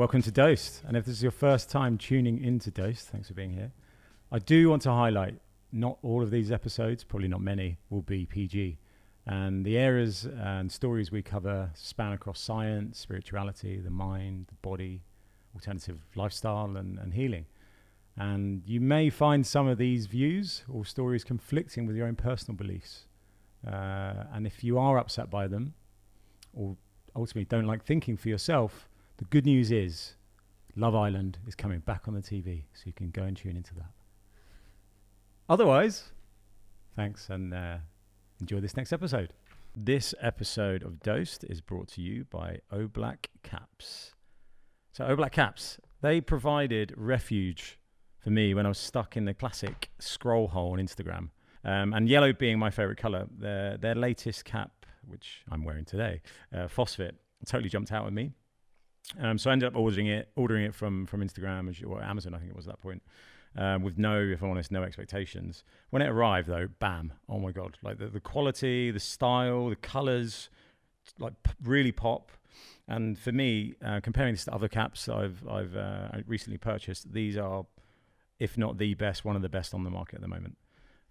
Welcome to Dosed. And if this is your first time tuning into Dosed, thanks for being here. I do want to highlight not all of these episodes, probably not many, will be PG. And the areas and stories we cover span across science, spirituality, the mind, the body, alternative lifestyle, and, and healing. And you may find some of these views or stories conflicting with your own personal beliefs. Uh, and if you are upset by them, or ultimately don't like thinking for yourself, the good news is Love Island is coming back on the TV, so you can go and tune into that. Otherwise, thanks and uh, enjoy this next episode. This episode of Dosed is brought to you by Oblak Caps. So, Oblak Caps, they provided refuge for me when I was stuck in the classic scroll hole on Instagram. Um, and yellow being my favorite color, their, their latest cap, which I'm wearing today, uh, Phosphate, totally jumped out at me. Um, so I ended up ordering it, ordering it from from Instagram or Amazon, I think it was at that point, um, with no, if I'm honest, no expectations. When it arrived, though, bam! Oh my god! Like the, the quality, the style, the colors, like really pop. And for me, uh, comparing this to other caps that I've I've uh, recently purchased, these are, if not the best, one of the best on the market at the moment.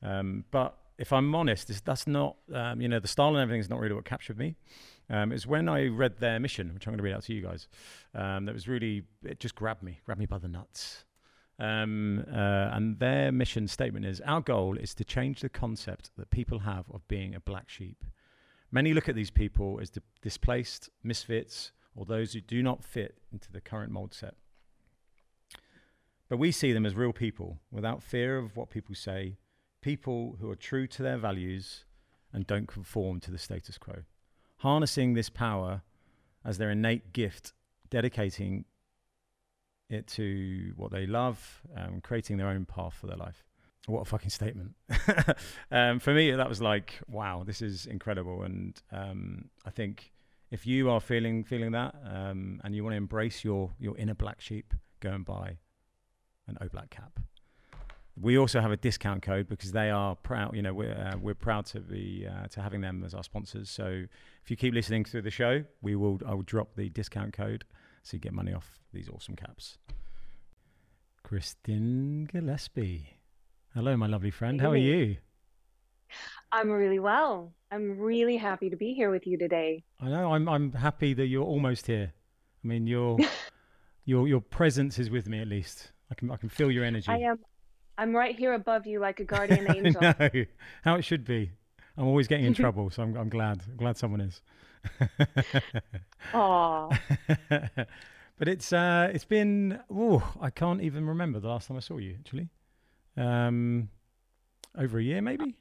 Um, but if I'm honest, that's not, um, you know, the style and everything is not really what captured me. Um, is when I read their mission, which I'm going to read out to you guys. Um, that was really, it just grabbed me, grabbed me by the nuts. Um, uh, and their mission statement is Our goal is to change the concept that people have of being a black sheep. Many look at these people as di- displaced, misfits, or those who do not fit into the current mold set. But we see them as real people without fear of what people say, people who are true to their values and don't conform to the status quo. Harnessing this power as their innate gift, dedicating it to what they love, um, creating their own path for their life. What a fucking statement. um, for me, that was like, wow, this is incredible. And um, I think if you are feeling feeling that um, and you want to embrace your, your inner black sheep, go and buy an O Black cap. We also have a discount code because they are proud. You know, we're uh, we're proud to be uh, to having them as our sponsors. So if you keep listening through the show, we will I will drop the discount code so you get money off these awesome caps. Kristen Gillespie, hello, my lovely friend. How are you? I'm really well. I'm really happy to be here with you today. I know. I'm I'm happy that you're almost here. I mean, your your your presence is with me at least. I can I can feel your energy. I am I'm right here above you like a guardian angel. no, how it should be. I'm always getting in trouble, so I'm, I'm glad. I'm glad someone is. Aww. but it's uh, it's been. Oh, I can't even remember the last time I saw you. Actually, um, over a year maybe.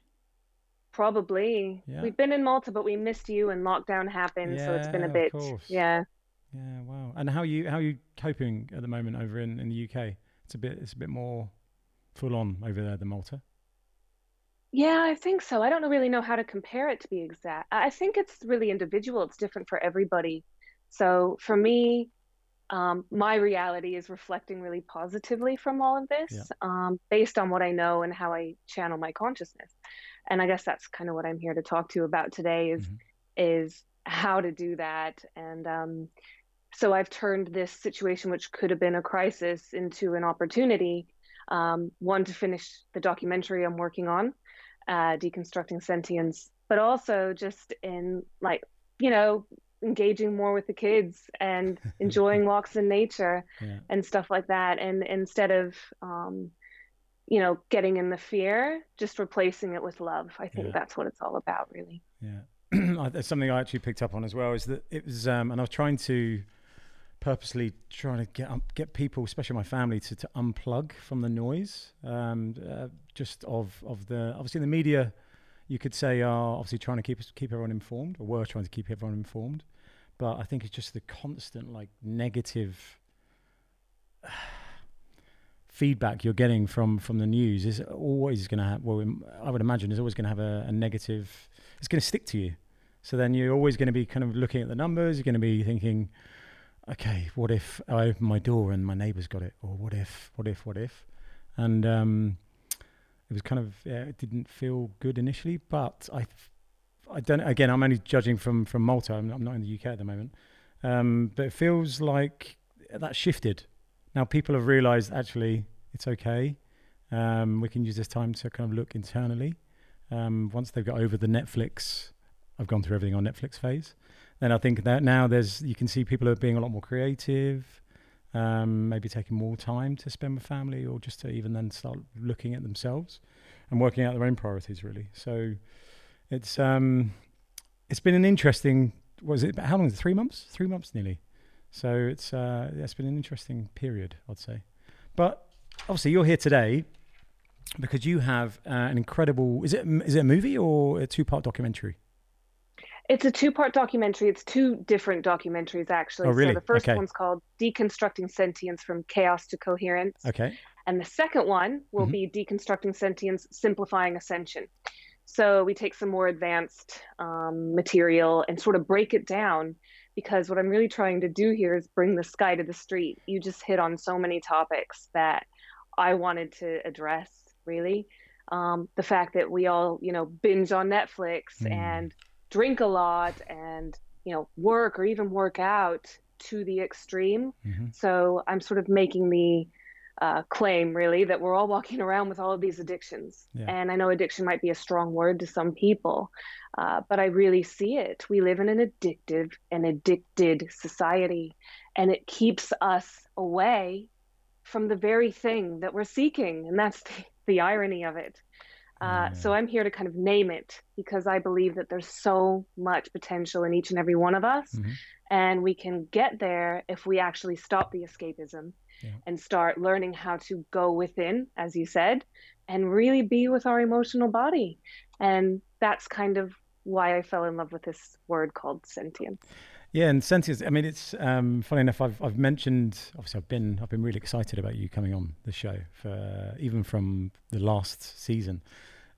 Probably. Yeah. We've been in Malta, but we missed you, and lockdown happened, yeah, so it's been a bit. Yeah. Yeah. Wow. And how you how are you coping at the moment over in, in the UK? It's a bit it's a bit more full on over there than Malta? Yeah, I think so. I don't really know how to compare it to be exact. I think it's really individual. It's different for everybody. So for me, um, my reality is reflecting really positively from all of this, yeah. um, based on what I know and how I channel my consciousness. And I guess that's kind of what I'm here to talk to you about today is mm-hmm. is how to do that. And um, so I've turned this situation, which could have been a crisis, into an opportunity um, one to finish the documentary I'm working on, uh, deconstructing sentience, but also just in like you know engaging more with the kids and enjoying walks in nature yeah. and stuff like that, and instead of um, you know getting in the fear, just replacing it with love. I think yeah. that's what it's all about, really. Yeah, that's something I actually picked up on as well. Is that it was, um, and I was trying to purposely trying to get um, get people, especially my family, to, to unplug from the noise. Um, uh, just of of the obviously the media, you could say are obviously trying to keep keep everyone informed, or were trying to keep everyone informed. But I think it's just the constant like negative feedback you're getting from from the news is always going to have. Well, I would imagine is always going to have a, a negative. It's going to stick to you. So then you're always going to be kind of looking at the numbers. You're going to be thinking okay, what if I open my door and my neighbour's got it, or what if, what if, what if, and um, it was kind of yeah, it didn't feel good initially, but I, I don't. Again, I'm only judging from from Malta. I'm, I'm not in the UK at the moment, um, but it feels like that shifted. Now people have realised actually it's okay. Um, we can use this time to kind of look internally. Um, once they've got over the Netflix, I've gone through everything on Netflix phase. Then I think that now there's you can see people are being a lot more creative, um, maybe taking more time to spend with family, or just to even then start looking at themselves and working out their own priorities. Really, so it's um, it's been an interesting. Was it how long? Is it three months? Three months nearly. So it's uh, it's been an interesting period, I'd say. But obviously, you're here today because you have uh, an incredible. Is it is it a movie or a two part documentary? It's a two part documentary. It's two different documentaries, actually. Oh, really? So the first Okay. one's called Deconstructing Sentience from Chaos to Coherence. Okay. And the second one will Mhm. be Deconstructing Sentience, Simplifying Ascension. So we take some more advanced um, material and sort of break it down because what I'm really trying to do here is bring the sky to the street. You just hit on so many topics that I wanted to address, really. Um, the fact that we all, you know, binge on Netflix Mm. and drink a lot and, you know, work or even work out to the extreme. hmm So I'm sort of making the uh, claim, really, that we're all walking around with all of these addictions. Yeah. And I know addiction might be a strong word to some people, uh, but I really see it. We live in an addictive and addicted society, and it keeps us away from the very thing that we're seeking. And that's the, the irony of it. Uh, So I'm here to kind of name it because I believe that there's so much potential in each and every one of us Mhm. and we can get there if we actually stop the escapism Yeah. and start learning how to go within as you said and really be with our emotional body and that's kind of why i fell in love with this word called sentience Yeah, and sentience. I mean, it's um, funny enough. I've I've mentioned obviously I've been I've been really excited about you coming on the show for even from the last season,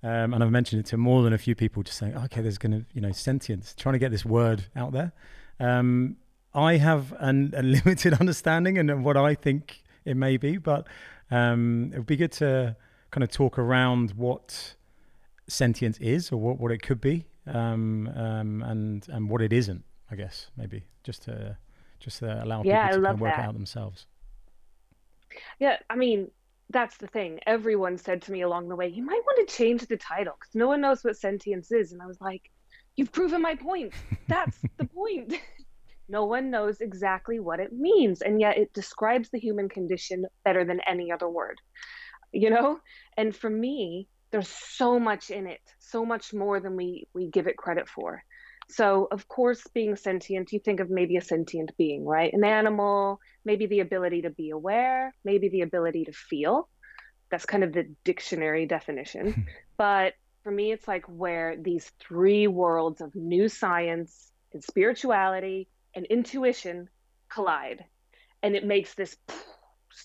um, and I've mentioned it to more than a few people, just saying, okay, there's going to you know sentience, trying to get this word out there. Um, I have an, a limited understanding and what I think it may be, but um, it would be good to kind of talk around what sentience is or what, what it could be um, um, and and what it isn't. I guess maybe just to just to allow Yeah, people to kind of work that. out themselves. yeah i mean that's the thing. Everyone said to me along the way you might want to change the title because no one knows what sentience is and i was like you've proven my point. That's the point. No one knows exactly what it means and yet it describes the human condition better than any other word you know? And for me there's so much in it so much more than we we give it credit for so of course being sentient you think of maybe a sentient being right? An animal maybe the ability to be aware maybe the ability to feel. That's kind of the dictionary definition. But for me it's like where these three worlds of new science and spirituality and intuition collide. And it makes this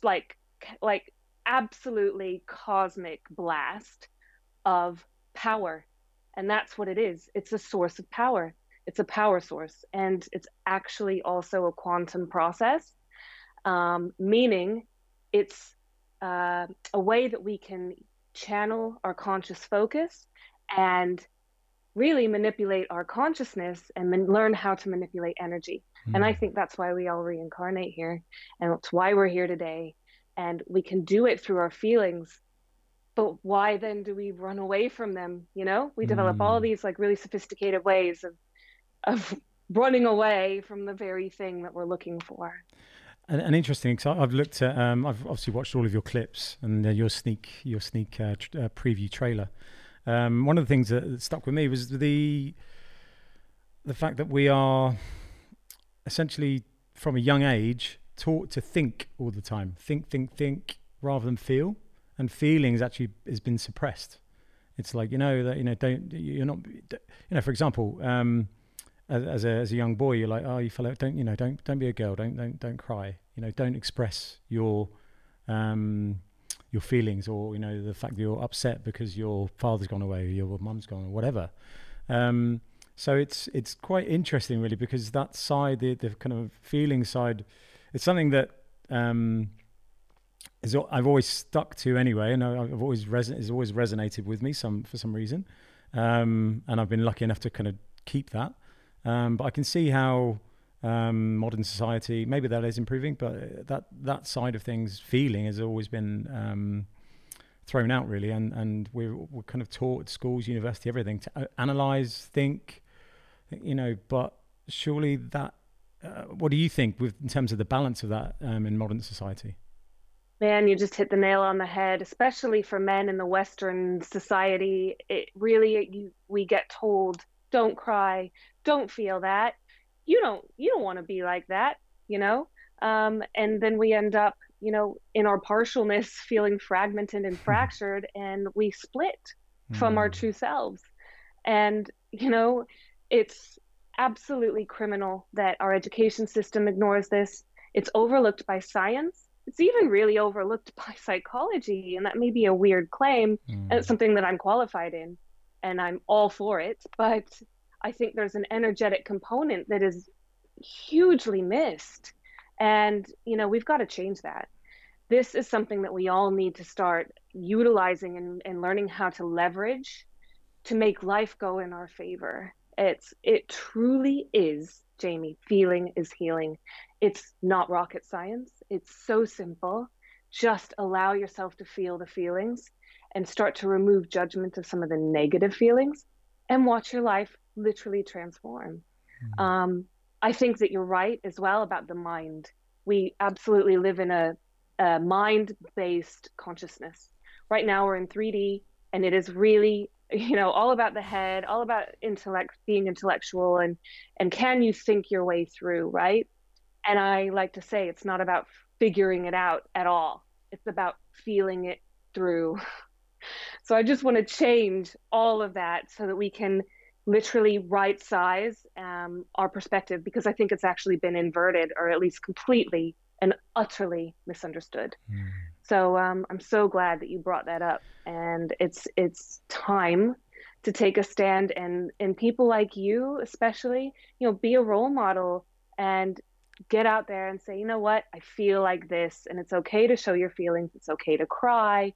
like like absolutely cosmic blast of power and that's what it is it's a source of power it's a power source and it's actually also a quantum process um, meaning it's uh, a way that we can channel our conscious focus and really manipulate our consciousness and man- learn how to manipulate energy and I Mm. think that's why we all reincarnate here. And that's why we're here today. And we can do it through our feelings. But why then do we run away from them? You know, we develop all Mm. these like really sophisticated ways of of running away from the very thing that we're looking for. And, and interesting because I've looked at, um, I've obviously watched all of your clips and uh, your sneak, your sneak uh, tr- uh, preview trailer. Um, one of the things that stuck with me was the the fact that we are essentially from a young age taught to think all the time, think, think, think, rather than feel, and feelings actually has been suppressed. It's like you know that you know don't you're not you know for example. Um, as, as a as a young boy, you're like, oh, you fellow, don't you know, don't don't be a girl, don't don't don't cry, you know, don't express your um your feelings or you know the fact that you're upset because your father's gone away or your mum's gone or whatever. Um, so it's it's quite interesting really because that side, the the kind of feeling side, it's something that um is I've always stuck to anyway, and I've always reson- has always resonated with me some for some reason, um, and I've been lucky enough to kind of keep that. Um, but I can see how um, modern society. Maybe that is improving, but that that side of things, feeling, has always been um, thrown out really, and and we're we're kind of taught at schools, university, everything to uh, analyze, think, you know. But surely that, uh, what do you think with in terms of the balance of that um, in modern society? Man, you just hit the nail on the head, especially for men in the Western society. It really, you, we get told, don't cry, don't feel that. You don't, you don't want to be like that, you know? Um, and then we end up, you know, in our partialness, feeling fragmented and fractured, and we split from mm. our true selves. And, you know, it's absolutely criminal that our education system ignores this. It's overlooked by science it's even really overlooked by psychology and that may be a weird claim. Mm. and it's something that i'm qualified in and i'm all for it but i think there's an energetic component that is hugely missed. And you know we've got to change that. This is something that we all need to start utilizing and, and learning how to leverage to make life go in our favor it's it truly is jamie feeling is healing it's not rocket science it's so simple. Just allow yourself to feel the feelings and start to remove judgment of some of the negative feelings and watch your life literally transform. Mm-hmm. Um, I think that you're right as well about the mind. We absolutely live in a, a mind based consciousness. Right now, we're in 3D, and it is really you know all about the head all about intellect being intellectual and and can you think your way through right and I like to say it's not about figuring it out at all. It's about feeling it through. so I just want to change all of that so that we can literally right size um, our perspective because I think it's actually been inverted or at least completely and utterly misunderstood. Mm. So um, I'm so glad that you brought that up, and it's it's time to take a stand and and people like you especially you know be a role model and get out there and say, you know what, I feel like this, and it's okay to show your feelings. It's okay to cry.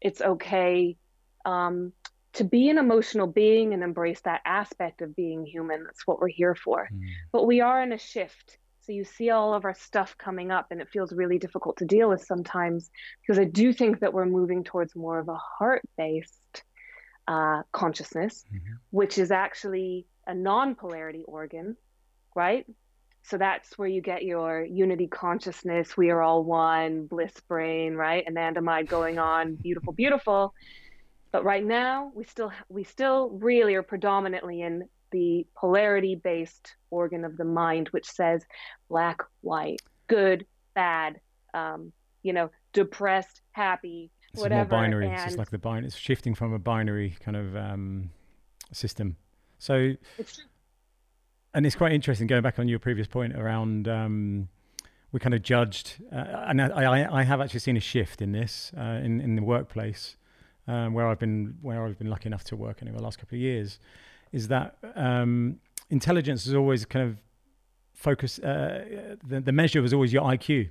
It's okay um, to be an emotional being and embrace that aspect of being human. That's what we're here for. Mm. But we are in a shift. So you see all of our stuff coming up, and it feels really difficult to deal with sometimes because I do think that we're moving towards more of a heart based uh, consciousness, mm-hmm. which is actually a non polarity organ, right? So that's where you get your unity consciousness. We are all one, bliss brain, right? Anandamide going on, beautiful, beautiful. But right now, we still we still really are predominantly in the polarity based organ of the mind, which says black, white, good, bad, um, you know, depressed, happy, it's whatever. More binary. And it's like the binary. It's shifting from a binary kind of um, system. So it's and it's quite interesting going back on your previous point around um, we kind of judged, uh, and I, I, I, have actually seen a shift in this uh, in in the workplace um, where I've been where I've been lucky enough to work in the last couple of years, is that um, intelligence is always kind of focus. Uh, the, the measure was always your IQ.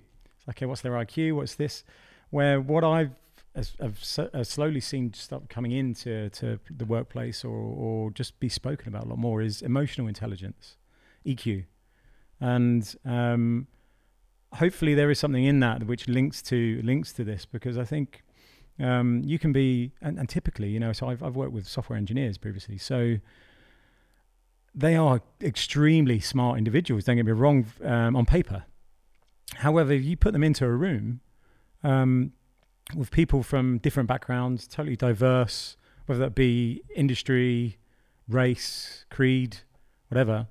Okay, what's their IQ? What's this? Where what I've I've slowly seen stuff coming into to the workplace or, or just be spoken about a lot more is emotional intelligence, EQ, and um, hopefully there is something in that which links to links to this because I think um, you can be and, and, typically you know so I've I've worked with software engineers previously so they are extremely smart individuals. Don't get me wrong um, on paper. However, if you put them into a room, um, with people from different backgrounds, totally diverse, whether that be industry, race, creed, whatever,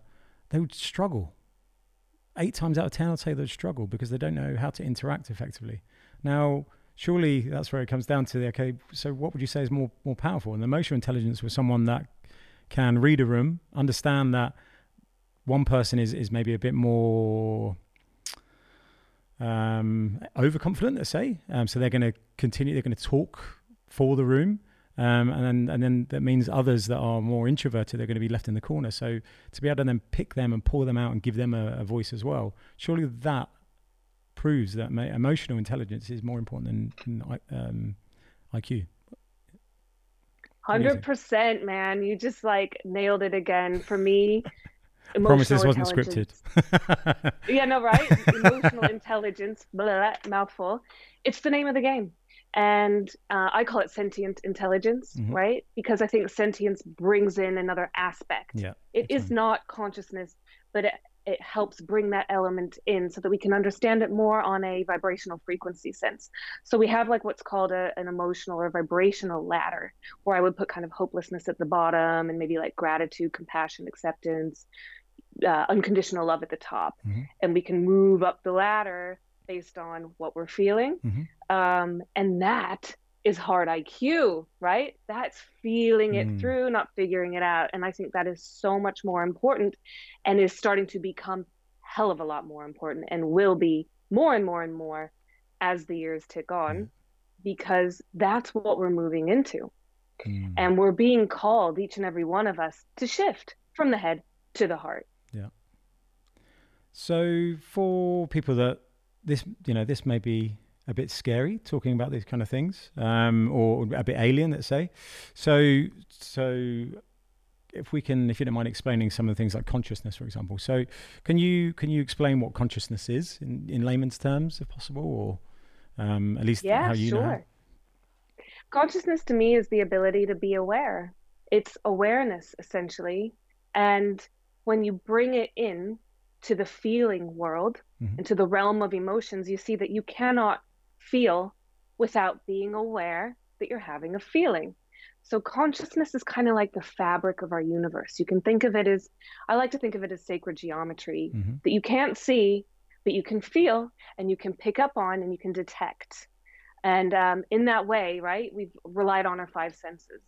they would struggle. Eight times out of ten, I'd say they'd struggle because they don't know how to interact effectively. Now, surely that's where it comes down to the okay. So, what would you say is more more powerful? And the emotional intelligence was someone that can read a room, understand that one person is is maybe a bit more um, overconfident, let's say. Um, so they're going to continue. They're going to talk for the room, um, and then and then that means others that are more introverted they're going to be left in the corner. So to be able to then pick them and pull them out and give them a, a voice as well, surely that proves that emotional intelligence is more important than, than IQ. Hundred percent, man. You just like nailed it again. For me, Emotional Promise this wasn't scripted. yeah, no, right? Emotional intelligence, blah, blah, blah, mouthful. It's the name of the game. And uh, I call it sentient intelligence, mm-hmm. right? Because I think sentience brings in another aspect. Yeah. It is not consciousness, but it, it helps bring that element in so that we can understand it more on a vibrational frequency sense. So we have like what's called a, an emotional or vibrational ladder, where I would put kind of hopelessness at the bottom and maybe like gratitude, compassion, acceptance, uh, unconditional love at the top. Mm-hmm. And we can move up the ladder based on what we're feeling. Mm-hmm. Um, and that is hard IQ, right? That's feeling it mm. through, not figuring it out. And I think that is so much more important and is starting to become hell of a lot more important and will be more and more and more as the years tick on mm. because that's what we're moving into. Mm. And we're being called, each and every one of us, to shift from the head to the heart. Yeah. So for people that this you know this may be a bit scary talking about these kind of things um, or a bit alien let's say. So so if we can if you don't mind explaining some of the things like consciousness for example. So can you can you explain what consciousness is in, in layman's terms if possible or um, at least yeah, how you sure. know consciousness to me is the ability to be aware. It's awareness essentially. And when you bring it in to the feeling world mm-hmm. into the realm of emotions, you see that you cannot feel without being aware that you're having a feeling. So consciousness is kind of like the fabric of our universe. You can think of it as I like to think of it as sacred geometry mm-hmm. that you can't see, but you can feel and you can pick up on and you can detect. And um, in that way, right, we've relied on our five senses,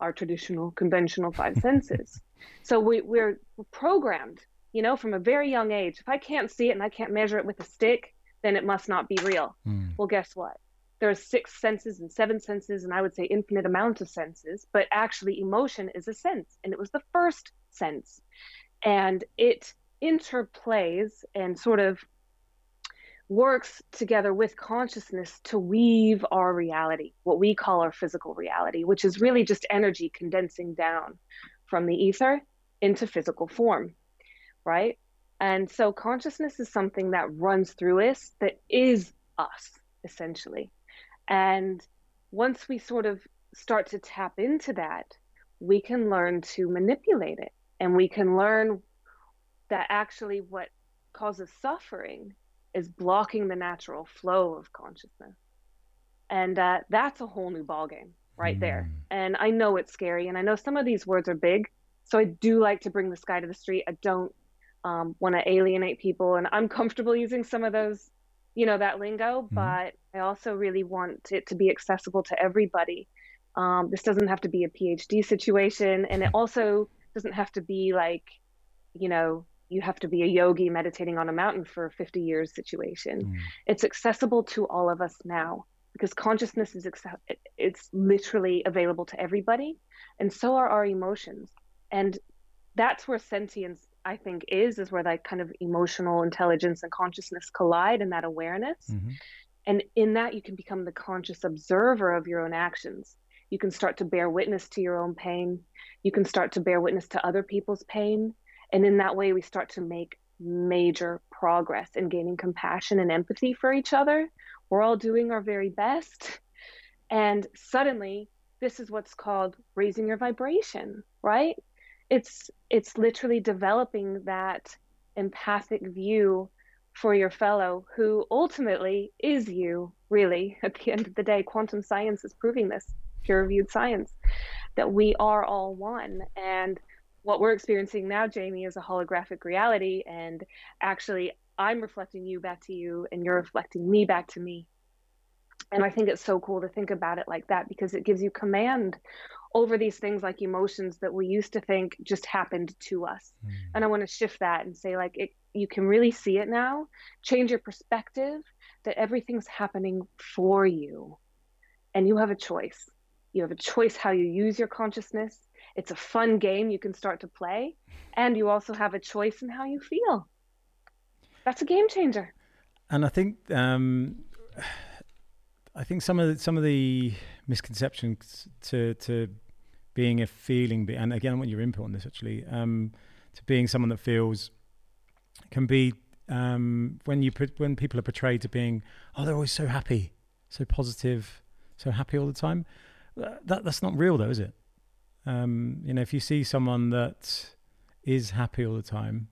our traditional, conventional five senses. So we, we're programmed you know, from a very young age. If I can't see it and I can't measure it with a stick, then it must not be real. Mm. Well, guess what? There are six senses and seven senses, and I would say infinite amount of senses, but actually, emotion is a sense, and it was the first sense. And it interplays and sort of works together with consciousness to weave our reality, what we call our physical reality, which is really just energy condensing down from the ether into physical form right? And so consciousness is something that runs through us that is us, essentially. And once we sort of start to tap into that, we can learn to manipulate it. And we can learn that actually what causes suffering is blocking the natural flow of consciousness. And uh, that's a whole new ballgame right mm. there. And I know it's scary. And I know some of these words are big. So I do like to bring the sky to the street. I don't um, want to alienate people. And I'm comfortable using some of those, you know, that lingo, mm-hmm. but I also really want it to be accessible to everybody. Um, this doesn't have to be a PhD situation. And it also doesn't have to be like, you know, you have to be a yogi meditating on a mountain for 50 years situation. Mm. It's accessible to all of us now because consciousness is it's literally available to everybody and so are our emotions and that's where sentience I think is is where that kind of emotional intelligence and consciousness collide and that awareness. Mm-hmm. And in that you can become the conscious observer of your own actions. You can start to bear witness to your own pain. You can start to bear witness to other people's pain. And in that way we start to make major progress in gaining compassion and empathy for each other. We're all doing our very best. And suddenly this is what's called raising your vibration, right? It's it's literally developing that empathic view for your fellow who ultimately is you really at the end of the day. Quantum science is proving this peer reviewed science that we are all one. And what we're experiencing now jamie is a holographic reality. And actually i'm reflecting you back to you and you're reflecting me back to me. And i think it's so cool to think about it like that because it gives you command over these things like emotions that we used to think just happened to us. Mm. And I want to shift that and say like it you can really see it now, change your perspective that everything's happening for you. And you have a choice. You have a choice how you use your consciousness. It's a fun game you can start to play, and you also have a choice in how you feel. That's a game changer. And I think um I think some of the, some of the misconceptions to to being a feeling, and again, I want your input on this actually. Um, to being someone that feels can be um, when you put when people are portrayed to being oh they're always so happy, so positive, so happy all the time. That that's not real though, is it? Um, you know, if you see someone that is happy all the time,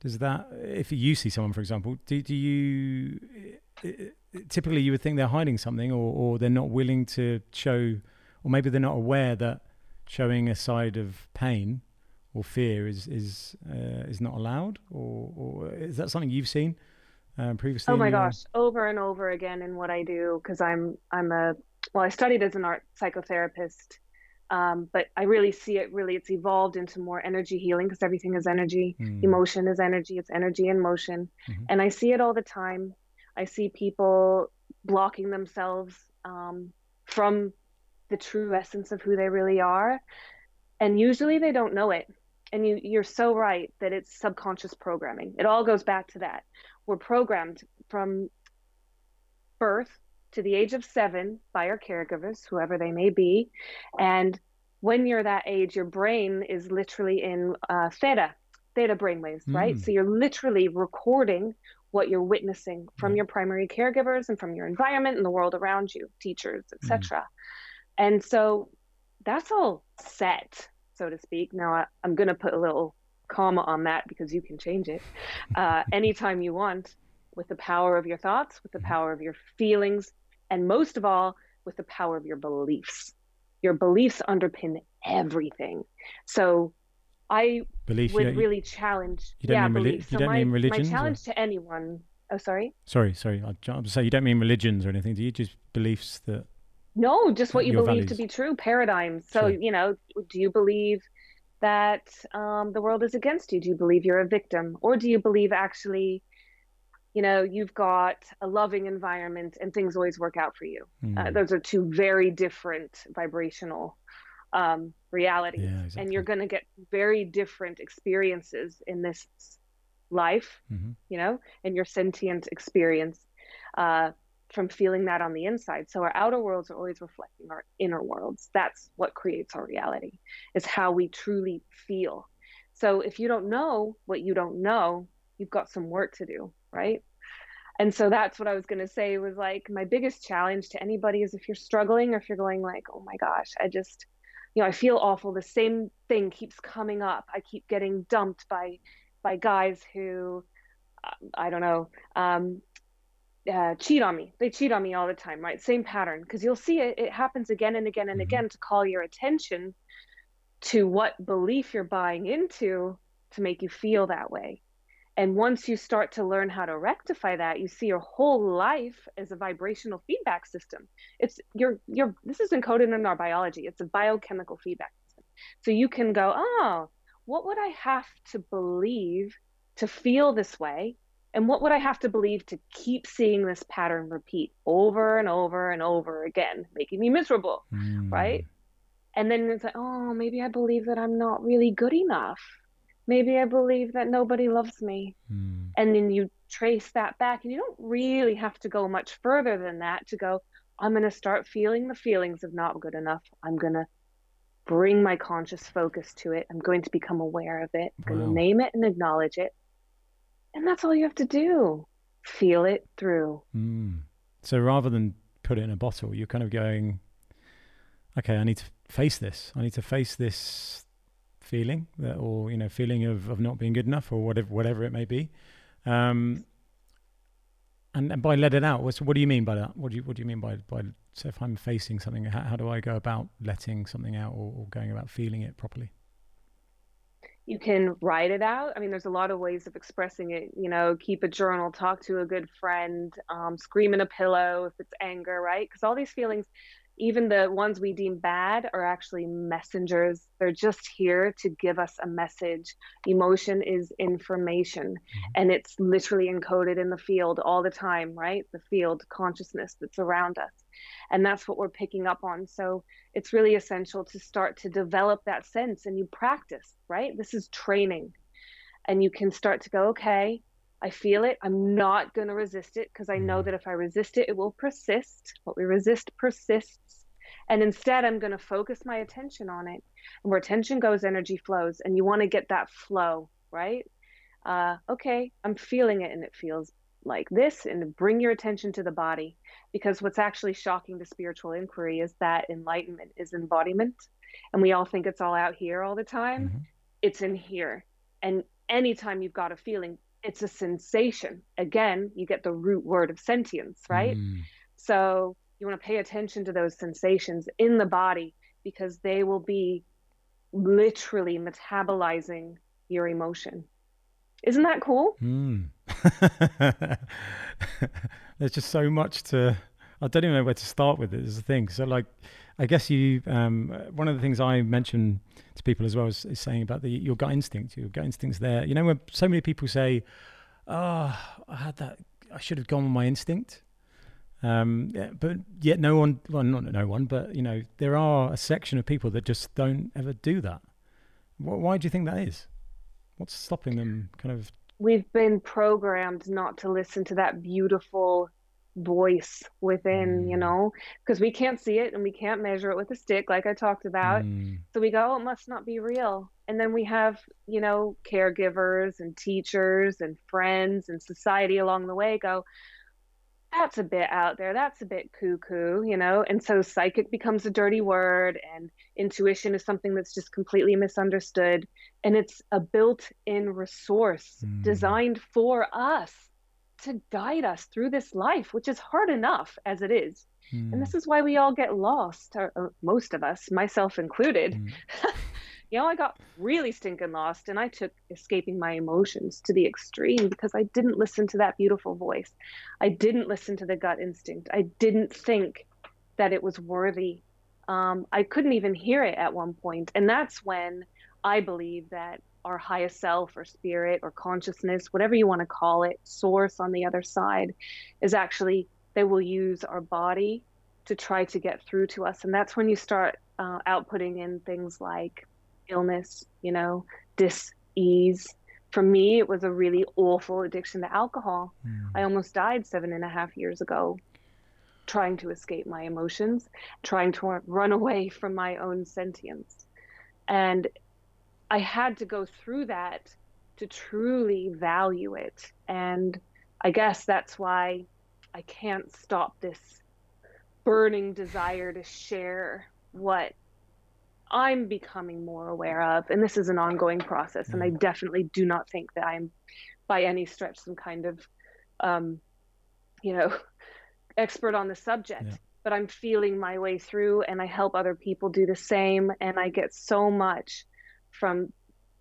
does that if you see someone, for example, do do you typically you would think they're hiding something or or they're not willing to show, or maybe they're not aware that showing a side of pain or fear is is uh, is not allowed, or, or is that something you've seen um, previously? Oh my your... gosh, over and over again in what I do because I'm I'm a well, I studied as an art psychotherapist, um, but I really see it. Really, it's evolved into more energy healing because everything is energy. Mm. Emotion is energy. It's energy in motion, mm-hmm. and I see it all the time. I see people blocking themselves um, from the true essence of who they really are and usually they don't know it. And you you're so right that it's subconscious programming. It all goes back to that. We're programmed from birth to the age of 7 by our caregivers whoever they may be. And when you're that age your brain is literally in uh, theta theta brainwaves mm. right so you're literally recording what you're witnessing from your primary caregivers and from your environment and the world around you teachers etc mm. and so that's all set, so to speak. Now I, am going to put a little comma on that because you can change it uh, anytime you want with the power of your thoughts, with the power of your feelings, and most of all, with the power of your beliefs. Your beliefs underpin everything. So I Belief, would really challenge. You don't yeah, mean beliefs. You don't my, mean religions? My challenge or? to anyone. Oh, sorry. Sorry, sorry. I'll say you don't mean religions or anything. Do you just beliefs that no, just what you believe values. to be true, paradigms. So, sure. you know, do you believe that um, the world is against you? Do you believe you're a victim? Or do you believe actually, you know, you've got a loving environment and things always work out for you? Mm. Uh, hmm. those are two very different vibrational um, realities. Yeah, exactly. And you're going to get very different experiences in this life, mm-hmm. you know, in your sentient experience. Uh, from feeling that on the inside. So our outer worlds are always reflecting our inner worlds. That's what creates our reality, is how we truly feel. So if you don't know what you don't know, you've got some work to do, right? And so that's what I was going to say was like my biggest challenge to anybody is if you're struggling or if you're going like, "Oh my gosh, I just you know, I feel awful. The same thing keeps coming up. I keep getting dumped by by guys who uh, I don't know, um, uh, cheat on me. They cheat on me all the time, right? Same pattern. Because you'll see it, it happens again and again and mm-hmm. again to call your attention to what belief you're buying into to make you feel that way. And once you start to learn how to rectify that, you see your whole life as a vibrational feedback system. It's your your this is encoded in our biology. It's a biochemical feedback system. So you can go, oh, what would I have to believe to feel this way? And what would I have to believe to keep seeing this pattern repeat over and over and over again, making me miserable, mm. right? And then it's like, oh, maybe I believe that I'm not really good enough. Maybe I believe that nobody loves me. Mm. And then you trace that back, and you don't really have to go much further than that to go, I'm going to start feeling the feelings of not good enough. I'm going to bring my conscious focus to it. I'm going to become aware of it. I'm wow. going to name it and acknowledge it. And that's all you have to do. Feel it through. Mm. So rather than put it in a bottle, you're kind of going, okay, I need to face this. I need to face this feeling that, or, you know, feeling of, of not being good enough or whatever, whatever it may be. Um, and, and by let it out, what, do you mean by that? What do you, what do you mean by, by, so if I'm facing something, how, how do I go about letting something out or, or going about feeling it properly? you can write it out. I mean, there's a lot of ways of expressing it. You know, keep a journal, talk to a good friend, um, scream in a pillow if it's anger, right? Because all these feelings, even the ones we deem bad, are actually messengers. They're just here to give us a message. Emotion is information, mm-hmm. and it's literally encoded in the field all the time, right? The field consciousness that's around us and that's what we're picking up on so it's really essential to start to develop that sense and you practice right this is training and you can start to go okay i feel it i'm not going to resist it because i know mm-hmm. that if i resist it it will persist what we resist persists and instead i'm going to focus my attention on it And where attention goes, energy flows. And you want to get that flow, right? Uh, okay, I'm feeling it and it feels like this. And bring your attention to the body. Because what's actually shocking to spiritual inquiry is that enlightenment is embodiment. And we all think it's all out here all the time. Mm-hmm. It's in here. And anytime you've got a feeling, it's a sensation. Again, you get the root word of sentience, right? Mm. So you want to pay attention to those sensations in the body because they will be literally metabolizing your emotion. Isn't that cool? Mm. There's just so much to. I don't even know where to start with it. Is the thing. So, like, I guess you. Um, one of the things I mention to people as well is, is, saying about the your gut instinct. Your gut instinct's there. You know, when so many people say, "Oh, I had that. I should have gone with my instinct." Um, yeah, but yet no one, well, not no one, but you know, there are a section of people that just don't ever do that. Why do you think that is? What's stopping them kind of? We've been programmed not to listen to that beautiful voice within, mm. you know, because we can't see it and we can't measure it with a stick, like I talked about. Mm. So we go, oh, it must not be real. And then we have, you know, caregivers and teachers and friends and society along the way go, that's a bit out there. That's a bit cuckoo, you know? And so psychic becomes a dirty word, and intuition is something that's just completely misunderstood. And it's a built in resource mm. designed for us to guide us through this life, which is hard enough as it is. Mm. And this is why we all get lost, or, or most of us, myself included. Mm. you know, I got really stinking lost and I took escaping my emotions to the extreme because I didn't listen to that beautiful voice. I didn't listen to the gut instinct. I didn't think that it was worthy. Um, I couldn't even hear it at one point. And that's when I believe that our highest self or spirit or consciousness, whatever you want to call it, source on the other side, is actually they will use our body to try to get through to us. And that's when you start uh, outputting in things like illness, you know, dis-ease. For me, it was a really awful addiction to alcohol. Mm. I almost died seven and a half years ago trying to escape my emotions, trying to run away from my own sentience. And I had to go through that to truly value it. And I guess that's why I can't stop this burning desire to share what I'm becoming more aware of, and this is an ongoing process, and I mm. definitely do not think that I'm by any stretch some kind of, um, you know, expert on the subject. Yeah. But I'm feeling my way through, and I help other people do the same, and I get so much from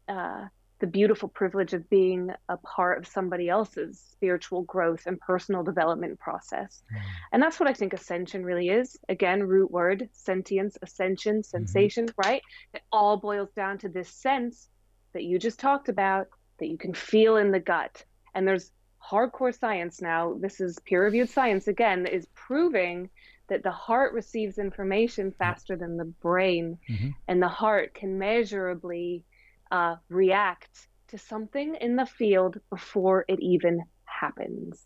uh, the beautiful privilege of being a part of somebody else's spiritual growth and personal development process. Mm. And that's what I think ascension really is. Again, root word, sentience, ascension, mm-hmm. sensation, mm-hmm. right? It all boils down to this sense that you just talked about that you can feel in the gut. And there's hardcore science now, this is peer reviewed science again, is proving that the heart receives information faster than the brain. Mm-hmm. And the heart can measurably uh, react to something in the field before it even happens.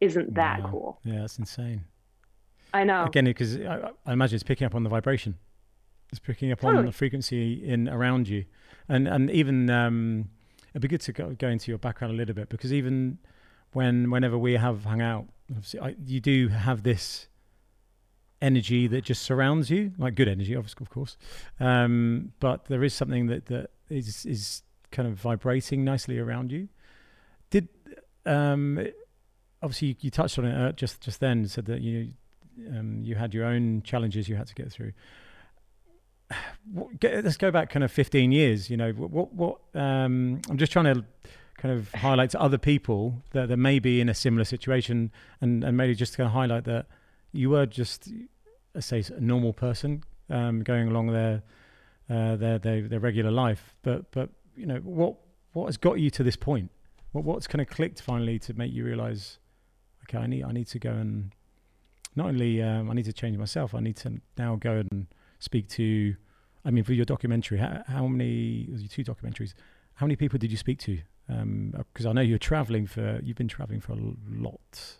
Isn't that wow. cool? Yeah, that's insane. I know. Again, because I, I, imagine it's picking up on the vibration. It's picking up totally. on the frequency in around you, and and even um, it'd be good to go, go into your background a little bit because even when whenever we have hung out, I, you do have this energy that just surrounds you, like good energy, of course. Um, but there is something that that is is kind of vibrating nicely around you. Did um, obviously you, you, touched on it uh, just just then, said that you um, you had your own challenges you had to get through. Let's go back kind of 15 years. You know what what um, I'm just trying to kind of highlight to other people that, that may be in a similar situation, and and maybe just to kind of highlight that you were just, let's say, a normal person um, going along their, uh, their, their their regular life. But but you know what what has got you to this point? What what's kind of clicked finally to make you realize, okay, I need I need to go and not only um, I need to change myself, I need to now go and speak to. I mean, for your documentary, how, how many? Was your two documentaries. How many people did you speak to? Because um, I know you're traveling for. You've been traveling for a lot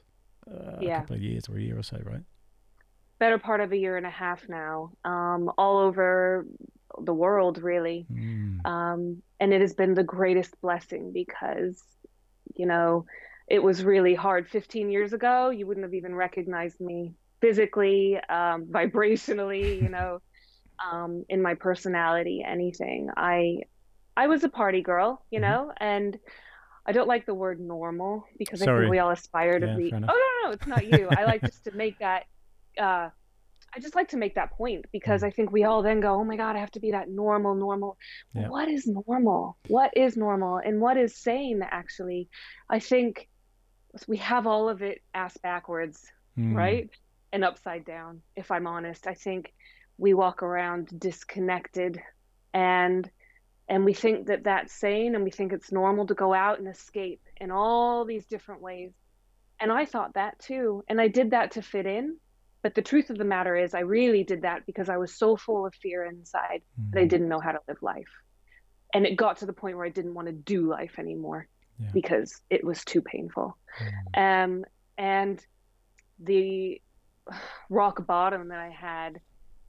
uh, yeah. a couple of years or a year or so, right? Better part of a year and a half now, um, all over the world really. Mm. Um, and it has been the greatest blessing because, you know, it was really hard 15 years ago. You wouldn't have even recognized me physically, um, vibrationally, you know, um, in my personality, anything. I, I was a party girl, you Mm-hmm. know, and I don't like the word normal because I think we all aspire to Yeah, be. Oh no, no, it's not you. I like just to make that. Uh, I just like to make that point because Mm. I think we all then go, oh my God, I have to be that normal, normal. Yeah. What is normal? What is normal? And what is sane, actually? I think we have all of it ass backwards, Mm. right? And upside down, if I'm honest. I think we walk around disconnected and and we think that that's sane and we think it's normal to go out and escape in all these different ways. And I thought that too. And I did that to fit in. But the truth of the matter is, I really did that because I was so full of fear inside that I Mm. didn't know how to live life. And it got to the point where I didn't want to do life anymore Yeah. because it was too painful. Mm. Um, and the rock bottom that I had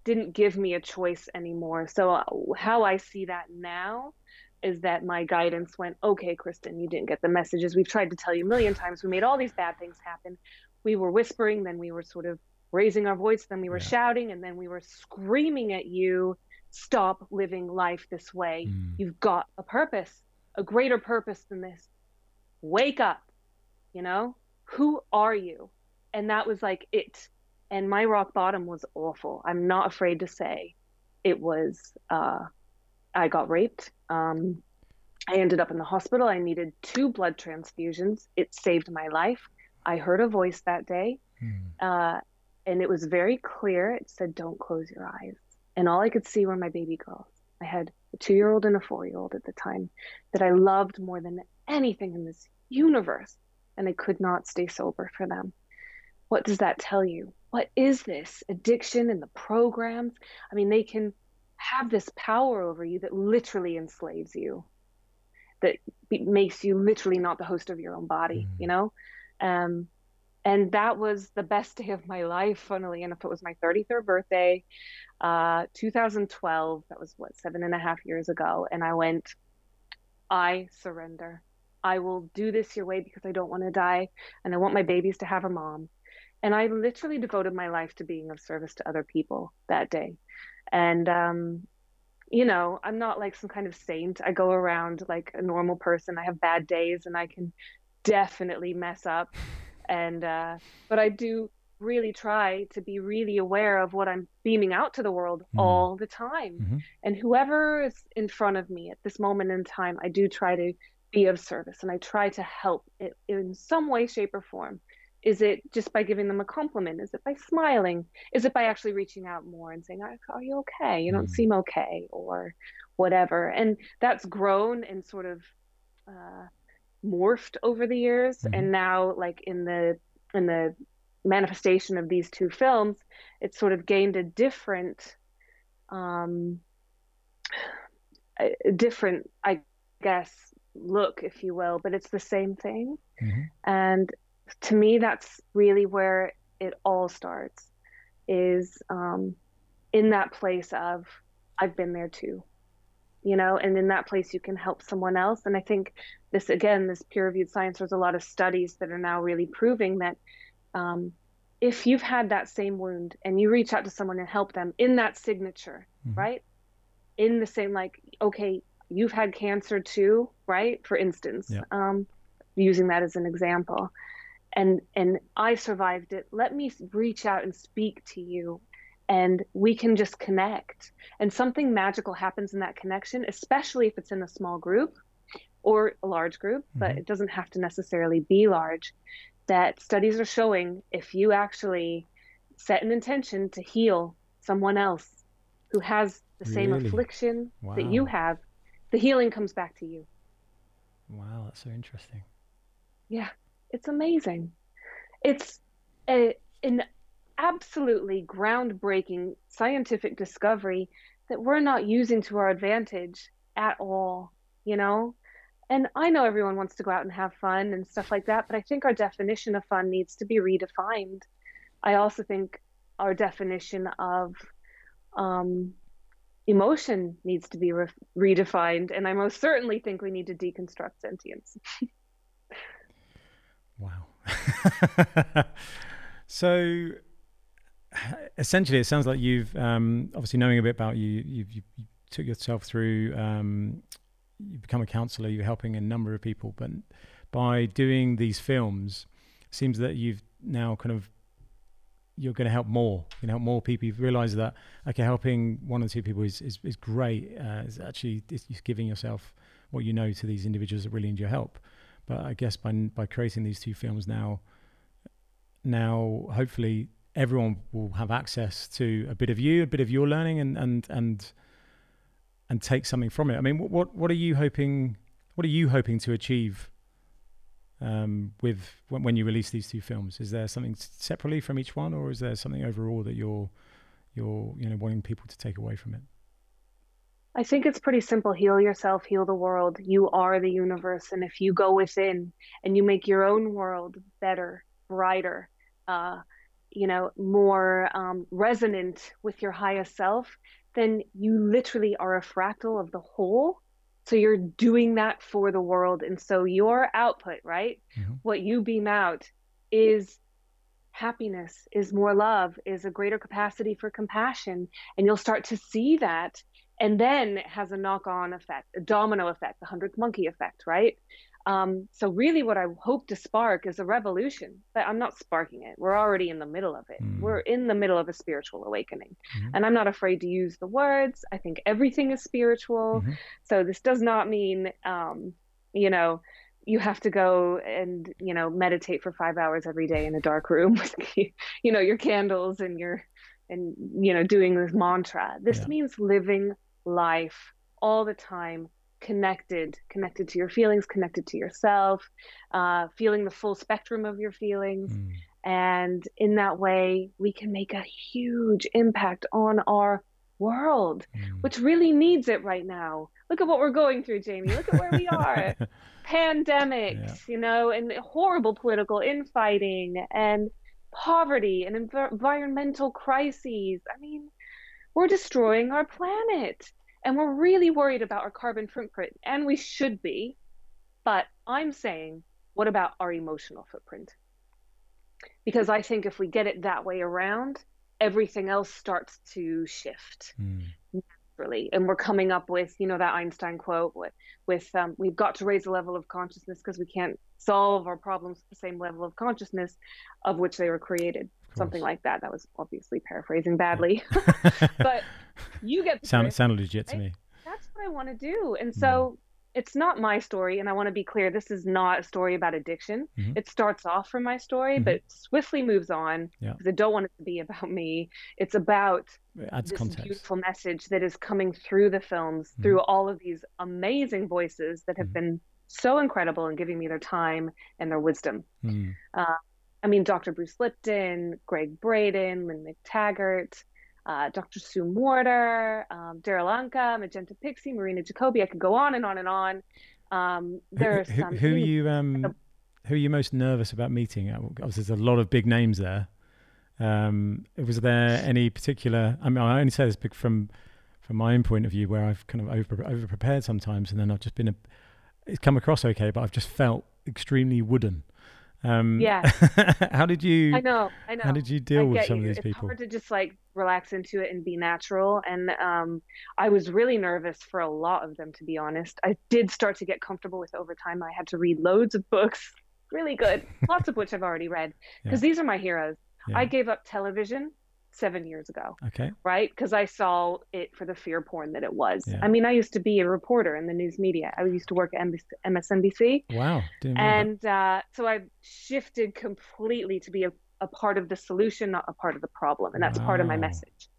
didn't give me a choice anymore. So, uh, how I see that now is that my guidance went, okay, Kristen, you didn't get the messages. We've tried to tell you a million times. We made all these bad things happen. We were whispering, then we were sort of raising our voice, then we were Yeah. shouting, and then we were screaming at you stop living life this way. Mm. You've got a purpose, a greater purpose than this. Wake up, you know? Who are you? And that was like it. And my rock bottom was awful. I'm not afraid to say it was, uh, I got raped. Um, I ended up in the hospital. I needed two blood transfusions. It saved my life. I heard a voice that day, Mm. uh, and it was very clear. It said, Don't close your eyes. And all I could see were my baby girls. I had a two year old and a four year old at the time that I loved more than anything in this universe. And I could not stay sober for them. What does that tell you? What is this addiction and the programs? I mean, they can have this power over you that literally enslaves you, that be- makes you literally not the host of your own body, Mm. you know? Um, and that was the best day of my life, funnily enough. It was my 33rd birthday, uh, 2012. That was what, seven and a half years ago. And I went, I surrender. I will do this your way because I don't want to die and I want my babies to have a mom. And I literally devoted my life to being of service to other people that day. And, um, you know, I'm not like some kind of saint. I go around like a normal person. I have bad days and I can definitely mess up. And, uh, but I do really try to be really aware of what I'm beaming out to the world Mm. all the time. Mhm. And whoever is in front of me at this moment in time, I do try to be of service and I try to help it in some way, shape, or form. Is it just by giving them a compliment? Is it by smiling? Is it by actually reaching out more and saying, "Are are you okay? You don't Mm. seem okay," or whatever? And that's grown and sort of uh, morphed over the years. Mhm. And now, like in the in the manifestation of these two films, it's sort of gained a different um, a different, I guess, look, if you will, but it's the same thing. Mhm. And to me, that's really where it all starts is um, in that place of, I've been there too, you know, and in that place, you can help someone else. And I think this, again, this peer reviewed science, there's a lot of studies that are now really proving that um, if you've had that same wound and you reach out to someone and help them in that signature, Mhm. right? In the same, like, okay, you've had cancer too, right? For instance, Yeah. um, using that as an example, and and I survived it. Let me reach out and speak to you, and we can just connect. And something magical happens in that connection, especially if it's in a small group or a large group, but Mhm. it doesn't have to necessarily be large. That studies are showing if you actually set an intention to heal someone else who has the same Really? affliction that you have, the healing comes back to you. Wow, that's so interesting. Yeah, it's amazing. It's a, an absolutely groundbreaking scientific discovery that we're not using to our advantage at all, you know? And I know everyone wants to go out and have fun and stuff like that, but I think our definition of fun needs to be redefined. I also think our definition of, um, emotion needs to be re- redefined, and I most certainly think we need to deconstruct sentience. wow. so essentially, it sounds like you've um, obviously knowing a bit about you, you've, you, you took yourself through. Um, you become a counselor. You're helping a number of people, but by doing these films, it seems that you've now kind of you're going to help more. You know, help more people. You've realised that okay, helping one or two people is is, is great. Uh, it's actually it's giving yourself what you know to these individuals that really need your help. But I guess by by creating these two films now, now hopefully everyone will have access to a bit of you, a bit of your learning, and and and and take something from it. I mean, what what are you hoping? What are you hoping to achieve um, with when, when, you release these two films? Is there something separately from each one, or is there something overall that you're you're you know wanting people to take away from it? I think it's pretty simple. Heal yourself, heal the world. You are the universe, and if you go within and you make your own world better, brighter, uh, you know, more um, resonant with your highest self, then you literally are a fractal of the whole. So you're doing that for the world. And so your output, right? Mm-hmm. What you beam out is happiness, is more love, is a greater capacity for compassion. And you'll start to see that. And then it has a knock on effect, a domino effect, the hundredth monkey effect, right? Um, so really what I hope to spark is a revolution, but I'm not sparking it. We're already in the middle of it. Mm. We're in the middle of a spiritual awakening. Mm-hmm. And I'm not afraid to use the words. I think everything is spiritual. Mm-hmm. So this does not mean, um, you know, you have to go and, you know, meditate for five hours every day in a dark room with, you know, your candles and your, and, you know, doing this mantra. This yeah. means living life all the time connected connected to your feelings connected to yourself uh, feeling the full spectrum of your feelings mm. and in that way we can make a huge impact on our world mm. which really needs it right now look at what we're going through jamie look at where we are pandemics yeah. you know and horrible political infighting and poverty and env- environmental crises i mean we're destroying our planet and we're really worried about our carbon footprint, and we should be. But I'm saying, what about our emotional footprint? Because I think if we get it that way around, everything else starts to shift mm. naturally. And we're coming up with, you know, that Einstein quote with, with um, we've got to raise the level of consciousness because we can't solve our problems with the same level of consciousness of which they were created something like that. That was obviously paraphrasing badly, but you get sound sounded legit right? to me. That's what I want to do, and so mm. it's not my story. And I want to be clear: this is not a story about addiction. Mm-hmm. It starts off from my story, mm-hmm. but swiftly moves on yeah. because I don't want it to be about me. It's about it this context. beautiful message that is coming through the films, mm-hmm. through all of these amazing voices that have mm-hmm. been so incredible in giving me their time and their wisdom. Mm. Uh, I mean, Dr. Bruce Lipton, Gregg Braden, Lynne McTaggart, uh, Dr. Sue Morter, um, Darryl Anka, Magenta Pixie, Marina Jacobi. I could go on and on and on. Um, there's who, some. Who, who are you? Um, who are you most nervous about meeting? Uh, obviously, there's a lot of big names there. Um, was there any particular? I mean, I only say this from from my own point of view, where I've kind of over over prepared sometimes, and then I've just been a. It's come across okay, but I've just felt extremely wooden. Um, yeah. how did you? I know. I know. How did you deal with some you. of these it's people? It's hard to just like relax into it and be natural. And um, I was really nervous for a lot of them, to be honest. I did start to get comfortable with over time. I had to read loads of books, really good, lots of which I've already read, because yeah. these are my heroes. Yeah. I gave up television seven years ago. Okay. Right? Because I saw it for the fear porn that it was. Yeah. I mean, I used to be a reporter in the news media. I used to work at MSNBC. Wow. and uh, so I shifted completely to be a, a, part of the solution, not a part of the problem. And that's wow. part of my message.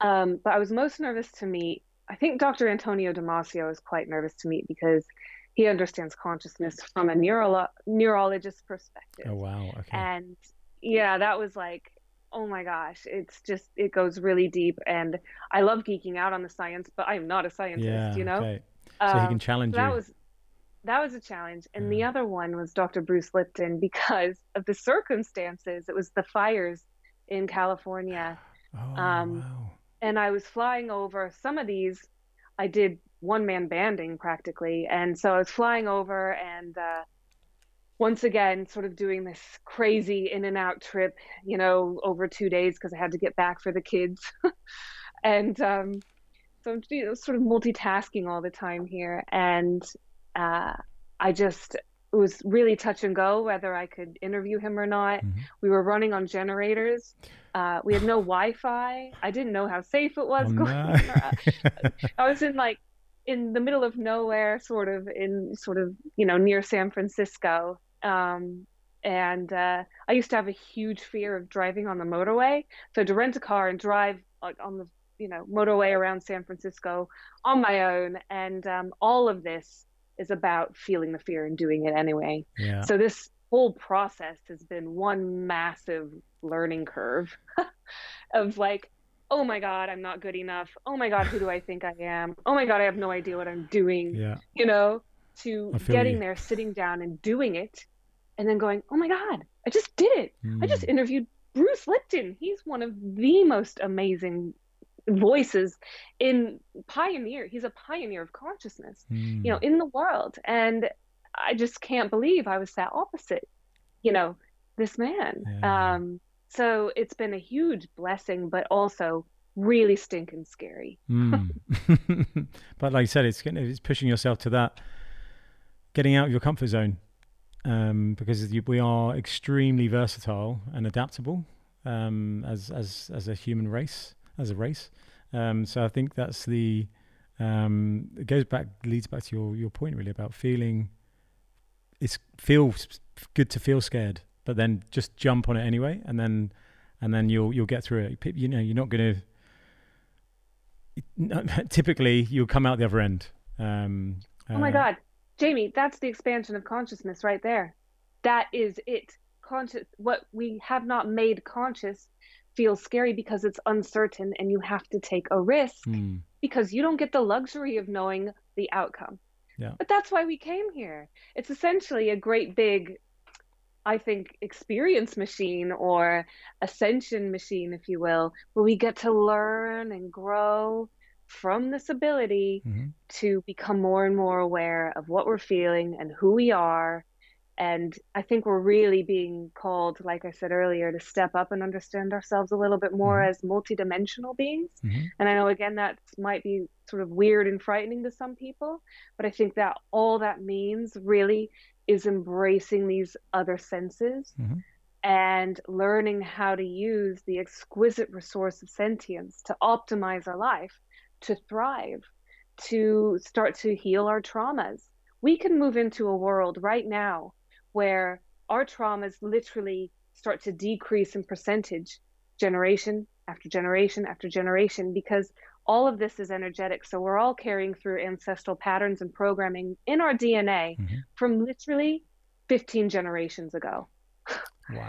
Um, but I was most nervous to meet, I think Dr. Antonio Damasio is quite nervous to meet because he understands consciousness from a neuro- neurologist perspective. Oh, wow. Okay. And yeah, that was like, oh my gosh, it's just it goes really deep, and I love geeking out on the science, but I'm not a scientist, yeah, you know. Okay. So um, he can um, challenge so that you. Was, that was a challenge, and yeah. the other one was Dr. Bruce Lipton because of the circumstances. It was the fires in California. Oh, um, wow. and I was flying over some of these. I did one man banding practically, and so I was flying over and. Uh, once again, sort of doing this crazy in and out trip, you know, over two days because I had to get back for the kids. and um, so I'm you know, sort of multitasking all the time here. And uh, I just it was really touch and go whether I could interview him or not. Mm-hmm. We were running on generators. Uh, we had no Wi-Fi. I didn't know how safe it was oh, going. No. I was in like in the middle of nowhere, sort of in sort of you know near San Francisco, um, and uh, I used to have a huge fear of driving on the motorway. So to rent a car and drive like on the you know motorway around San Francisco on my own, and um, all of this is about feeling the fear and doing it anyway. Yeah. So this whole process has been one massive learning curve of like oh my god i'm not good enough oh my god who do i think i am oh my god i have no idea what i'm doing yeah. you know to getting you. there sitting down and doing it and then going, oh my God, I just did it. Mm. I just hmm. interviewed Bruce Lipton. He's one of the most amazing voices in pioneer. He's a pioneer of consciousness, mm. you know, hmm. in the world. And I just can't believe I was that opposite, you know, this man. Yeah. Um, so it's been a huge blessing, but also really stinking scary. mm. but like I said, it's it's pushing yourself to that, getting out of your comfort zone um, because we are extremely versatile and adaptable um, as as as a human race, as a race. Um, so I think that's the um, it goes back leads back to your your point really about feeling. It feels good to feel scared, but then just jump on it anyway, and then and then you'll you'll get through it. You know, you're not going to. Typically, you'll come out the other end. Um, oh my uh, God! Jamie, that's the expansion of consciousness right there. That is it. Conscious, what we have not made conscious feels scary because it's uncertain and you have to take a risk mm. because you don't get the luxury of knowing the outcome. Yeah. But that's why we came here. It's essentially a great big, I think, experience machine or ascension machine, if you will, where we get to learn and grow from this ability mm-hmm. to become more and more aware of what we're feeling and who we are. And I think we're really being called, like I said earlier, to step up and understand ourselves a little bit more mm-hmm. as multidimensional beings. Mm-hmm. And I know, again, that might be sort of weird and frightening to some people, but I think that all that means really is embracing these other senses mm-hmm. and learning how to use the exquisite resource of sentience to optimize our life to thrive, to start to heal our traumas. We can move into a world right now where our traumas literally start to decrease in percentage generation after generation after generation because all of this is energetic. So we're all carrying through ancestral patterns and programming in our DNA mm-hmm. from literally 15 generations ago. Wow.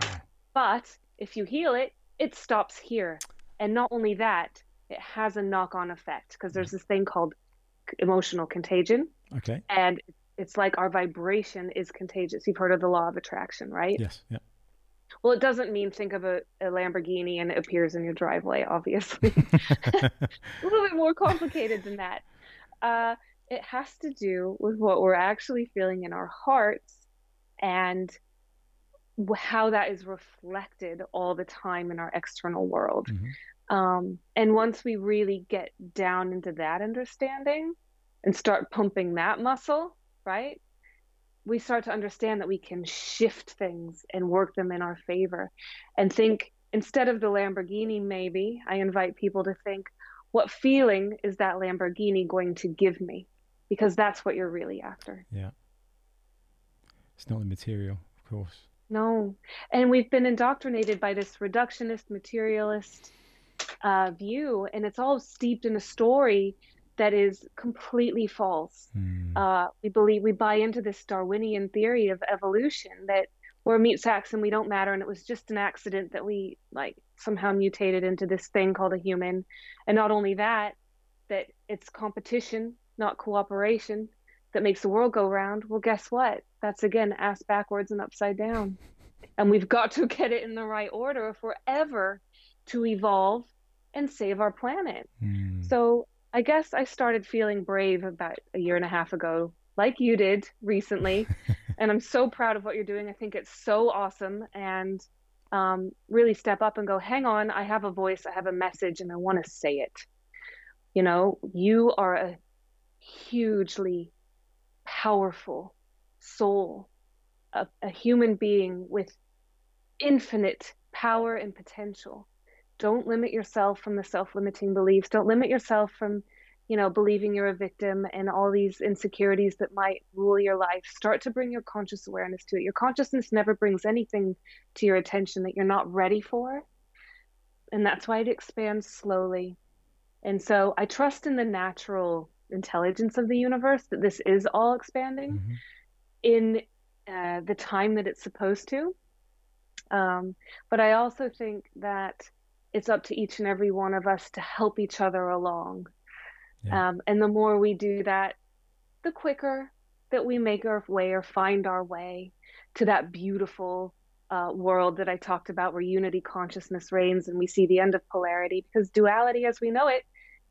but if you heal it, it stops here. And not only that, it has a knock-on effect because there's this thing called emotional contagion. Okay. And it's like our vibration is contagious. You've heard of the law of attraction, right? Yes. Yeah. Well, it doesn't mean think of a, a Lamborghini and it appears in your driveway, obviously. a little bit more complicated than that. Uh, it has to do with what we're actually feeling in our hearts and how that is reflected all the time in our external world. Mm-hmm. Um, and once we really get down into that understanding and start pumping that muscle, right? We start to understand that we can shift things and work them in our favor and think instead of the Lamborghini, maybe I invite people to think, what feeling is that Lamborghini going to give me? Because that's what you're really after. Yeah. It's not the material, of course. No. And we've been indoctrinated by this reductionist, materialist, uh, view, and it's all steeped in a story that is completely false. Mm. Uh, we believe we buy into this Darwinian theory of evolution that we're meat sacks and we don't matter, and it was just an accident that we like somehow mutated into this thing called a human. And not only that, that it's competition, not cooperation, that makes the world go round. Well, guess what? That's again ass backwards and upside down. And we've got to get it in the right order if we're ever to evolve and save our planet. Mm. So I guess I started feeling brave about a year and a half ago, like you did recently. and I'm so proud of what you're doing. I think it's so awesome. And um, really step up and go, hang on, I have a voice, I have a message, and I want to say it. You know, you are a hugely powerful soul, a, a human being with infinite power and potential. Don't limit yourself from the self limiting beliefs. Don't limit yourself from you know, believing you're a victim and all these insecurities that might rule your life, start to bring your conscious awareness to it. Your consciousness never brings anything to your attention that you're not ready for. And that's why it expands slowly. And so I trust in the natural intelligence of the universe that this is all expanding mm-hmm. in uh, the time that it's supposed to. Um, but I also think that it's up to each and every one of us to help each other along yeah. Um, and the more we do that, the quicker that we make our way or find our way to that beautiful uh, world that I talked about where unity consciousness reigns and we see the end of polarity because duality as we know it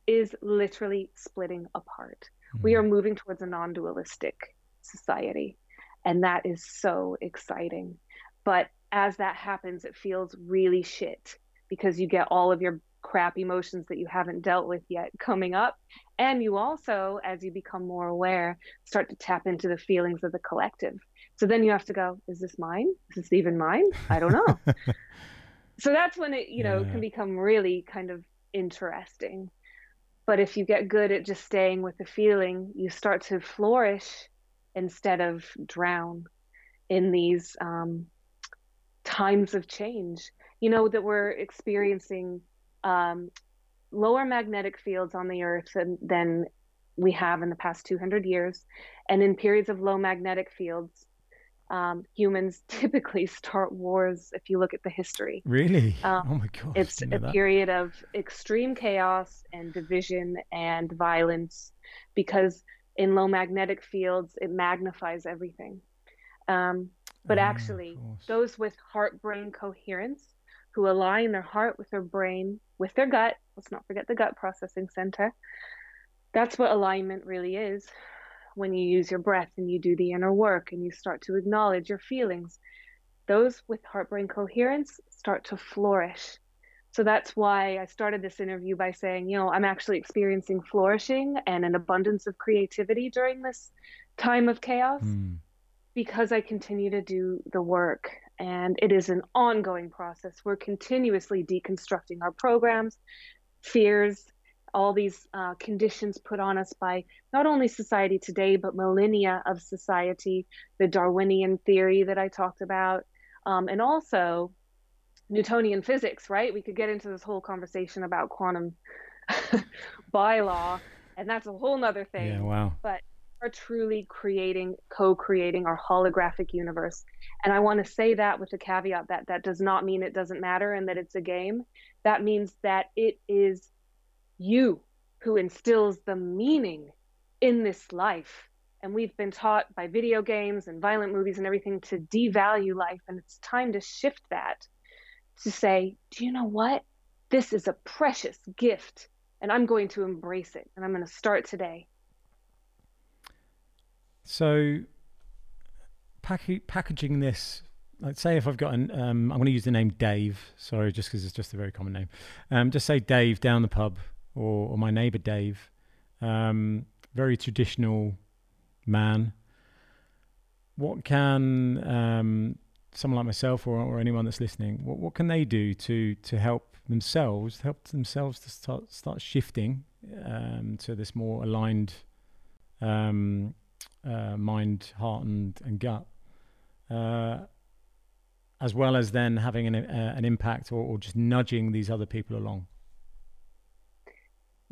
is literally splitting apart. Mm-hmm. We are moving towards a non dualistic society. And that is so exciting. But as that happens, it feels really shit because you get all of your crap emotions that you haven't dealt with yet coming up. And you also, as you become more aware, start to tap into the feelings of the collective. So then you have to go, is this mine? Is this even mine? I don't know. so that's when it, you know, yeah. can become really kind of interesting. But if you get good at just staying with the feeling, you start to flourish instead of drown in these um, times of change. You know, that we're experiencing um, lower magnetic fields on the Earth than, than we have in the past 200 years. And in periods of low magnetic fields, um, humans typically start wars if you look at the history. Really? Um, oh my God. It's a that. period of extreme chaos and division and violence because in low magnetic fields, it magnifies everything. Um, but oh, actually, those with heart brain coherence who align their heart with their brain, with their gut. Let's not forget the gut processing center. That's what alignment really is. When you use your breath and you do the inner work and you start to acknowledge your feelings, those with heart brain coherence start to flourish. So that's why I started this interview by saying, you know, I'm actually experiencing flourishing and an abundance of creativity during this time of chaos mm. because I continue to do the work and it is an ongoing process. We're continuously deconstructing our programs, fears, all these uh, conditions put on us by not only society today, but millennia of society, the Darwinian theory that I talked about, um, and also Newtonian physics, right? We could get into this whole conversation about quantum bylaw, and that's a whole nother thing. Yeah, wow. But are truly creating, co creating our holographic universe. And I want to say that with the caveat that that does not mean it doesn't matter and that it's a game. That means that it is you who instills the meaning in this life. And we've been taught by video games and violent movies and everything to devalue life. And it's time to shift that to say, do you know what? This is a precious gift and I'm going to embrace it. And I'm going to start today. So, pack- packaging this, let's say if I've got an, um, I'm going to use the name Dave. Sorry, just because it's just a very common name. Um, just say Dave down the pub, or, or my neighbour Dave. Um, very traditional man. What can um, someone like myself or, or anyone that's listening, what, what can they do to to help themselves, help themselves to start start shifting um, to this more aligned um, uh, mind, heart, and, and gut, uh, as well as then having an, uh, an impact or, or just nudging these other people along.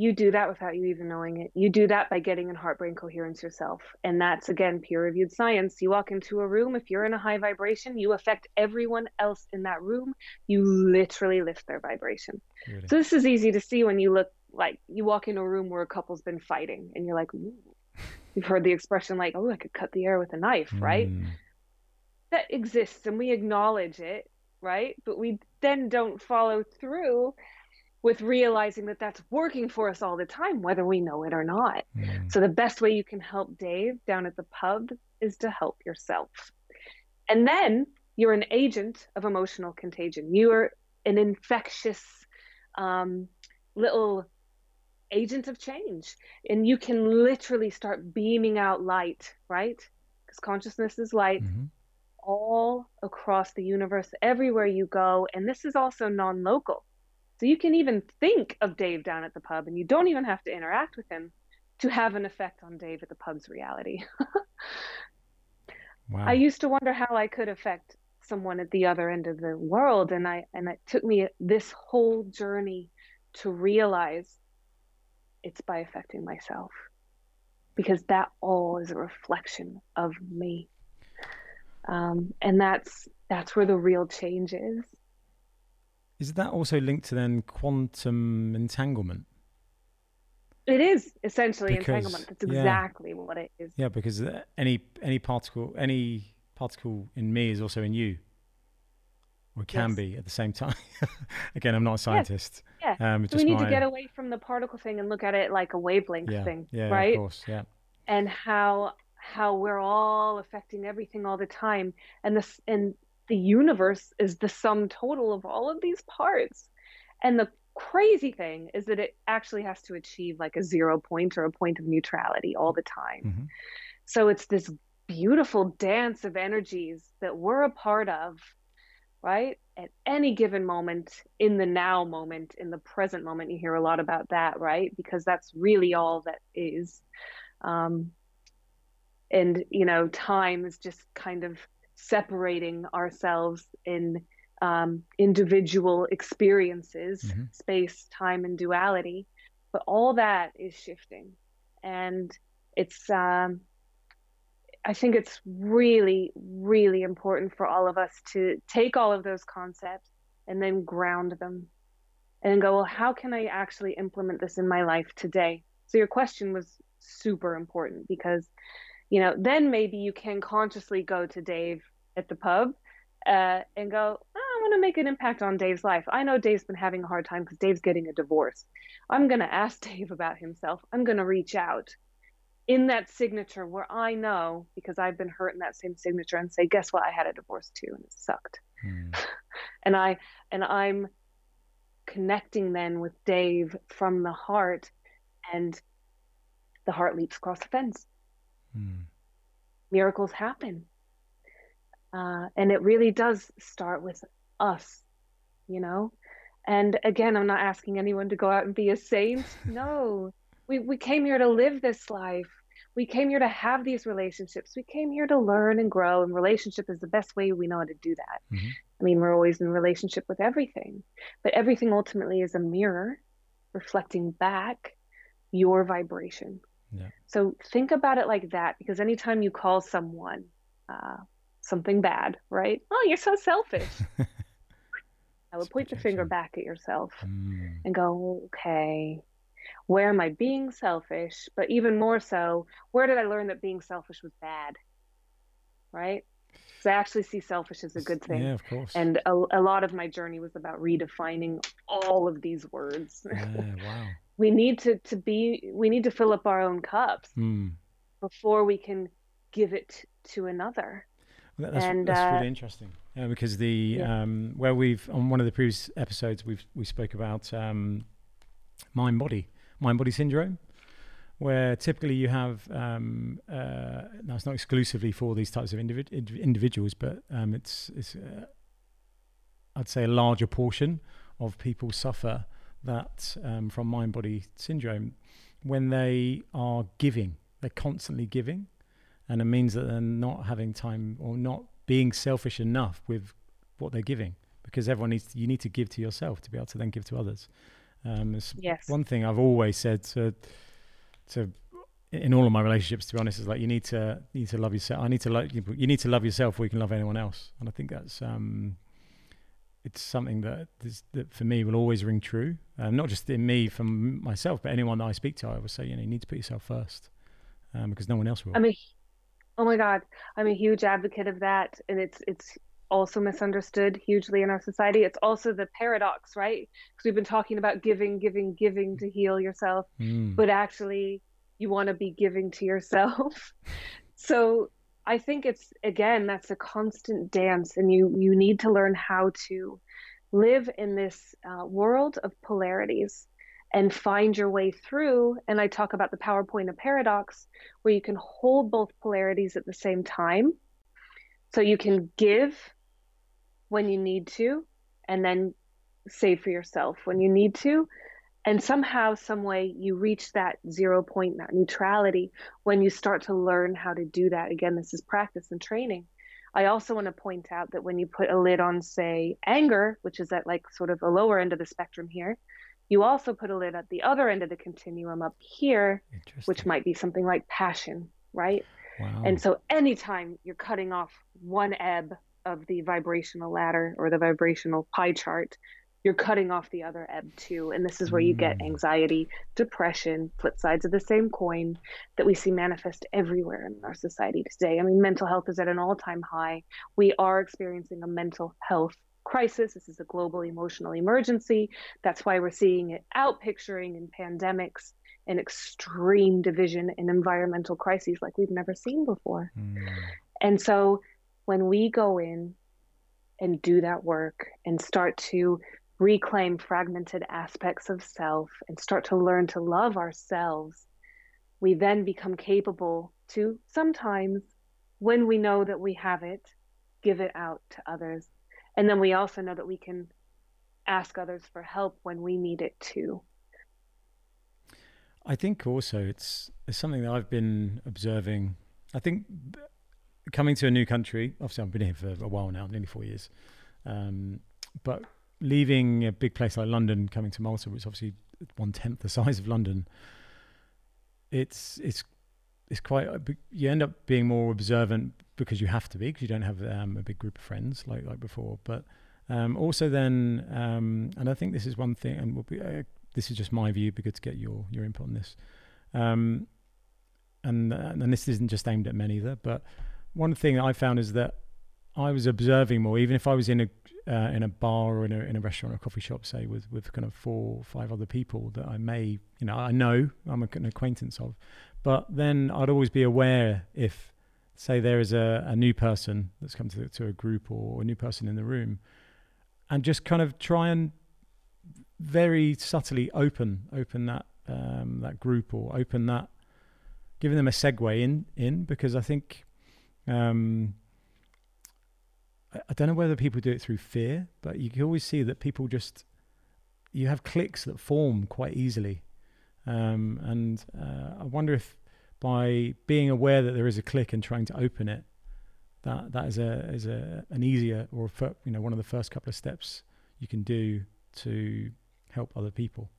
You do that without you even knowing it. You do that by getting in heart brain coherence yourself. And that's, again, peer reviewed science. You walk into a room, if you're in a high vibration, you affect everyone else in that room. You literally lift their vibration. Really? So, this is easy to see when you look like you walk into a room where a couple's been fighting and you're like, You've heard the expression like, "Oh, I could cut the air with a knife," right? Mm. That exists, and we acknowledge it, right? But we then don't follow through with realizing that that's working for us all the time, whether we know it or not. Mm. So, the best way you can help Dave down at the pub is to help yourself. And then you're an agent of emotional contagion. You are an infectious um, little agent of change. And you can literally start beaming out light, right? Because consciousness is light. Mm-hmm all across the universe, everywhere you go. And this is also non local. So you can even think of Dave down at the pub and you don't even have to interact with him to have an effect on Dave at the pub's reality. wow. I used to wonder how I could affect someone at the other end of the world and I and it took me this whole journey to realize it's by affecting myself because that all is a reflection of me um, and that's that's where the real change is is that also linked to then quantum entanglement? It is essentially because, entanglement. That's exactly yeah. what it is. Yeah, because any any particle any particle in me is also in you, or can yes. be at the same time. Again, I'm not a scientist. Yeah, yeah. Um, so we need my... to get away from the particle thing and look at it like a wavelength yeah. thing, yeah, right? Of course, yeah. And how how we're all affecting everything all the time, and this and the universe is the sum total of all of these parts. And the crazy thing is that it actually has to achieve like a zero point or a point of neutrality all the time. Mm-hmm. So it's this beautiful dance of energies that we're a part of, right? At any given moment, in the now moment, in the present moment, you hear a lot about that, right? Because that's really all that is. Um, and, you know, time is just kind of separating ourselves in um, individual experiences, mm-hmm. space, time, and duality. But all that is shifting. And it's, um, I think it's really, really important for all of us to take all of those concepts and then ground them and go, well, how can I actually implement this in my life today? So your question was super important because, you know, then maybe you can consciously go to Dave at the pub uh, and go, oh, I want to make an impact on Dave's life. I know Dave's been having a hard time because Dave's getting a divorce. I'm going to ask Dave about himself. I'm going to reach out in that signature where I know because I've been hurt in that same signature and say, guess what? I had a divorce too and it sucked. Hmm. and I and I'm connecting then with Dave from the heart and the heart leaps across the fence. Hmm. Miracles happen uh, and it really does start with us, you know? And again, I'm not asking anyone to go out and be a saint. No, we, we came here to live this life. We came here to have these relationships. We came here to learn and grow, and relationship is the best way we know how to do that. Mm-hmm. I mean, we're always in relationship with everything, but everything ultimately is a mirror reflecting back your vibration. Yeah. So think about it like that because anytime you call someone, uh, something bad, right? Oh, you're so selfish. I would point the finger back at yourself mm. and go, okay, where am I being selfish? But even more so, where did I learn that being selfish was bad? Right? So I actually see selfish as a good thing. Yeah, of course. And a, a lot of my journey was about redefining all of these words. Yeah, wow. we need to, to be, we need to fill up our own cups mm. before we can give it to another. That's, and, that's uh, really interesting. Yeah, because the yeah. um, where we've on one of the previous episodes we've we spoke about um, mind body mind body syndrome, where typically you have um, uh, now it's not exclusively for these types of individ- individuals, but um, it's it's uh, I'd say a larger portion of people suffer that um, from mind body syndrome when they are giving. They're constantly giving and it means that they're not having time or not being selfish enough with what they're giving because everyone needs to, you need to give to yourself to be able to then give to others um, yes. one thing I've always said to to in all of my relationships to be honest is like you need to you need to love yourself I need to love you need to love yourself before you can love anyone else. And I think that's um it's something that is, that for me will always ring true. Um, not just in me from myself but anyone that I speak to I would say you know you need to put yourself first um, because no one else will. I mean Oh my God, I'm a huge advocate of that, and it's it's also misunderstood hugely in our society. It's also the paradox, right? Because we've been talking about giving, giving, giving to heal yourself, mm. but actually you want to be giving to yourself. so I think it's again that's a constant dance, and you you need to learn how to live in this uh, world of polarities and find your way through. And I talk about the PowerPoint of paradox, where you can hold both polarities at the same time. So you can give when you need to, and then save for yourself when you need to. And somehow, some way, you reach that zero point, that neutrality when you start to learn how to do that. Again, this is practice and training. I also want to point out that when you put a lid on, say, anger, which is at like sort of a lower end of the spectrum here, you also put a lid at the other end of the continuum up here, which might be something like passion, right? Wow. And so anytime you're cutting off one ebb of the vibrational ladder or the vibrational pie chart, you're cutting off the other ebb too. And this is where you get mm. anxiety, depression, flip sides of the same coin that we see manifest everywhere in our society today. I mean, mental health is at an all time high. We are experiencing a mental health crisis. This is a global emotional emergency. That's why we're seeing it out picturing in pandemics and extreme division in environmental crises like we've never seen before. Mm. And so when we go in and do that work and start to reclaim fragmented aspects of self and start to learn to love ourselves, we then become capable to sometimes, when we know that we have it, give it out to others and then we also know that we can ask others for help when we need it too. I think also it's it's something that I've been observing. I think coming to a new country, obviously I've been here for a while now, nearly four years, um, but leaving a big place like London, coming to Malta, which is obviously one tenth the size of London, it's it's it's quite you end up being more observant because you have to be because you don't have um, a big group of friends like like before but um, also then um, and I think this is one thing and we'll be, uh, this is just my view be good to get your your input on this um, and and this isn't just aimed at men either but one thing I found is that I was observing more even if I was in a uh, in a bar or in a, in a restaurant or a coffee shop say with with kind of four or five other people that I may you know I know I'm an acquaintance of but then I'd always be aware if, say, there is a, a new person that's come to, to a group or a new person in the room, and just kind of try and very subtly open open that um, that group or open that, giving them a segue in in because I think. Um, I don't know whether people do it through fear, but you can always see that people just you have cliques that form quite easily um, and uh, I wonder if by being aware that there is a clique and trying to open it, that that is a is a an easier or you know one of the first couple of steps you can do to help other people.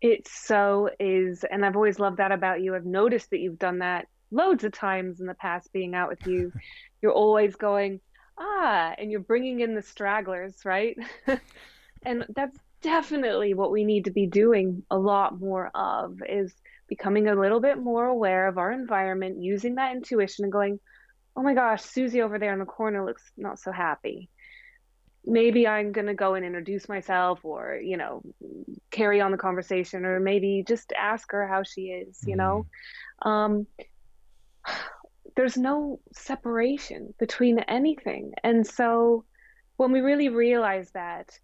It so is, and I've always loved that about you. I've noticed that you've done that loads of times in the past. Being out with you, you're always going ah, and you're bringing in the stragglers, right? and that's definitely what we need to be doing a lot more of is becoming a little bit more aware of our environment, using that intuition and going, oh my gosh, Susie over there in the corner looks not so happy. Maybe I'm going to go and introduce myself or, you know, carry on the conversation or maybe just ask her how she is, you mm-hmm. know? Um, there's no separation between anything. And so when we really realize that,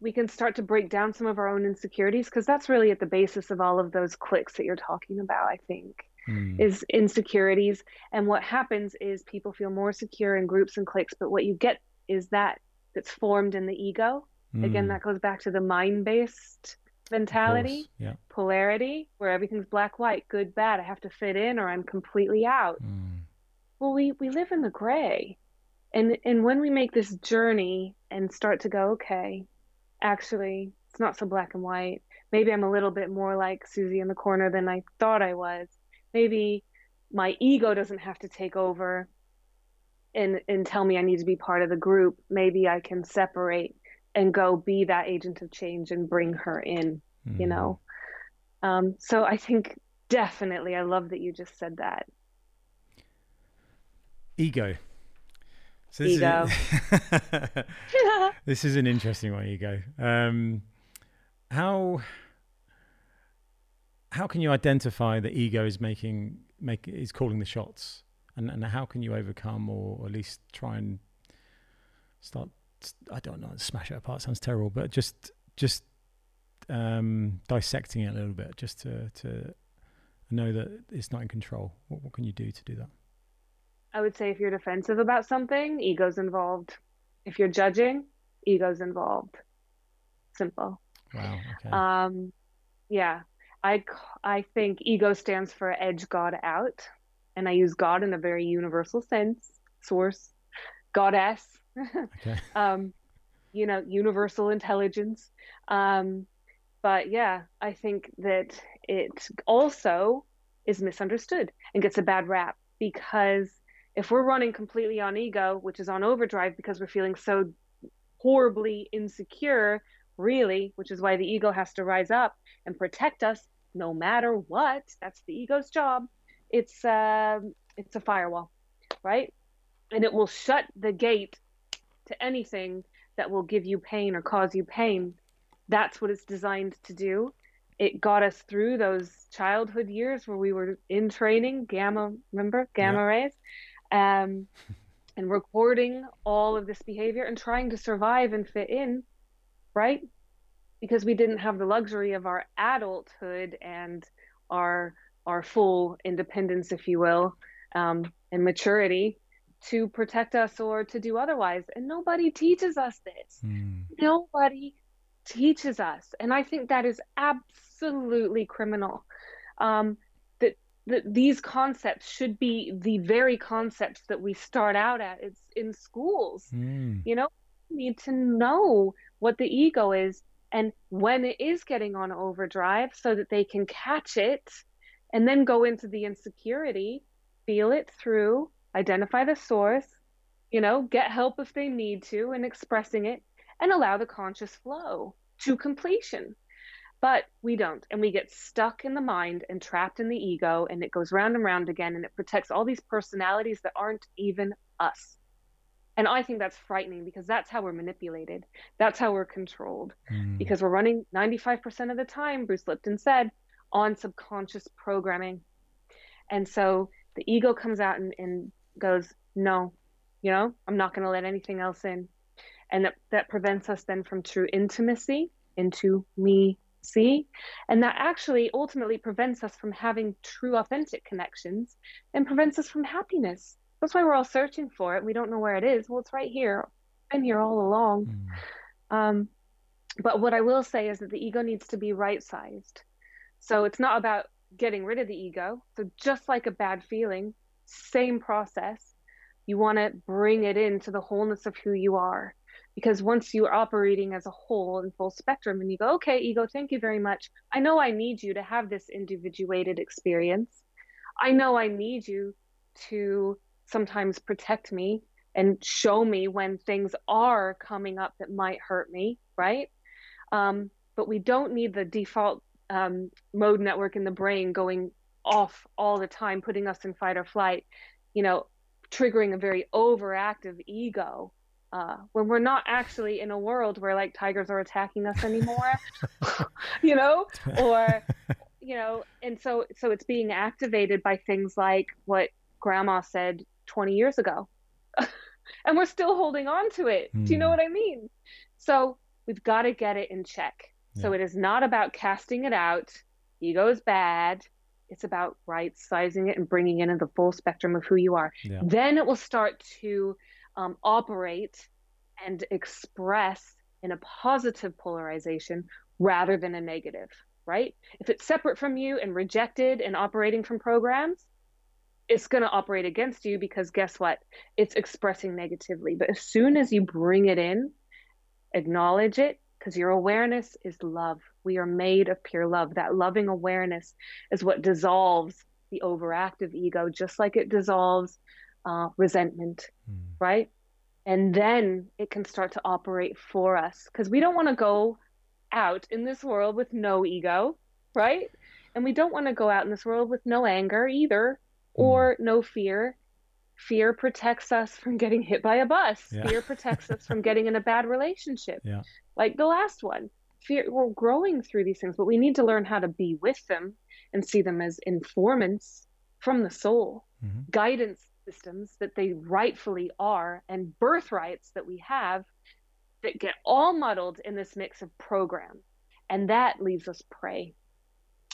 we can start to break down some of our own insecurities because that's really at the basis of all of those cliques that you're talking about i think mm. is insecurities and what happens is people feel more secure in groups and cliques but what you get is that that's formed in the ego mm. again hmm. that goes back to the mind based mentality yeah. polarity where everything's black white good bad i have to fit in or i'm completely out mm. well we we live in the gray and and when we make this journey and start to go okay actually it's not so black and white. Maybe I'm a little bit more like Susie in the corner than I thought I was. Maybe my ego doesn't have to take over and and tell me I need to be part of the group. Maybe I can separate and go be that agent of change and bring her in, mm-hmm. you know. Um, so I think definitely I love that you just said that. Ego. So this ego. Is, this is an interesting one, ego. Um, how how can you identify that ego is making make is calling the shots, and and how can you overcome or at least try and start? I don't know, smash it apart sounds terrible, but just just um, dissecting it a little bit, just to to know that it's not in control. What what can you do to do that? I would say if you're defensive about something, ego's involved. If you're judging, ego's involved. Simple. Wow. Okay. Um, yeah, I I think ego stands for edge God out, and I use God in a very universal sense. Source, goddess. okay. um, you know, universal intelligence. Um, but yeah, I think that it also is misunderstood and gets a bad rap because if we're running completely on ego, which is on overdrive because we're feeling so horribly insecure, really, which is why the ego has to rise up and protect us no matter what. That's the ego's job. It's uh, it's a firewall, right? And it will shut the gate to anything that will give you pain or cause you pain. That's what it's designed to do. It got us through those childhood years where we were in training, gamma, remember, gamma yeah. rays, um, and recording all of this behavior and trying to survive and fit in, right? Because we didn't have the luxury of our adulthood and our our full independence, if you will, um, and maturity to protect us or to do otherwise. And nobody teaches us this. Mm. Nobody teaches us, and I think that is absolutely criminal. Um, that these concepts should be the very concepts that we start out at it's in schools mm. you know we need to know what the ego is and when it is getting on overdrive so that they can catch it and then go into the insecurity feel it through identify the source you know get help if they need to in expressing it and allow the conscious flow to completion but we don't. And we get stuck in the mind and trapped in the ego, and it goes round and round again, and it protects all these personalities that aren't even us. And I think that's frightening because that's how we're manipulated. That's how we're controlled. Mm. Because we're running 95% of the time, Bruce Lipton said, on subconscious programming. And so the ego comes out and, and goes, no, you know, I'm not going to let anything else in. And that, that prevents us then from true intimacy into me see? And that actually ultimately prevents us from having true authentic connections and prevents us from happiness. That's why we're all searching for it. We don't know where it is. Well it's right here. Been here all along. Mm. um, but what i will say is that the ego needs to be right sized so it's not about getting rid of the ego. So just like a bad feeling same process. You want to bring it into the wholeness of who you are. Because once you're operating as a whole and full spectrum and you go okay ego thank you very much. I know i need you to have this individuated experience. I know i need you to sometimes protect me and show me when things are coming up that might hurt me right? Um, but we don't need the default um, mode network in the brain going off all the time putting us in fight or flight you know triggering a very overactive ego uh, when we're not actually in a world where like tigers are attacking us anymore, you know, or you know, and so so it's being activated by things like what grandma said 20 years ago. and we're still holding on to it. Mm. Do you know hmm. what I mean? So we've got to get it in check. Yeah. So it is not about casting it out. Ego is bad. It's about right sizing it and bringing it in the full spectrum of who you are. Yeah. Then it will start to um, operate and express in a positive polarization rather than a negative, right? If it's separate from you and rejected and operating from programs, it's going to operate against you because guess what? It's expressing negatively. But as soon as you bring it in, acknowledge it, because your awareness is love. We are made of pure love. That loving awareness is what dissolves the overactive ego, just like it dissolves uh, resentment, mm. right? And then it can start to operate for us because we don't want to go out in this world with no ego, right? And we don't want to go out in this world with no anger either mm. or no fear. fear protects us from getting hit by a bus. Yeah. Fear protects us from getting in a bad relationship. Yeah. Like the last one. Fear we're growing through these things, but we need to learn how to be with them and see them as informants from the soul, hmm guidance systems that they rightfully are, and birthrights that we have that get all muddled in this mix of program. And that leaves us prey.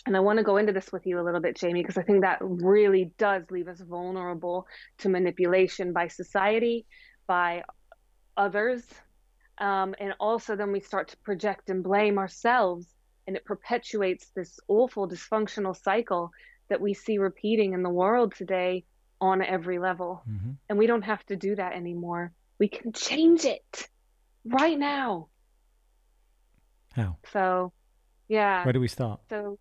And I want to go into this with you a little bit, Jamie, because I think that really does leave us vulnerable to manipulation by society, by others. Um, and also, then we start to project and blame ourselves, and it perpetuates this awful dysfunctional cycle that we see repeating in the world today on every level. hmm And we don't have to do that anymore. We can change it right now. How? So, yeah. Where do we start? So,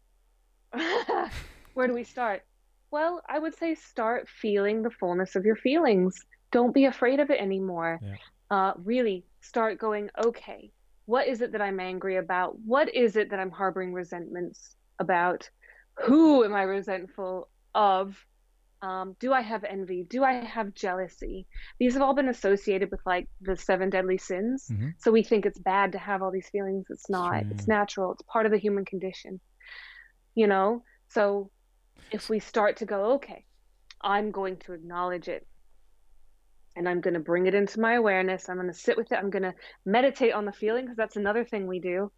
where do we start? Well, I would say start feeling the fullness of your feelings. Don't be afraid of it anymore. Yeah. Uh, really start going, okay, what is it that I'm angry about? What is it that I'm harboring resentments about? Who am I resentful of? Um, do I have envy? Do I have jealousy? These have all been associated with like the seven deadly sins. hmm So we think it's bad to have all these feelings. It's not. It's natural. It's part of the human condition. You know? So if we start to go, okay, I'm going to acknowledge it and I'm going to bring it into my awareness. I'm going to sit with it. I'm going to meditate on the feeling because that's another thing we do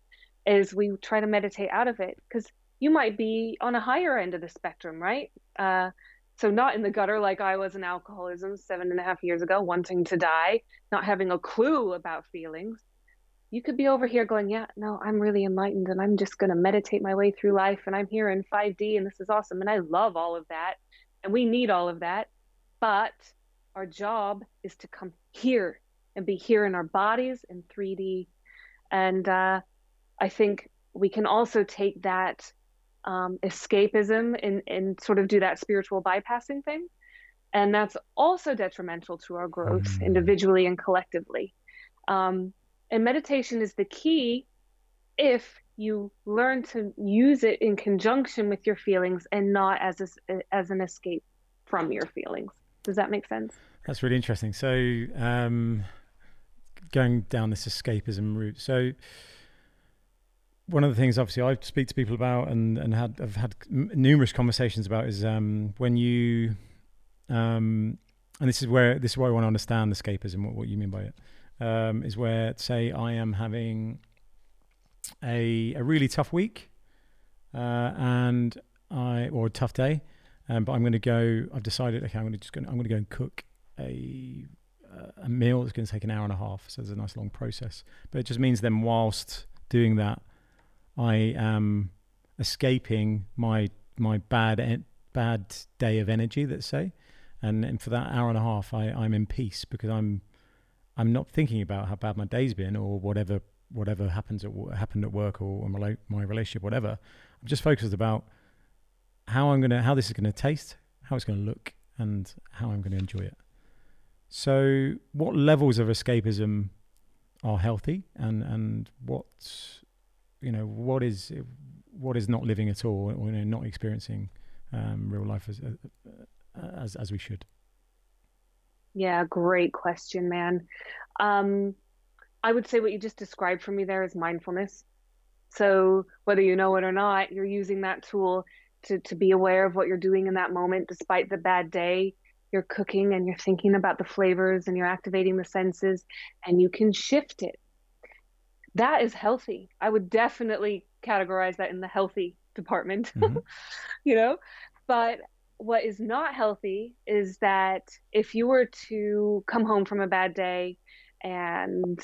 is we try to meditate out of it because you might be on a higher end of the spectrum, right? Uh, so not in the gutter like I was in alcoholism seven and a half years ago, wanting to die, not having a clue about feelings. You could be over here going, yeah, no, I'm really enlightened and I'm just going to meditate my way through life and I'm here in 5D and this is awesome and I love all of that and we need all of that. But our job is to come here and be here in our bodies in 3D. And uh, I think we can also take that um, escapism and, and sort of do that spiritual bypassing thing. And that's also detrimental to our growth Mm. individually and collectively. Um, and meditation is the key if you learn to use it in conjunction with your feelings and not as a, as an escape from your feelings. Does that make sense? That's really interesting. So, um, going down this escapism route. So, one of the things, obviously, I speak to people about and and had I've had numerous conversations about is um, when you, um, and this is where this is why I want to understand escapism. What, what you mean by it um, is where, say, I am having a a really tough week, uh, and I or a tough day, um, but I'm going to go. I've decided. Okay, I'm going to just going. I'm going to go and cook a uh, a meal. It's going to take an hour and a half, so it's a nice long process. But it just means then, whilst doing that, I am escaping my my bad bad day of energy. Let's say, and, and for that hour and a half, I I'm in peace because I'm I'm not thinking about how bad my day's been or whatever whatever happens at happened at work or, or my, my relationship, whatever. I'm just focused about how I'm gonna how this is gonna taste, how it's gonna look, and how I'm gonna enjoy it. So, what levels of escapism are healthy, and and what you know what is what is not living at all, or you know, not experiencing um, real life as uh, as as we should. Yeah, great question, man. Um, I would say what you just described for me there is mindfulness. So whether you know it or not, you're using that tool to to be aware of what you're doing in that moment, despite the bad day. You're cooking and you're thinking about the flavors and you're activating the senses, and you can shift it. That is healthy. I would definitely categorize that in the healthy department, Mhm. you know? But what is not healthy is that if you were to come home from a bad day and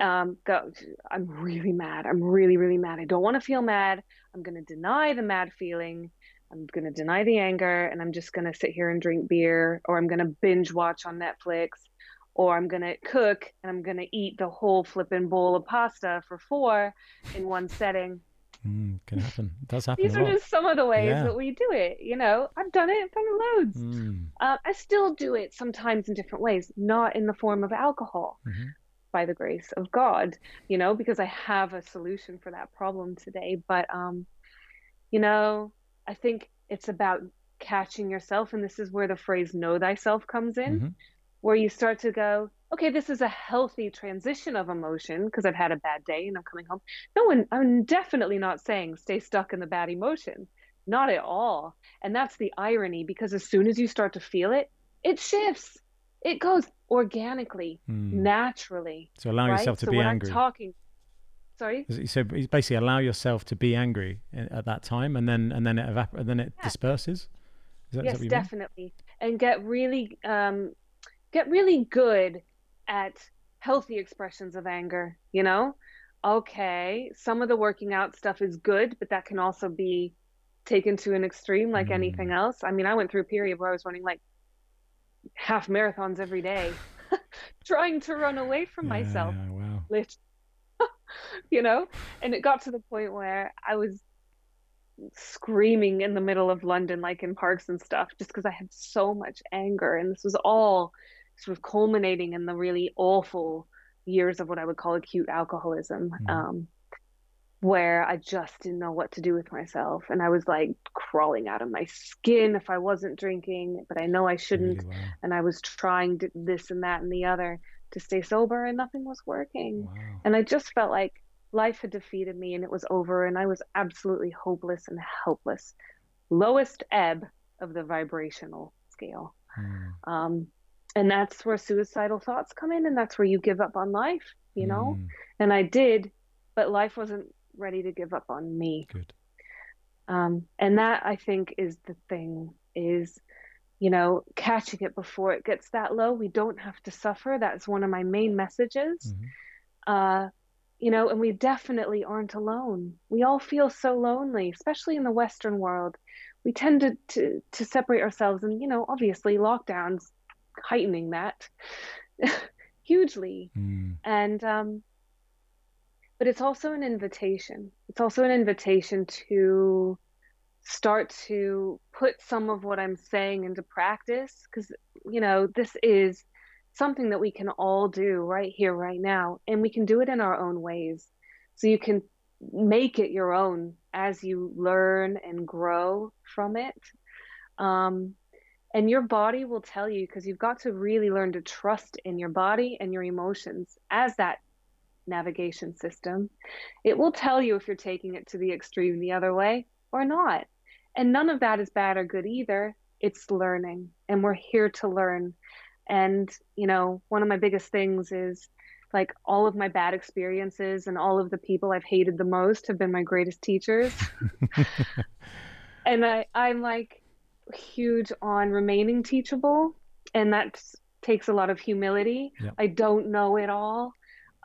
um, go, I'm really mad. I'm really, really mad. I don't want to feel mad. I'm going to deny the mad feeling. I'm going to deny the anger and I'm just going to sit here and drink beer or I'm going to binge watch on Netflix or I'm going to cook and I'm going to eat the whole flipping bowl of pasta for four in one setting. Mm, can happen. It does happen These are just some of the ways Yeah. that we do it. You know, I've done it, I've done it loads. Mm, Uh, I still do it sometimes in different ways, not in the form of alcohol, mhm. By the grace of God, you know, because I have a solution for that problem today. But, um, you know, I think it's about catching yourself. And this is where the phrase know thyself comes in, hmm where you start to go, okay, this is a healthy transition of emotion because I've had a bad day and I'm coming home. No one, I'm definitely not saying stay stuck in the bad emotion. Not at all. And that's the irony because as soon as you start to feel it, it shifts. It goes organically, Mm. naturally. So allow right? yourself to so be when angry. I'm talking, sorry. so basically, allow yourself to be angry at that time, and then and then it evap- and then it Yeah. disperses. Is that yes what you mean? definitely and get really um get really good at healthy expressions of anger you know okay some of the working out stuff is good but that can also be taken to an extreme like anything Mm. else i mean i went through a period where i was running like half marathons every day trying to run away from myself Yeah, wow. you know and it got to the point where i was screaming in the middle of london like in parks and stuff just because i had so much anger and this was all sort of culminating in the really awful years of what i would call acute alcoholism Mhm. um, where i just didn't know what to do with myself and i was like crawling out of my skin if i wasn't drinking but i know i shouldn't wow. and i was trying to, this and that and the other to stay sober and nothing was working Wow. and I just felt like life had defeated me and it was over and I was absolutely hopeless and helpless. Lowest ebb of the vibrational scale. Mm. Um, and that's where suicidal thoughts come in and that's where you give up on life, you know? Mm. And I did, but life wasn't ready to give up on me. Good. Um, and that I think is the thing is, you know, catching it before it gets that low. We don't have to suffer. That's one of my main messages. Mhm. uh, you know, and we definitely aren't alone. We all feel so lonely, especially in the Western world. We tend to to, to separate ourselves, and you know, obviously, lockdowns heightening that hugely. Mm. And um, but it's also an invitation. It's also an invitation to start to put some of what I'm saying into practice, because you know, this is something that we can all do right here, right now, and we can do it in our own ways. So you can make it your own as you learn and grow from it. Um, and your body will tell you because you've got to really learn to trust in your body and your emotions as that navigation system. It will tell you if you're taking it to the extreme the other way or not. And none of that is bad or good either. It's learning, and we're here to learn. And, you know, one of my biggest things is like all of my bad experiences and all of the people I've hated the most have been my greatest teachers. and I, I'm like huge on remaining teachable. And that takes a lot of humility. Yep. I don't know it all.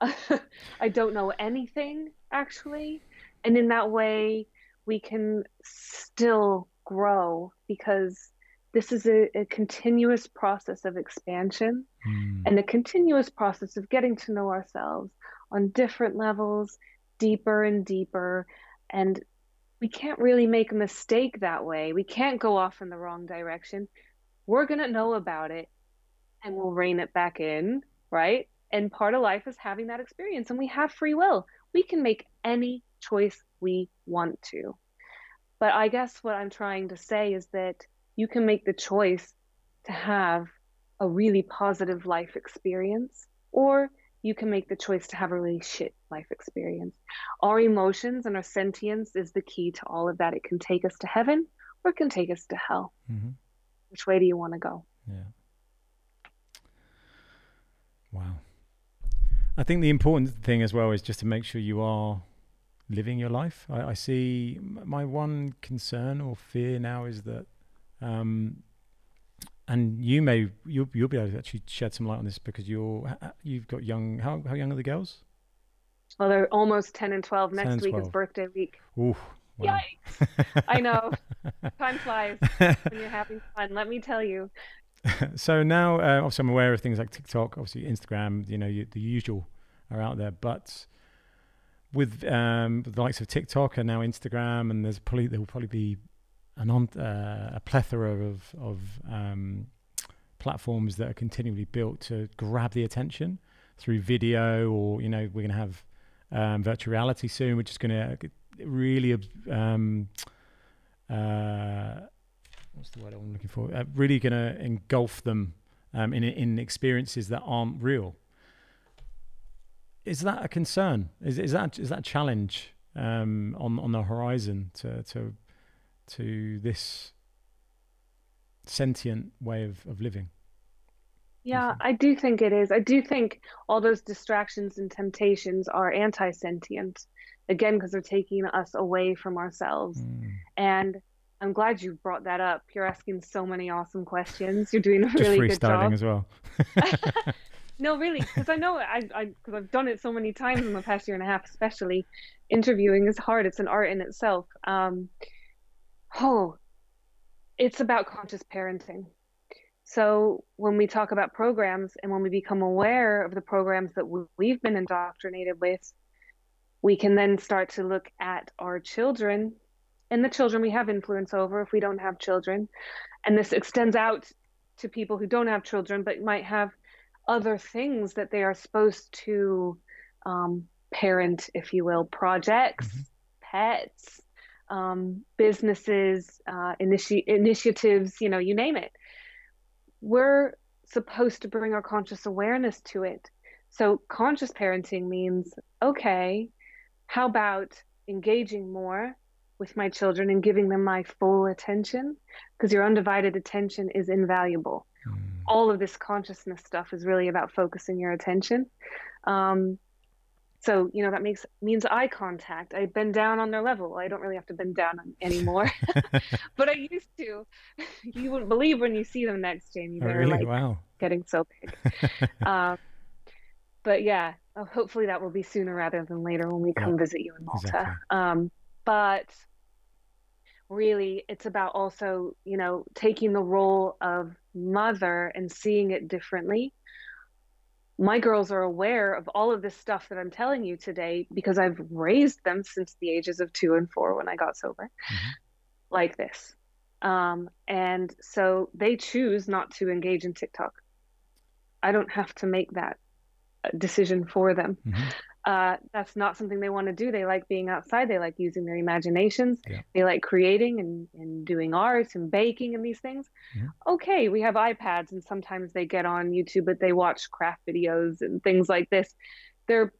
I don't know anything actually. And in that way, we can still grow because this is a, a continuous process of expansion Mm. and a continuous process of getting to know ourselves on different levels, deeper and deeper. And we can't really make a mistake that way. We can't go off in the wrong direction. We're going to know about it and we'll rein it back in, right? And part of life is having that experience, and we have free will. We can make any choice we want to. But I guess what I'm trying to say is that you can make the choice to have a really positive life experience, or you can make the choice to have a really shit life experience. Our emotions and our sentience is the key to all of that. It can take us to heaven or it can take us to hell. Mm-hmm. Which way do you want to go? Yeah. Wow. I think the important thing as well is just to make sure you are living your life. I, I see my one concern or fear now is that, um, and you may you'll you'll be able to actually shed some light on this because you're you've got young. How how young are the girls? Well, they're almost 10 and 12. 10 Next and week is birthday week. Ooh. Wow. Yikes. I know. Time flies when you're having fun, let me tell you. so now, uh, obviously, I'm aware of things like TikTok, obviously Instagram. You know, you, the usual are out there, but with um, the likes of TikTok and now Instagram, and there's probably there will probably be an on, uh, a plethora of of um, platforms that are continually built to grab the attention through video, or you know, we're going to have um, virtual reality soon, which is going to really um, uh, what's the word I'm looking for? Uh, really going to engulf them um, in in experiences that aren't real. Is that a concern? Is is that is that a challenge um, on on the horizon to to to this sentient way of, of living? Yeah, I do think it is. I do think all those distractions and temptations are anti sentient, again, because they're taking us away from ourselves. Mm. And I'm glad you brought that up. You're asking so many awesome questions. You're doing a Just really good job. as well. no, really, because I know I, I, because I've done it so many times in the past year and a half, especially. Interviewing is hard. It's an art in itself. Um, oh, it's about conscious parenting. So when we talk about programs and when we become aware of the programs that we've been indoctrinated with, we can then start to look at our children and the children we have influence over if we don't have children. And this extends out to people who don't have children but might have other things that they are supposed to um, parent, if you will, projects, mm-hmm. pets, um, businesses, uh, initi- initiatives, you know, you name it. We're supposed to bring our conscious awareness to it. So, conscious parenting means okay, how about engaging more with my children and giving them my full attention? Because your undivided attention is invaluable. Mm. All of this consciousness stuff is really about focusing your attention. Um, so you know that makes means eye contact i bend down on their level i don't really have to bend down anymore but i used to you wouldn't believe when you see them next jamie oh, they're oh, really? like wow. getting so big um, but yeah oh, hopefully that will be sooner rather than later when we come yeah, visit you in malta exactly. um, but really it's about also you know taking the role of mother and seeing it differently my girls are aware of all of this stuff that I'm telling you today because I've raised them since the ages of two and four when I got sober, mm-hmm. like this. Um, and so they choose not to engage in TikTok. I don't have to make that uh, decision for them. Mm-hmm uh, that's not something they want to do. They like being outside. They like using their imaginations. Yeah. They like creating and, and doing art and baking and these things. Yeah. Okay, we have iPads and sometimes they get on YouTube, but they watch craft videos and things like this. They're,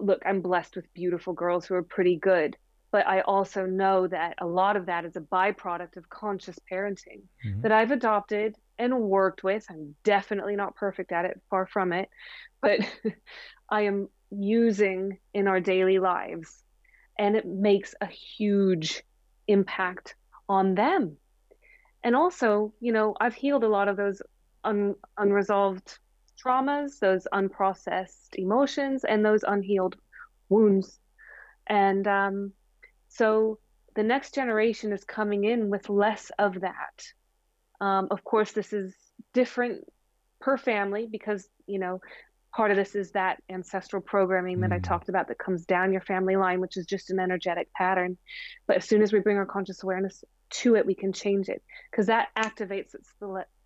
look, I'm blessed with beautiful girls who are pretty good, but I also know that a lot of that is a byproduct of conscious parenting mm-hmm. that I've adopted and worked with. I'm definitely not perfect at it, far from it, but I am using in our daily lives. And it makes a huge impact on them. And also, you know, I've healed a lot of those un- unresolved traumas, those unprocessed emotions, and those unhealed wounds. And um, so the next generation is coming in with less of that. Um, of course, this is different per family because, you know, part of this is that ancestral programming that mm. I talked about that comes down your family line, which is just an energetic pattern. But as soon as we bring our conscious awareness to it, we can change it because that activates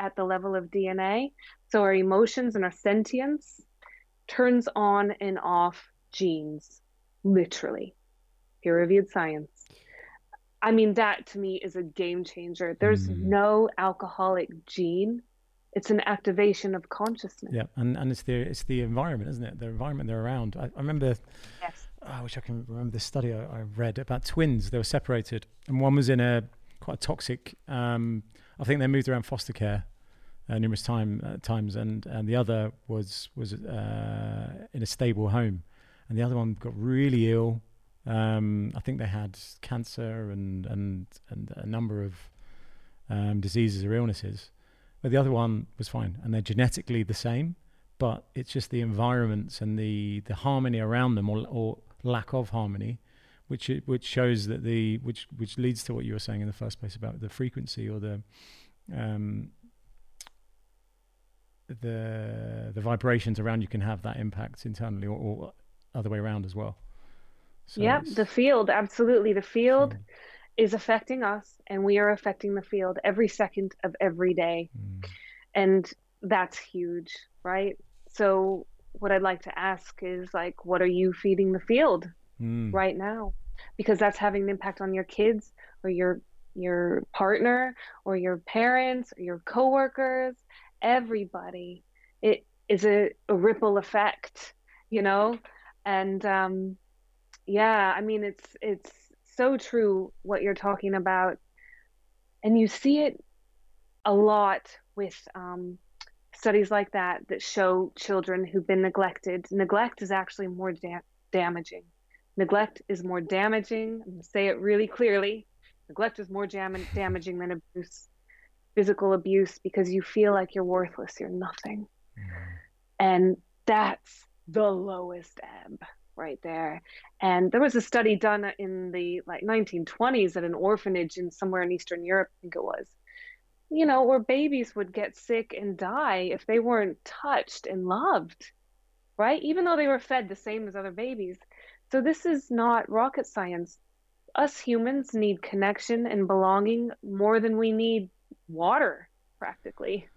at the level of DNA. So our emotions and our sentience turns on and off genes, literally. Peer reviewed science. I mean, that to me is a game changer. There's mm. no alcoholic gene it's an activation of consciousness. Yeah, and, and it's the it's the environment, isn't it? The environment they're around. I, I remember. Yes. Oh, I wish I can remember this study I, I, read about twins. They were separated, and one was in a quite a toxic. Um, I think they moved around foster care uh, numerous time uh, times, and and the other was was uh, in a stable home, and the other one got really ill. Um, I think they had cancer and and and a number of um, diseases or illnesses but the other one was fine, and they're genetically the same, but it's just the environments and the the harmony around them, or, or lack of harmony, which which shows that the which which leads to what you were saying in the first place about the frequency or the um, the the vibrations around you can have that impact internally or, or other way around as well. So yeah, the field absolutely the field. Is affecting us and we are affecting the field every second of every day. Mm. And that's huge, right? So what I'd like to ask is like what are you feeding the field mm. right now? Because that's having an impact on your kids or your your partner or your parents or your coworkers, everybody. It is a, a ripple effect, you know? And um, yeah, I mean it's it's so true what you're talking about. And you see it a lot with um, studies like that that show children who've been neglected. Neglect is actually more da- damaging. Neglect is more damaging. I'm say it really clearly. Neglect is more jam- damaging than abuse, physical abuse, because you feel like you're worthless, you're nothing. Mm-hmm. And that's the lowest ebb right there. And there was a study done in the like 1920s at an orphanage in somewhere in Eastern Europe, I think it was, you know, where babies would get sick and die if they weren't touched and loved, right? Even though they were fed the same as other babies. So this is not rocket science. Us humans need connection and belonging more than we need water, practically.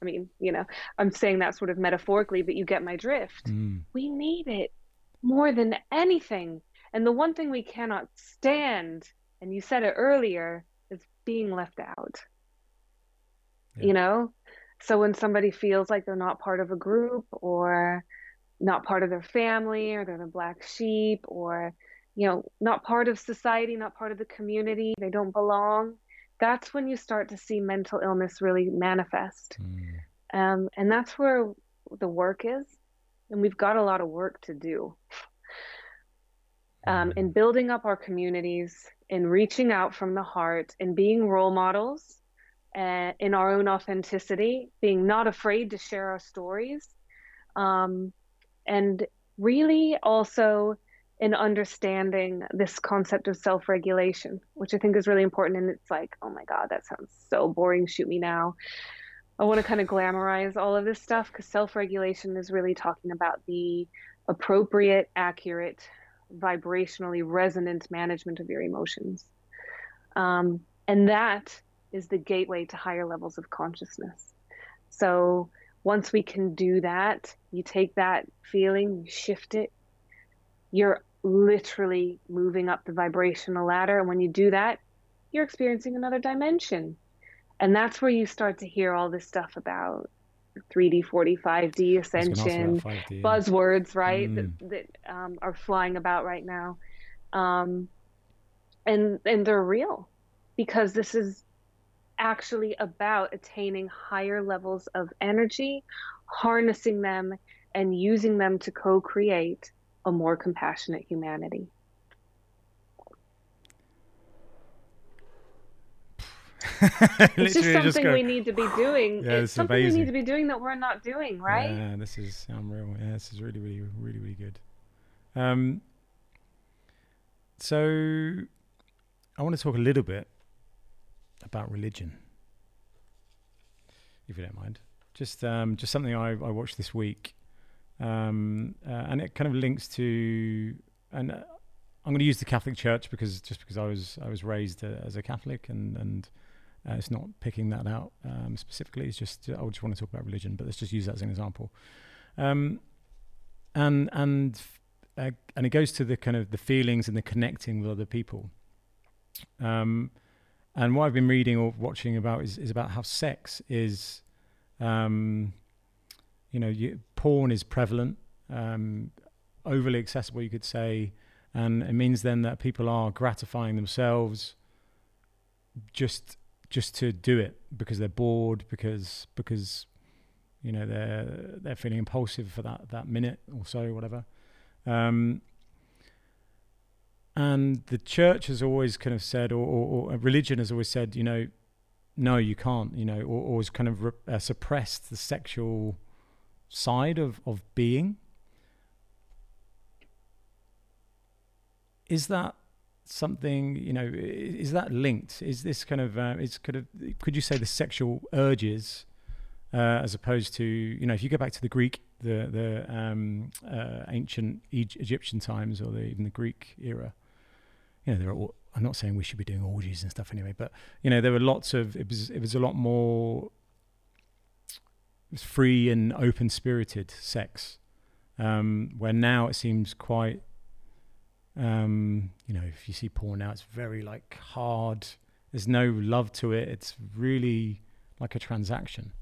I mean, you know, I'm saying that sort of metaphorically, but you get my drift. Mm. We need it more than anything. And the one thing we cannot stand, and you said it earlier, is being left out yeah. you know so when somebody feels like they're not part of a group or not part of their family or they're the black sheep or you know not part of society not part of the community they don't belong that's when you start to see mental illness really manifest mm. um, and that's where the work is and we've got a lot of work to do um, mm. in building up our communities in reaching out from the heart and being role models uh, in our own authenticity, being not afraid to share our stories, um, and really also in understanding this concept of self regulation, which I think is really important. And it's like, oh my God, that sounds so boring. Shoot me now. I want to kind of glamorize all of this stuff because self regulation is really talking about the appropriate, accurate, vibrationally resonant management of your emotions. Um, and that is the gateway to higher levels of consciousness. So once we can do that, you take that feeling, you shift it, you're literally moving up the vibrational ladder. And when you do that, you're experiencing another dimension. And that's where you start to hear all this stuff about 3D, 4D, 5D ascension, 5D. buzzwords, right, mm. that, that um, are flying about right now. Um, and, and they're real because this is actually about attaining higher levels of energy, harnessing them, and using them to co create a more compassionate humanity. it's just something just go, we need to be doing. Yeah, it's something amazing. we need to be doing that we're not doing, right? Yeah, this is unreal. Yeah, this is really, really, really, really good. Um, so I want to talk a little bit about religion, if you don't mind. Just um, just something I, I watched this week, um, uh, and it kind of links to and. Uh, I'm going to use the Catholic Church because just because I was I was raised uh, as a Catholic and and uh, it's not picking that out um, specifically. It's just I just want to talk about religion, but let's just use that as an example. Um, and and uh, and it goes to the kind of the feelings and the connecting with other people. Um, and what I've been reading or watching about is, is about how sex is, um, you know, you, porn is prevalent, um, overly accessible, you could say, and it means then that people are gratifying themselves just just to do it because they're bored, because because you know they're they're feeling impulsive for that that minute or so, whatever. Um, and the church has always kind of said, or, or, or religion has always said, you know, no, you can't, you know, or, has kind of re- uh, suppressed the sexual side of, of being. Is that something, you know, is that linked? Is this kind of, uh, is kind of, could you say the sexual urges, uh, as opposed to, you know, if you go back to the Greek, the, the um, uh, ancient Egyptian times or the, even the Greek era, you know, there are. I'm not saying we should be doing orgies and stuff anyway, but you know, there were lots of. It was it was a lot more free and open spirited sex, um, where now it seems quite. Um, you know, if you see porn now, it's very like hard, There's no love to it. It's really like a transaction.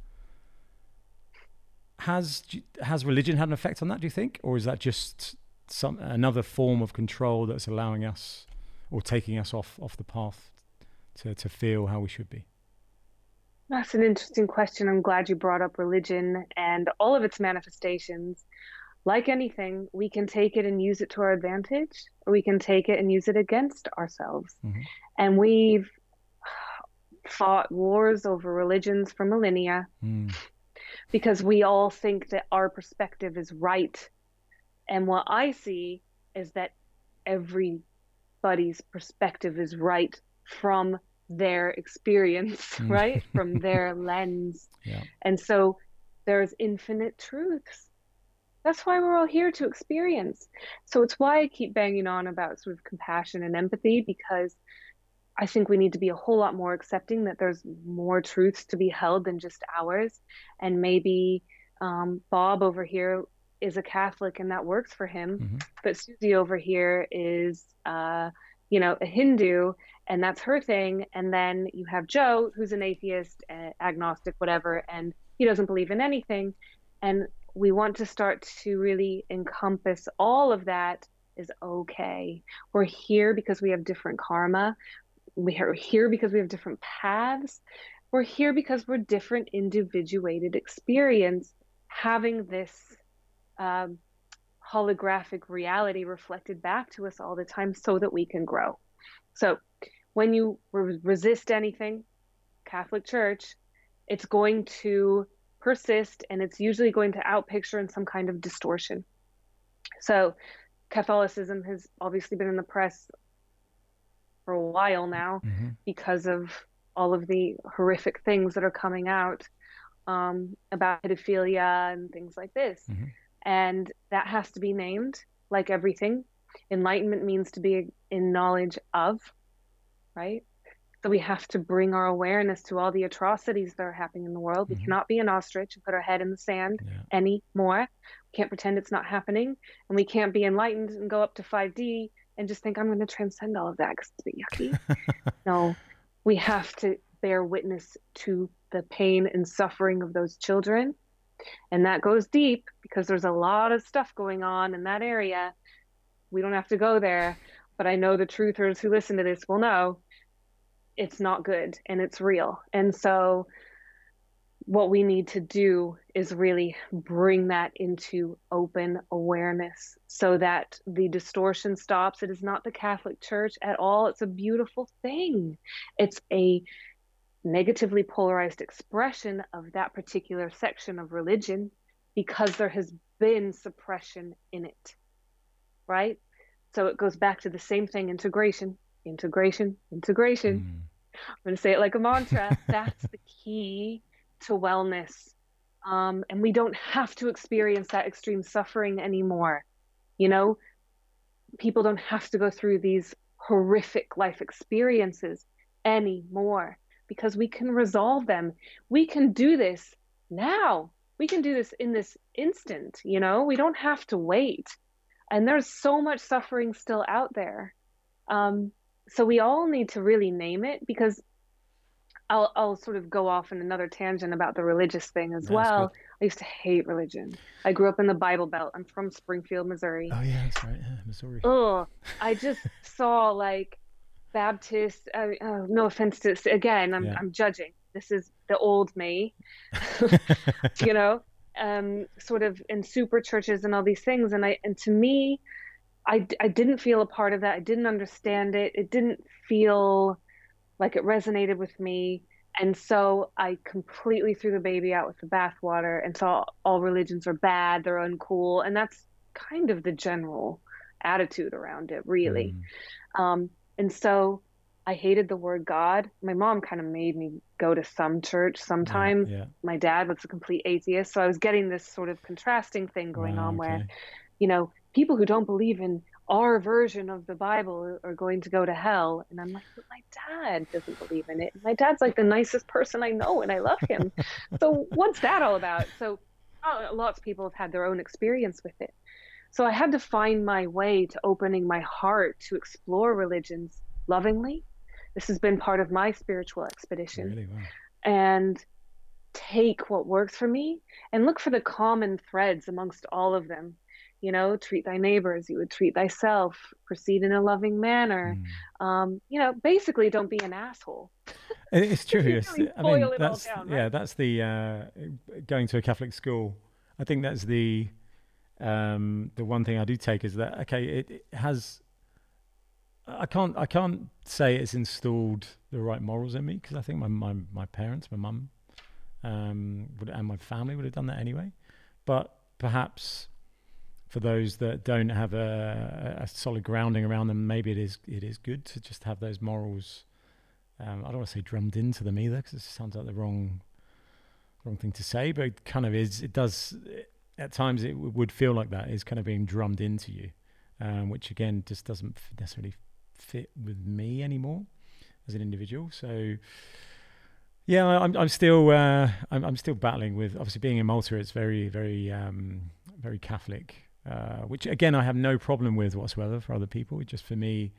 Has has religion had an effect on that? Do you think, or is that just some another form of control that's allowing us or taking us off off the path to to feel how we should be? That's an interesting question. I'm glad you brought up religion and all of its manifestations. Like anything, we can take it and use it to our advantage, or we can take it and use it against ourselves. Mm-hmm. And we've fought wars over religions for millennia mm. because we all think that our perspective is right. And what I see is that everybody's perspective is right from their experience, mm. right? from their lens. Yeah. And so there's infinite truths. That's why we're all here to experience. So it's why I keep banging on about sort of compassion and empathy because I think we need to be a whole lot more accepting that there's more truths to be held than just ours. And maybe um, Bob over here is a Catholic and that works for him, mm-hmm. but Susie over here is, uh, you know, a Hindu and that's her thing. And then you have Joe, who's an atheist, agnostic, whatever, and he doesn't believe in anything. And we want to start to really encompass all of that is okay. We're here because we have different karma. We are here because we have different paths. We're here because we're different individuated experience having this um, holographic reality reflected back to us all the time so that we can grow. So when you re- resist anything, Catholic Church, it's going to persist and it's usually going to outpicture in some kind of distortion. So, Catholicism has obviously been in the press for a while now mm-hmm. because of all of the horrific things that are coming out um, about pedophilia and things like this. Mm-hmm. And that has to be named, like everything. Enlightenment means to be in knowledge of right? So we have to bring our awareness to all the atrocities that are happening in the world. Mm-hmm. We cannot be an ostrich and put our head in the sand yeah. anymore. We can't pretend it's not happening. And we can't be enlightened and go up to 5D and just think, I'm going to transcend all of that because it's a bit yucky. no, we have to bear witness to the pain and suffering of those children. And that goes deep because there's a lot of stuff going on in that area. We don't have to go there, but I know the truthers who listen to this will know it's not good and it's real. And so what we need to do is really bring that into open awareness so that the distortion stops. It is not the Catholic Church at all. It's a beautiful thing. It's a negatively polarized expression of that particular section of religion because there has been suppression in it. Right? So it goes back to the same thing integration, integration, integration. Mm. I'm going to say it like a mantra. That's the key to wellness. Um, and we don't have to experience that extreme suffering anymore. You know, people don't have to go through these horrific life experiences anymore because we can resolve them. We can do this now. We can do this in this instant, you know, we don't have to wait. And there's so much suffering still out there. Um, so we all need to really name it because I'll I'll sort of go off in another tangent about the religious thing as well. Good. I used to hate religion. I grew up in the Bible Belt. I'm from Springfield, Missouri. Oh yeah, that's right, yeah, Missouri. Oh, I just saw like Baptist. Uh, oh, no offense to again, I'm yeah. I'm judging. This is the old me, you know, um, sort of in super churches and all these things. And I and to me, I, I didn't feel a part of that. I didn't understand it. It didn't feel like it resonated with me. And so I completely threw the baby out with the bathwater and saw all religions are bad, they're uncool. And that's kind of the general attitude around it, really. Mm. Um, and so I hated the word God. My mom kind of made me go to some church sometimes. Yeah, yeah. My dad was a complete atheist. So I was getting this sort of contrasting thing going on okay. where, you know, people who don't believe in our version of the Bible are going to go to hell. And I'm like, but my dad doesn't believe in it. My dad's like the nicest person I know and I love him. so what's that all about? So oh, lots of people have had their own experience with it. So I had to find my way to opening my heart to explore religions lovingly, This has been part of my spiritual expedition. Really? Wow. And take what works for me and look for the common threads amongst all of them you know treat thy neighbors you would treat thyself proceed in a loving manner mm. um, you know basically don't be an asshole it's true really i mean that's down, right? yeah that's the uh, going to a catholic school i think that's the um, the one thing i do take is that okay it, it has I can't I can't say it's installed the right morals in me because I think my, my my parents, my mum, um, would, and my family would have done that anyway. But perhaps for those that don't have a, a, solid grounding around them, maybe it is it is good to just have those morals. Um, I don't want to say drummed into them either, because it sounds like the wrong wrong thing to say, but it kind of is. It does at times. It w- would feel like that is kind of being drummed into you, um, which again just doesn't necessarily fit with me anymore as an individual. So. Yeah, I'm. I'm still. Uh, I'm, I'm still battling with. Obviously, being in Malta, it's very, very, um, very Catholic uh, which again I have no problem with whatsoever for other people. Just for me,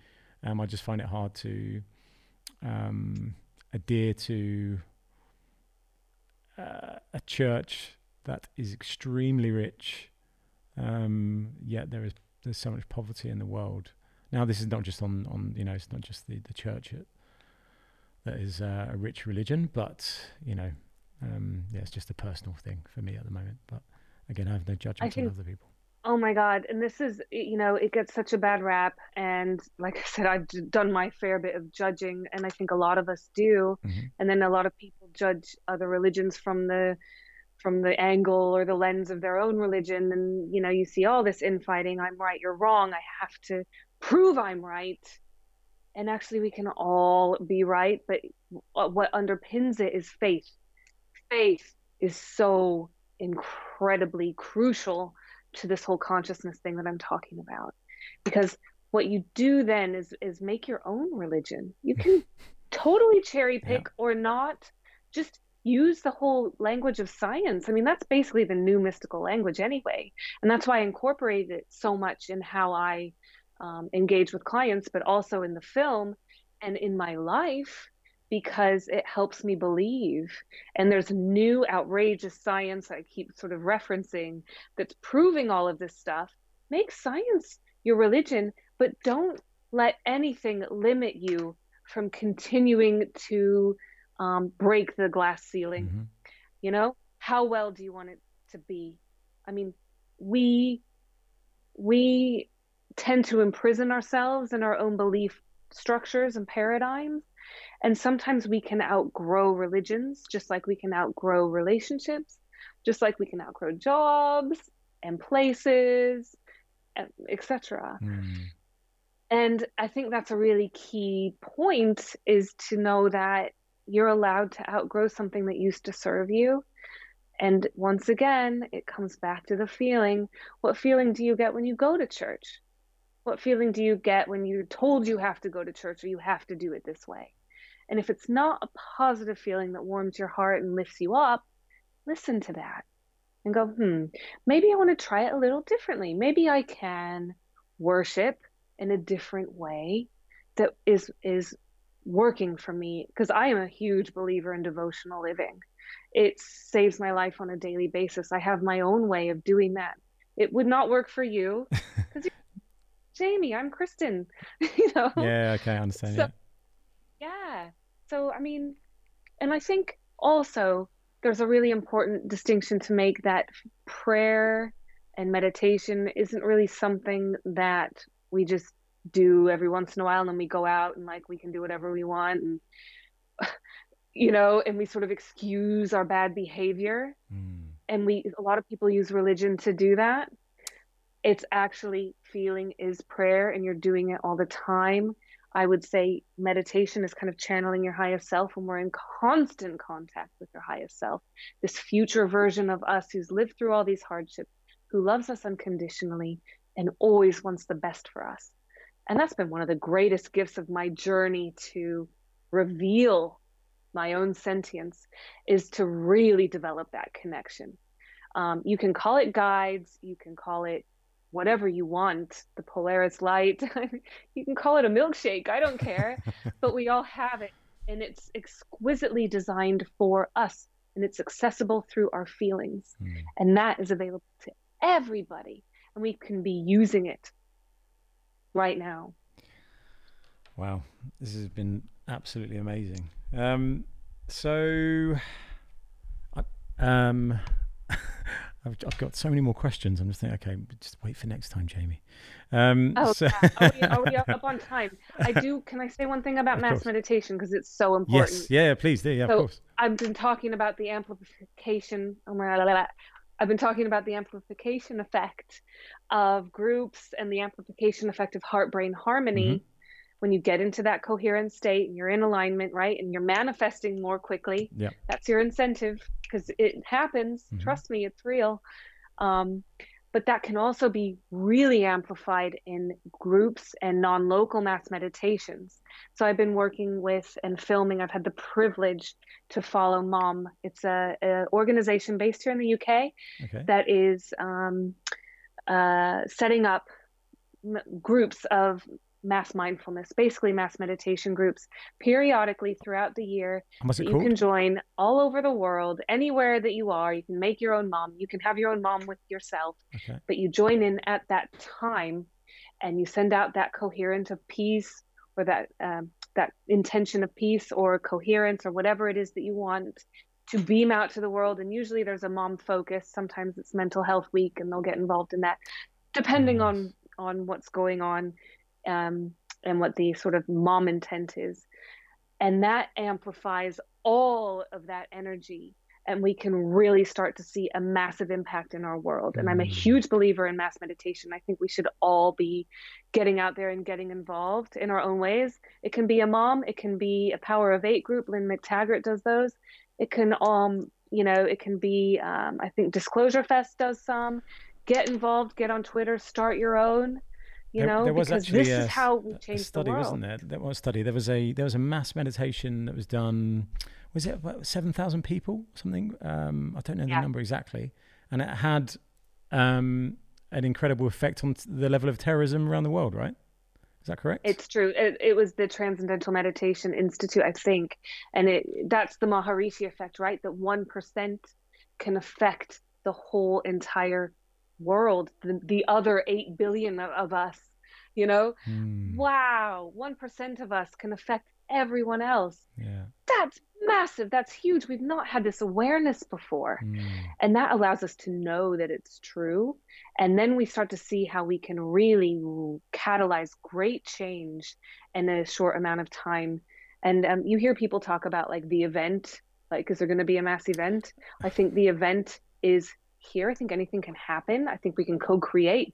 um, I just find it hard to um, adhere to uh, a church that is extremely rich, um, yet there is there's so much poverty in the world. Now, this is not just on on you know it's not just the the church that is uh, a rich religion, but you know, um, yeah, it's just a personal thing for me at the moment. But again, I have no judgment on other people. Oh my God. And this is, you know, it gets such a bad rap. And like I said, I've done my fair bit of judging, and I think a lot of us do. Mm-hmm. And then a lot of people judge other religions from the from the angle or the lens of their own religion and you know you see all this infighting i'm right you're wrong i have to prove i'm right and actually we can all be right but what underpins it is faith faith is so incredibly crucial to this whole consciousness thing that I'm talking about. Because what you do then is is make your own religion. You can totally cherry pick yeah. or not. Just use the whole language of science. I mean, that's basically the new mystical language anyway. And that's why I incorporated it so much in how I um, engage with clients, but also in the film and in my life because it helps me believe. And there's new outrageous science I keep sort of referencing that's proving all of this stuff. Make science your religion, but don't let anything limit you from continuing to um, break the glass ceiling. Mm-hmm. You know, how well do you want it to be? I mean, we we tend to imprison ourselves in our own belief structures and paradigms and sometimes we can outgrow religions, just like we can outgrow relationships, just like we can outgrow jobs and places, etc. Mm. And I think that's a really key point is to know that you're allowed to outgrow something that used to serve you. And once again, it comes back to the feeling. What feeling do you get when you go to church? What feeling do you get when you're told you have to go to church or you have to do it this way? And if it's not a positive feeling that warms your heart and lifts you up, listen to that and go, hmm, maybe I want to try it a little differently. Maybe I can worship in a different way that is is working for me because I am a huge believer in devotional living. It saves my life on a daily basis. I have my own way of doing that. It would not work for you because Jamie, I'm Kristen. you know. Yeah, okay, I understand. So, yeah. So, I mean, and I think also there's a really important distinction to make that prayer and meditation isn't really something that we just do every once in a while and then we go out and like we can do whatever we want and you know and we sort of excuse our bad behavior. Mm. and we a lot of people use religion to do that. It's actually feeling is prayer and you're doing it all the time I would say meditation is kind of channeling your highest self when we're in constant contact with your highest self, this future version of us who's lived through all these hardships, who loves us unconditionally and always wants the best for us. And that's been one of the greatest gifts of my journey to reveal my own sentience is to really develop that connection. Um, you can call it guides, you can call it whatever you want, the Polaris light. you can call it a milkshake, I don't care. but we all have it and it's exquisitely designed for us and it's accessible through our feelings. Mm. And that is available to everybody and we can be using it right now. Wow, this has been absolutely amazing. Um, so, um, I've, I've, got so many more questions. I'm just thinking, okay, just wait for next time, Jamie. Um, oh, so... yeah. are, we, are, we, up on time? I do. Can I say one thing about mass meditation because it's so important? Yes. Yeah. Please do. Yeah. So of course. I've been talking about the amplification. Oh my god. I've been talking about the amplification effect of groups and the amplification effect of heart brain harmony. Mm-hmm when you get into that coherent state and you're in alignment, right? And you're manifesting more quickly. Yeah. That's your incentive because it happens. Mm-hmm. Trust me, it's real. Um, but that can also be really amplified in groups and non-local mass meditations. So I've been working with and filming. I've had the privilege to follow Mom. It's a, a organization based here in the UK okay. that is um, uh, setting up groups of mass mindfulness, basically mass meditation groups, periodically throughout the year. What's it you can join all over the world, anywhere that you are. You can make your own mom. You can have your own mom with yourself, okay. but you join in at that time, and you send out that coherence of peace or that um, that intention of peace or coherence or whatever it is that you want to beam out to the world. And usually there's a mom focus. Sometimes it's Mental Health Week, and they'll get involved in that, depending nice. on on what's going on um, and what the sort of mom intent is. And that amplifies all of that energy. And we can really start to see a massive impact in our world. And I'm a mm. huge believer in mass meditation. I think we should all be getting out there and getting involved in our own ways. It can be a mom, it can be a power of eight group. Lynne McTaggart does those. It can, um, you know, it can be, um, I think Disclosure Fest does some. Get involved, get on Twitter, start your own you there, know there was because actually this a, is how we change study, the world. wasn't there? There was a study. There was a there was a mass meditation that was done. Was it seven thousand people? Something. Um, I don't know yeah. the number exactly, and it had um, an incredible effect on the level of terrorism around the world. Right? Is that correct? It's true. It, it was the Transcendental Meditation Institute, I think, and it that's the Maharishi effect, right? That one percent can affect the whole entire world, the, the other 8 billion of, us, you know? Mm. Wow, 1% of us can affect everyone else. Yeah. That's massive. That's huge. We've not had this awareness before. Mm. And that allows us to know that it's true. And then we start to see how we can really catalyze great change in a short amount of time. And um, you hear people talk about like the event, like, is there going to be a mass event? I think the event is here. I think anything can happen. I think we can co create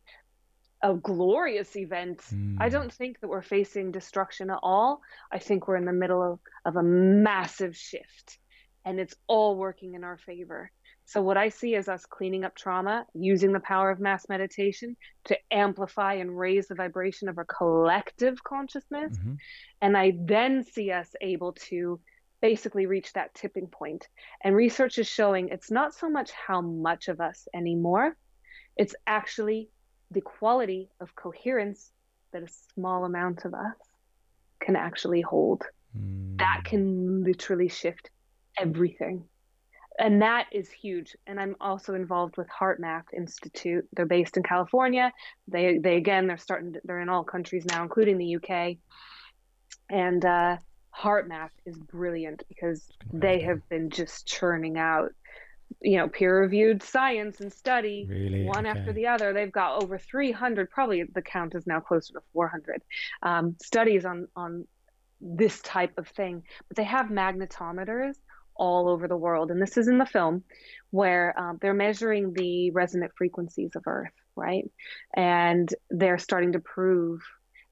a glorious event. Mm. I don't think that we're facing destruction at all. I think we're in the middle of, of a massive shift and it's all working in our favor. So, what I see is us cleaning up trauma, using the power of mass meditation to amplify and raise the vibration of our collective consciousness. Mm-hmm. And I then see us able to basically reach that tipping point. And research is showing it's not so much how much of us anymore, it's actually the quality of coherence that a small amount of us can actually hold. Mm. That can literally shift everything. And that is huge. And I'm also involved with HeartMath Institute. They're based in California. They they again they're starting to, they're in all countries now, including the UK. And uh, HeartMath is brilliant because they have been just churning out, you know, peer-reviewed science and study really? one okay. after the other. They've got over 300, probably the count is now closer to 400 um, studies on on this type of thing. But they have magnetometers all over the world, and this is in the film where um, they're measuring the resonant frequencies of Earth, right? And they're starting to prove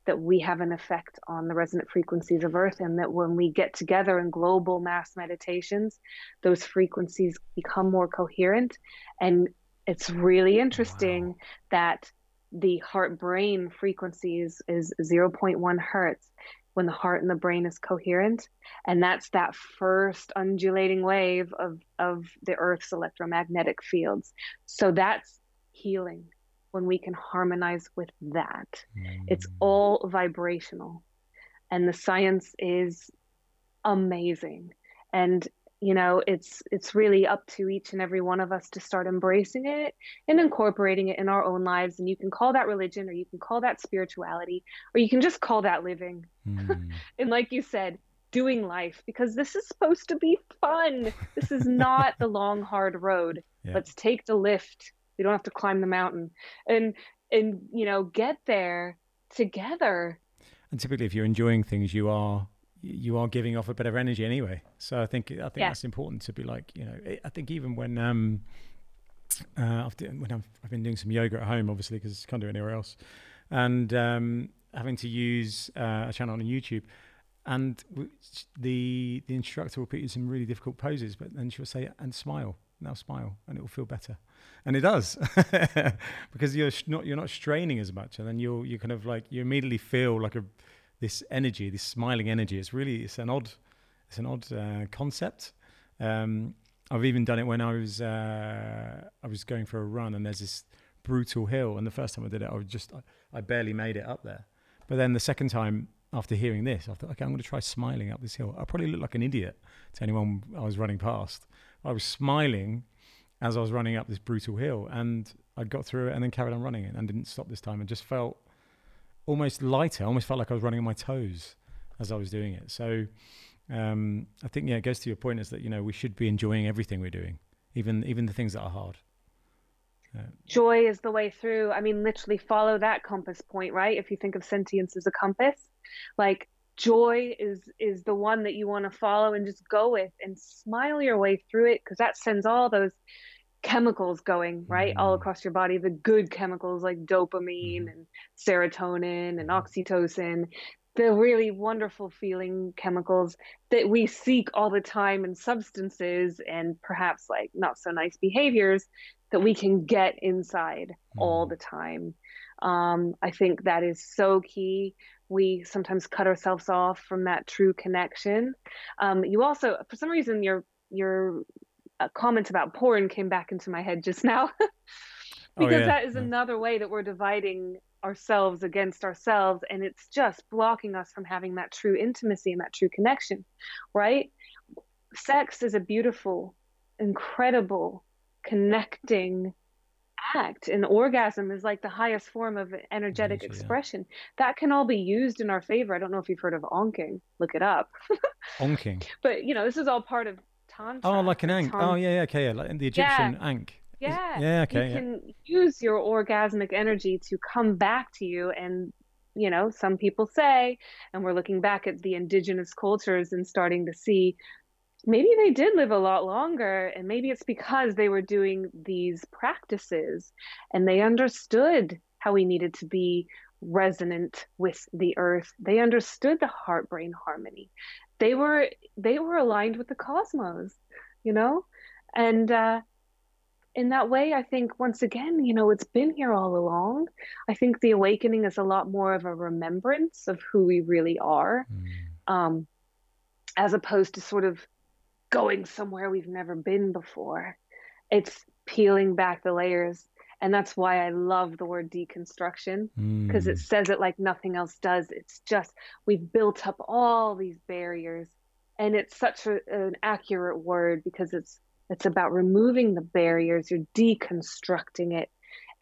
that we have an effect on the resonant frequencies of Earth, and that when we get together in global mass meditations, those frequencies become more coherent. And it's really interesting wow. that the heart brain frequencies is 0.1 hertz when the heart and the brain is coherent and that's that first undulating wave of of the earth's electromagnetic fields so that's healing when we can harmonize with that. Mm. It's all vibrational. And the science is amazing. And you know, it's it's really up to each and every one of us to start embracing it and incorporating it in our own lives. And you can call that religion or you can call that spirituality or you can just call that living. Mm. and like you said, doing life because this is supposed to be fun. This is not the long hard road. Yeah. Let's take the lift. We don't have to climb the mountain. And and you know, get there together. And typically, if you're enjoying things, you are you are giving off a bit of energy anyway. So I think I think Yeah. that's important to be like you know. I- think even when um uh, I've when I've, I've been doing some yoga at home, obviously because can't do anywhere else, and um, having to use uh, a channel on YouTube. And the the instructor will put you in some really difficult poses, but then she'll say, "And smile, now smile, and it will feel better." And it does, because you're not you're not straining as much, and then you'll you kind of like you immediately feel like a this energy, this smiling energy. It's really it's an odd it's an odd uh, concept. Um, I've even done it when I was uh, I was going for a run, and there's this brutal hill, and the first time I did it, I was just I, I barely made it up there. But then the second time, after hearing this, I thought, okay, I'm going to try smiling up this hill. I probably look like an idiot to anyone I was running past. I was smiling as I was running up this brutal hill, and I got through it, and then carried on running it, and didn't stop this time, and just felt almost lighter. I almost felt like I was running on my toes as I was doing it. So um, I think yeah, it goes to your point is that you know we should be enjoying everything we're doing, even even the things that are hard. joy is the way through. I mean, literally follow that compass point, right? If you think of sentience as a compass, like joy is is the one that you want to follow and just go with and smile your way through it because that sends all those chemicals going right all Mhm. across your body the good chemicals like dopamine Mhm. and serotonin and oxytocin the really wonderful feeling chemicals that we seek all the time in substances and perhaps like not so nice behaviors that we can get inside all Mhm. the time. Um, I think that is so key. We sometimes cut ourselves off from that true connection. Um, you also, for some reason, your your uh, comment about porn came back into my head just now Oh, because yeah, that is yeah. another way that we're dividing ourselves against ourselves and it's just blocking us from having that true intimacy and that true connection right sex is a beautiful incredible connecting act and orgasm is like the highest form of energetic Energy, yeah. expression that can all be used in our favor i don't know if you've heard of onking look it up Onking. but you know this is all part of tantra Oh, like an ankh. Oh, yeah, yeah, okay, yeah, like in the Egyptian ankh. Is- yeah yeah, okay, you yeah. can use your orgasmic energy to come back to you and you know some people say and we're looking back at the indigenous cultures and starting to see maybe they did live a lot longer and maybe it's because they were doing these practices and they understood how we needed to be resonant with the earth they understood the heart brain harmony they were they were aligned with the cosmos you know and uh in that way, I think once again, you know, it's been here all along. I think the awakening is a lot more of a remembrance of who we really are, Mm. um, as opposed to sort of going somewhere we've never been before. It's peeling back the layers. And that's why I love the word deconstruction because Mm. it says it like nothing else does. It's just we've built up all these barriers, and it's such a, an accurate word because it's it's about removing the barriers. You're deconstructing it,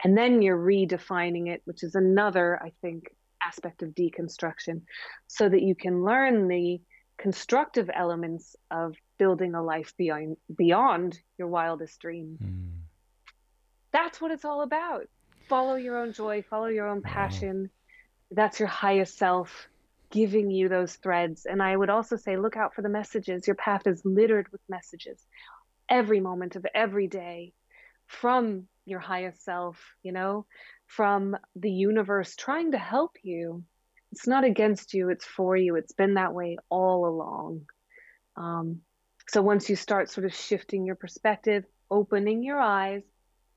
and then you're redefining it, which is another, I think, aspect of deconstruction, so that you can learn the constructive elements of building a life beyond beyond your wildest dream. Mm. that's what it's all about. Follow your own joy, follow your own Wow. passion. That's your highest self giving you those threads. And I would also say, look out for the messages. Your path is littered with messages every moment of every day from your highest self, you know, from the universe trying to help you. It's not against you, it's for you. It's been that way all along. Um, so once you start sort of shifting your perspective, opening your eyes,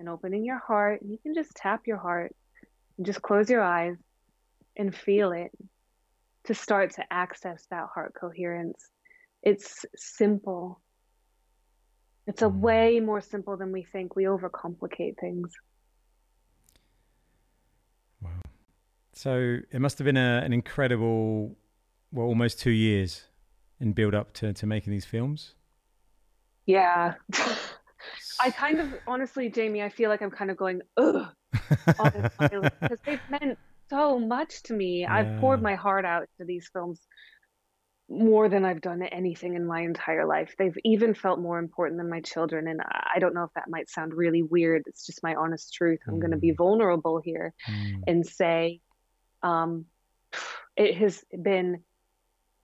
and opening your heart. You can just tap your heart and just close your eyes and feel it to start to access that heart coherence. It's simple. It's a Mm. way more simple than we think. We overcomplicate things. Wow. So it must have been a, an incredible, well, almost two years in build up to, to making these films. Yeah. I kind of, honestly, Jamie, I feel like I'm kind of going, ugh, because they've meant so much to me. Yeah. I've poured my heart out to these films more than I've done anything in my entire life. They've even felt more important than my children. And I don't know if that might sound really weird. It's just my honest truth. I'm going to be mm. vulnerable here mm. and say, um, it has been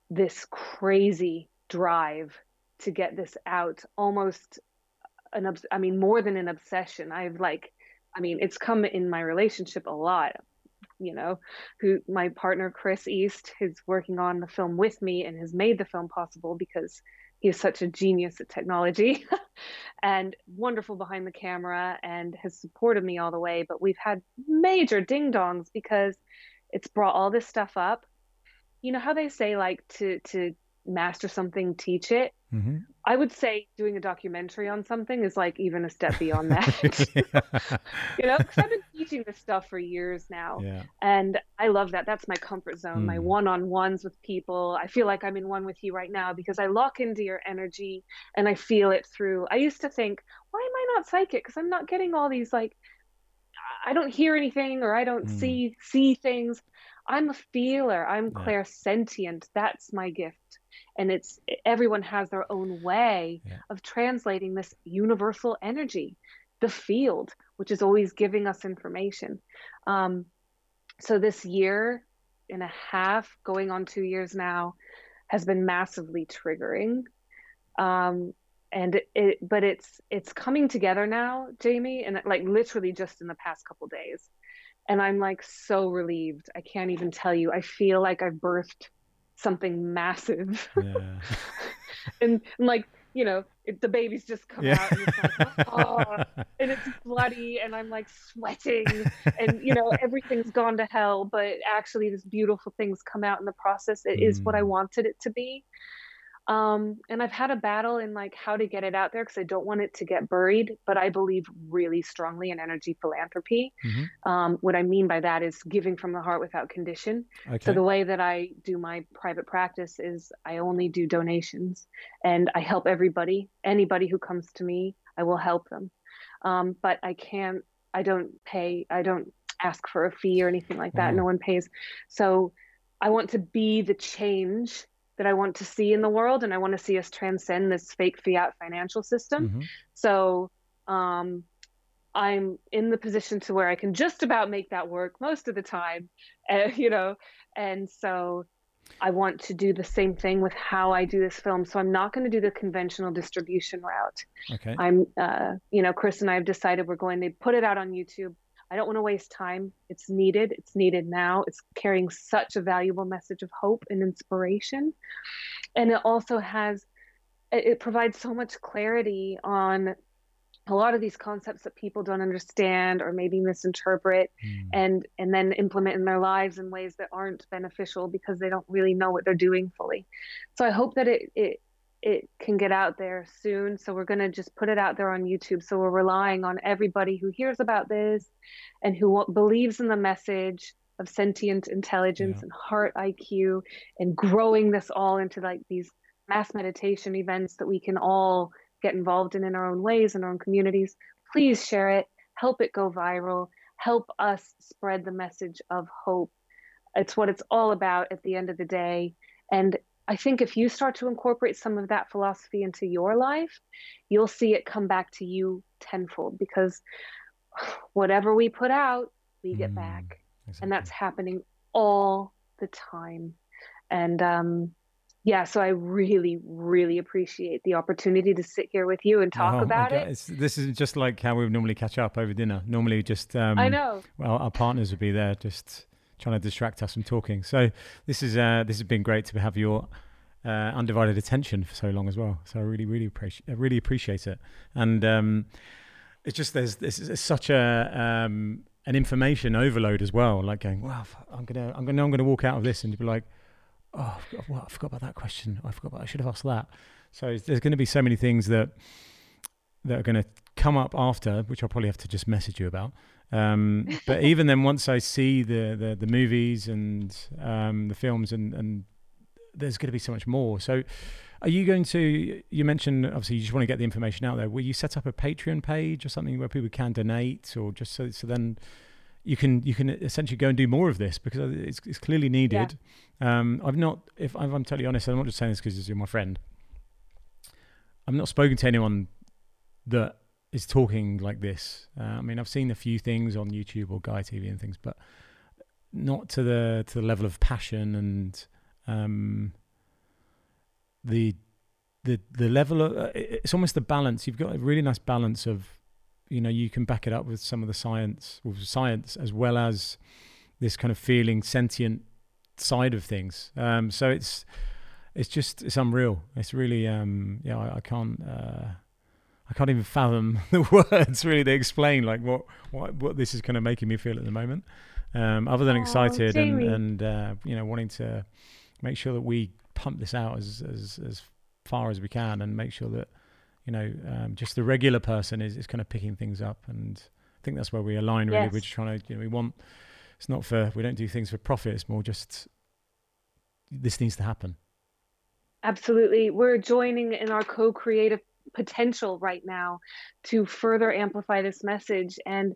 this crazy drive to get this out almost an obs- i mean more than an obsession. I've like i mean it's come in my relationship a lot you know who my partner chris east is working on the film with me and has made the film possible because he is such a genius at technology and wonderful behind the camera and has supported me all the way. But we've had major ding dongs because it's brought all this stuff up. You know how they say like to to master something teach it mm-hmm. i would say doing a documentary on something is like even a step beyond that you know because i've been teaching this stuff for years now yeah. and i love that that's my comfort zone mm. my one-on-ones with people i feel like i'm in one with you right now because i lock into your energy and i feel it through i used to think why am i not psychic because i'm not getting all these like i don't hear anything or i don't mm. see see things I'm a feeler. I'm yeah. clairsentient. That's my gift. And it's everyone has their own way yeah. of translating this universal energy, the field, which is always giving us information. Um, so this year and a half, going on two years now, has been massively triggering. Um, and it, it, but it's it's coming together now jamie and like literally just in the past couple days and I'm like so relieved. I can't even tell you. I feel like I've birthed something massive. Yeah. and, and, like, you know, it, the baby's just come yeah. out and it's like, oh, and it's bloody and I'm like sweating and, you know, everything's gone to hell, but actually this beautiful thing's come out in the process. It mm. is what I mm. wanted it to be. Um, and I've had a battle in like how to get it out there because I don't want it to get buried, but I believe really strongly in energy philanthropy. Mm-hmm. Um, what I mean by that is giving from the heart without condition. Okay. So the way that I do my private practice is I only do donations and I help everybody. Anybody who comes to me, I will help them. Um, but I can't, I don't pay, I don't ask for a fee or anything like that. No one pays. So I want to be the change that I want to see in the world, and I want to see us transcend this fake fiat financial system. Mm-hmm. So um, I'm in the position to where I can just about make that work most of the time, uh, you know, and so I want to do the same thing with how I do this film. So I'm not going to do the conventional distribution route. Okay. I'm, uh, you know, Chris and I have decided we're going to put it out on YouTube I don't want to waste time. It's needed. It's needed now. It's carrying such a valuable message of hope and inspiration. And it also has, it provides so much clarity on a lot of these concepts that people don't understand or maybe misinterpret mm. and and then implement in their lives in ways that aren't beneficial because they don't really know what they're doing fully so i hope that it it it can get out there soon. So we're going to just put it out there on YouTube. So we're relying on everybody who hears about this and who believes in the message of sentient intelligence yeah. and heart IQ and growing this all into like these mass meditation events that we can all get involved in in our own ways in our own communities. Please share it, help it go viral, help us spread the message of hope. It's what it's all about at the end of the day. And I think if you start to incorporate some of that philosophy into your life, you'll see it come back to you tenfold because whatever we put out, we get mm, back. Exactly. And that's happening all the time. And um, yeah, so I really, really appreciate the opportunity to sit here with you and talk oh, about it. It's, this is just like how we would normally catch up over dinner. Normally, just um, I know. Well, our partners would be there, just trying to distract us from talking. So this is uh, this has been great to have your uh, undivided attention for so long as well. So I really, really appreciate, really appreciate it. And um, it's just there's this is such a um, an information overload as well. Like going, well, I'm gonna, I'm gonna, I'm gonna walk out of this and be like, oh, well, I forgot about that question. I forgot about. I should have asked that. So there's going to be so many things that that are going to come up after, which I'll probably have to just message you about, Um, but even then, once I see the the, the movies and um, the films, and and there's going to be so much more. So, are you going to? You mentioned obviously you just want to get the information out there. Will you set up a Patreon page or something where people can donate, or just so so then you can you can essentially go and do more of this because it's, it's clearly needed. Yeah. Um, I've not, if I'm, I'm totally honest, I'm not just saying this because you're my friend. I've not spoken to anyone that is talking like this. Uh, I mean, I've seen a few things on YouTube or Gaia TV and things, but not to the to the level of passion and um, the the the level of. Uh, it's almost the balance. You've got a really nice balance of you know you can back it up with some of the science with science as well as this kind of feeling sentient side of things um, so it's it's just it's unreal it's really um yeah I, I can't uh, I can't even fathom the words really to explain like what what what this is kind of making me feel at the moment um, other than oh, excited and and uh, you know wanting to make sure that we pump this out as as as far as we can and make sure that you know, um, just the regular person is, is kind of picking things up. And I think that's where we align really. Yes. We're just trying to, you know, we want, it's not for, we don't do things for profit. It's more just, this needs to happen. Absolutely. We're joining in our co creative potential right now to further amplify this message. And,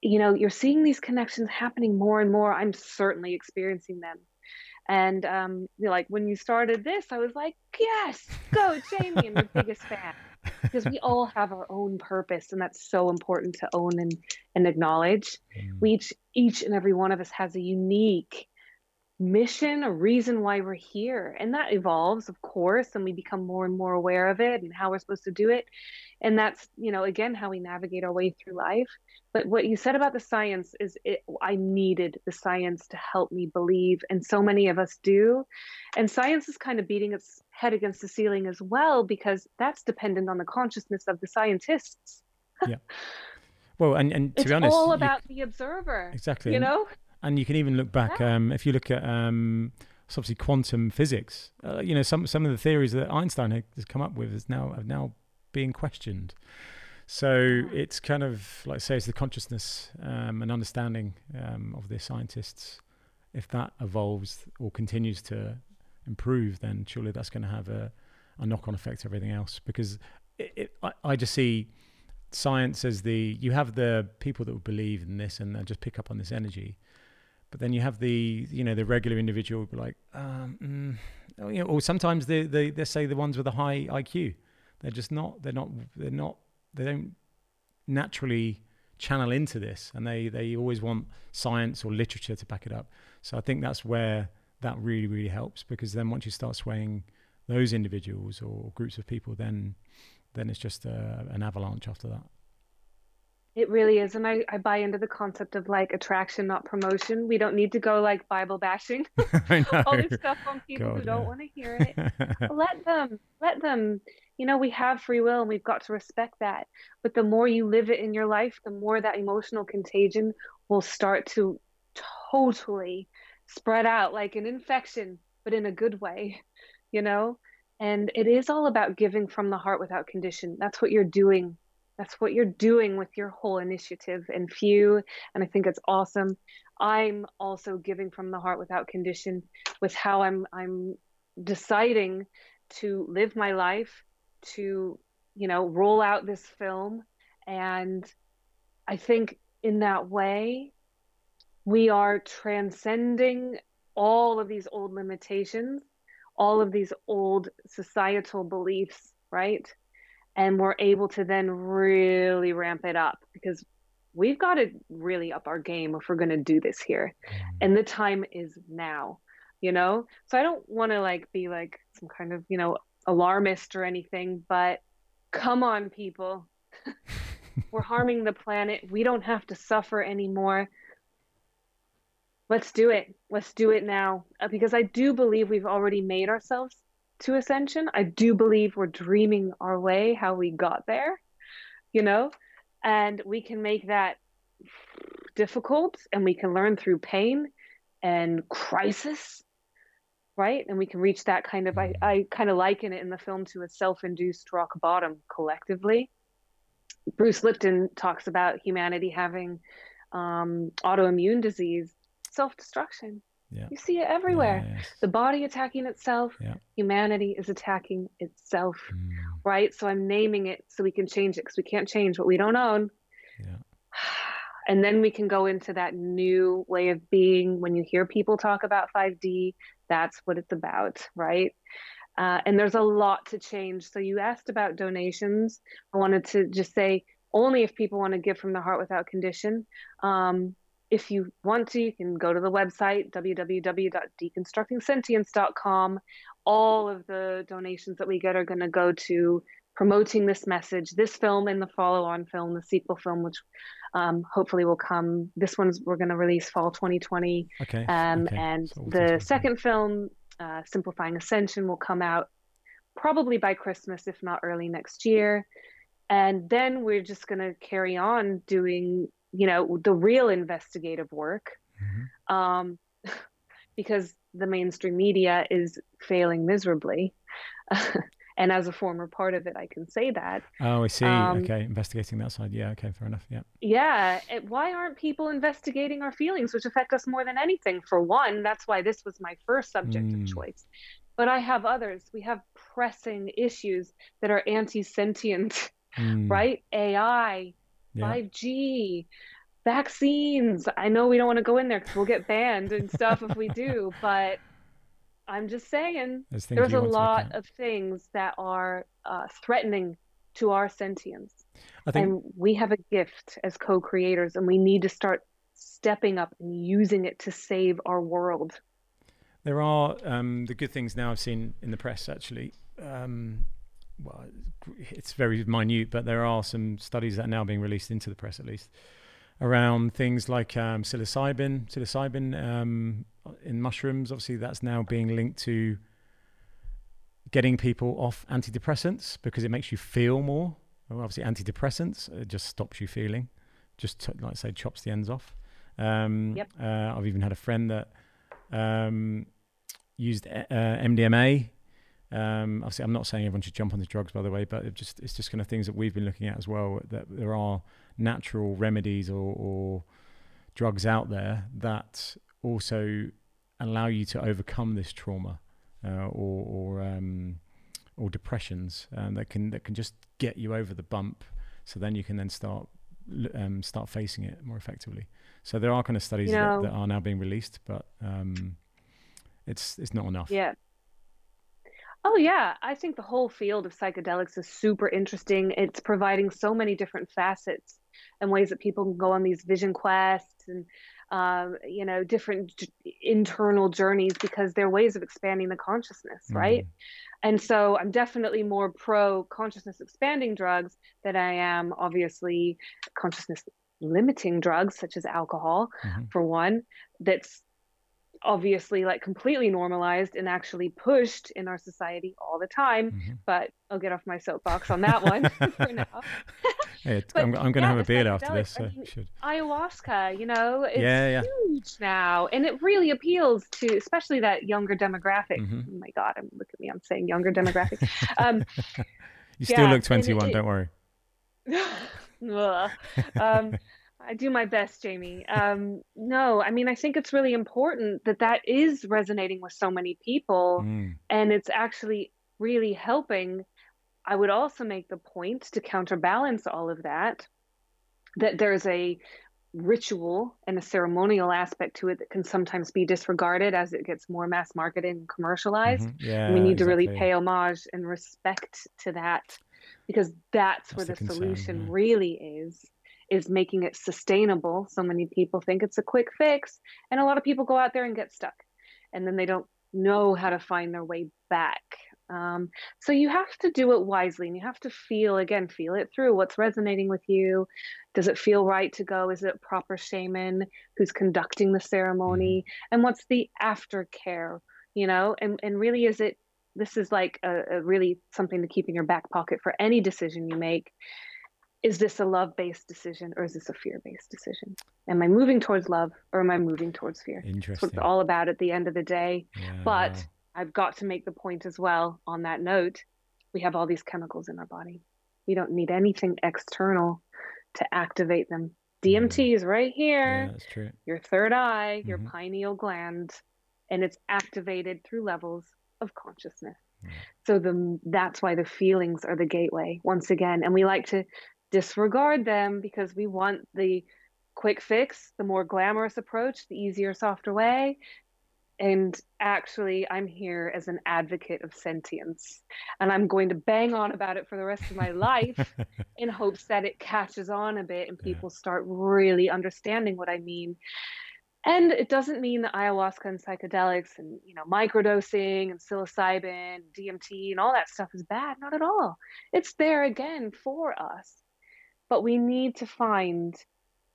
you know, you're seeing these connections happening more and more. I'm certainly experiencing them. And um, you're like when you started this, I was like, yes, go, Jamie. I'm your biggest fan because we all have our own purpose and that's so important to own and, and acknowledge mm. we each each and every one of us has a unique mission a reason why we're here and that evolves of course and we become more and more aware of it and how we're supposed to do it and that's you know again how we navigate our way through life but what you said about the science is it, i needed the science to help me believe and so many of us do and science is kind of beating its head against the ceiling as well because that's dependent on the consciousness of the scientists. Yeah. Well and, and to it's be honest all about you, the observer exactly you know and you can even look back yeah. um, if you look at um, obviously quantum physics uh, you know some some of the theories that einstein has come up with is now have now being questioned. So it's kind of like say it's the consciousness um, and understanding um, of the scientists. If that evolves or continues to improve, then surely that's going to have a, a knock-on effect to everything else. Because it, it, I, I, just see science as the you have the people that will believe in this and just pick up on this energy, but then you have the you know the regular individual like um, mm, you know, or sometimes they they they say the ones with a high IQ they're just not. They're not. They're not. They don't naturally channel into this, and they they always want science or literature to back it up. So I think that's where that really really helps because then once you start swaying those individuals or groups of people, then then it's just uh, an avalanche after that. It really is. And I, I buy into the concept of like attraction, not promotion. We don't need to go like Bible bashing all this stuff on people God, who don't want to hear it. let them, let them, you know, we have free will and we've got to respect that. But the more you live it in your life, the more that emotional contagion will start to totally spread out like an infection, but in a good way, you know? And it is all about giving from the heart without condition. That's what you're doing that's what you're doing with your whole initiative and few and i think it's awesome. I'm also giving from the heart without condition with how i'm i'm deciding to live my life to you know roll out this film. And i think in that way we are transcending all of these old limitations all of these old societal beliefs right and we're able to then really ramp it up because we've got to really up our game if we're going to do this here. Mm-hmm. and the time is now you know? So i don't want to like be like some kind of you know alarmist or anything but come on people. We're harming the planet. We don't have to suffer anymore. Let's do it. Let's do it now. Uh, because i do believe we've already made ourselves to ascension. I do believe we're dreaming our way how we got there, you know, and we can make that difficult and we can learn through pain and crisis right and we can reach that kind of i. I kind of liken it in the film to a self-induced rock bottom collectively bruce lipton talks about humanity having um, autoimmune disease, self destruction. Yeah. You see it everywhere. Yes. The body attacking itself, Yeah. humanity is attacking itself, Mm, right? So I'm naming it so we can change it because we can't change what we don't own. yeah. And then we can go into that new way of being. When you hear people talk about 5D, that's what it's about, right? Uh, and there's a lot to change. So you asked about donations. I wanted to just say only if people want to give from the heart without condition. Um, if you want to, you can go to the website www.deconstructingsentience.com. All of the donations that we get are going to go to promoting this message, this film and the follow-on film, the sequel film, which um, hopefully will come. This one's we're going to release fall 2020, Okay. um, okay. and So the second film, uh, Simplifying Ascension, will come out probably by Christmas, if not early next year. And then we're just going to carry on doing, you know, the real investigative work, Mhm. um, because the mainstream media is failing miserably. and as a former part of it, I can say that. Oh, I see. Um, okay, investigating that side. Yeah. Okay. Fair enough. Yeah. Yeah, it, why aren't people investigating our feelings, which affect us more than anything? For one, that's why this was my first subject Mm. of choice. But I have others. We have pressing issues that are anti sentient, Mm, right? AI, Yeah. 5G, vaccines. I know we don't want to go in there because we'll get banned and stuff if we do, but I'm just saying There's things there's you a want to look lot of things that are uh, threatening to our sentience. I think. And we have a gift as co creators, and we need to start stepping up and using it to save our world. There are um, the good things now I've seen in the press actually. Um, it's very minute, but there are some studies that are now being released into the press at least around things like um, psilocybin, psilocybin um, in mushrooms. Obviously, that's now being linked to getting people off antidepressants because it makes you feel more. Well, obviously, antidepressants it just stops you feeling, just t- like I say, chops the ends off. Um, Yep. uh, I've even had a friend that um, used uh, MDMA. Um, obviously, I'm not saying everyone should jump onto drugs, by the way, but it just it's just kind of things that we've been looking at as well. That there are natural remedies or, or drugs out there that also allow you to overcome this trauma uh, or or, um, or depressions um, that can that can just get you over the bump. So then you can then start um, start facing it more effectively. So there are kind of studies You know- that, that are now being released, but um, it's it's not enough. Yeah. Oh, yeah. I think the whole field of psychedelics is super interesting. It's providing so many different facets and ways that people can go on these vision quests and, um, you know, different internal journeys because they're ways of expanding the consciousness, right? Mm. And so I'm definitely more pro consciousness expanding drugs than I am obviously consciousness limiting drugs such as alcohol, Mhm. for one, that's obviously like completely normalized and actually pushed in our society all the time. Mhm. But I'll get off my soapbox on that one for now. Hey, But I'm, I'm going to yeah, have a beer after this, I so mean, should. Ayahuasca, you know, it's Yeah, yeah. huge now. And it really appeals to especially that younger demographic. Mhm. Oh my God, I'm look at me, I'm saying younger demographic. um, You still look 21, it- don't worry. Um, I do my best, Jamie. Um, no, I mean, I think it's really important that that is resonating with so many people, Mm, and it's actually really helping. I would also make the point to counterbalance all of that, that there's a ritual and a ceremonial aspect to it that can sometimes be disregarded as it gets more mass marketed and commercialized. mhm. Yeah, we need to really pay homage and respect to that because that's, where That's the, the concern, solution yeah. really is is making it sustainable. So many people think it's a quick fix and a lot of people go out there and get stuck and then they don't know how to find their way back. Um, so you have to do it wisely and you have to feel again feel it through. What's resonating with you? Does it feel right to go? Is it a proper shaman who's conducting the ceremony? And what's the aftercare you know? And and really is it this is like a, a really something to keep in your back pocket for any decision you make is this a love based decision or is this a fear based decision am i moving towards love or am i moving towards fear that's what it's all about at the end of the day Yeah, but i've got to make the point as well on that note we have all these chemicals in our body we don't need anything external to activate them DMT mm. is right here. Yeah, that's true. Your third eye, your mm-hmm. pineal gland, and it's activated through levels of consciousness. So the that's why the feelings are the gateway once again, and we like to disregard them because we want the quick fix, the more glamorous approach, the easier, softer way. And actually, I'm here as an advocate of sentience. And I'm going to bang on about it for the rest of my life in hopes that it catches on a bit and people yeah. start really understanding what I mean. And it doesn't mean that ayahuasca and psychedelics and you know microdosing and psilocybin, DMT and all that stuff is bad. Not at all. It's there again for us. But we need to find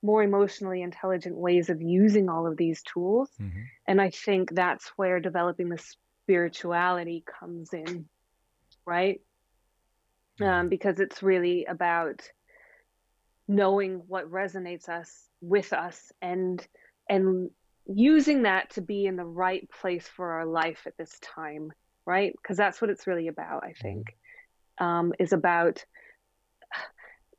more emotionally intelligent ways of using all of these tools. Mm-hmm. And I think that's where developing the spirituality comes in, right? Um, because it's really about knowing what resonates us with us and and using that to be in the right place for our life at this time right because that's what it's really about i think mm-hmm. um, is about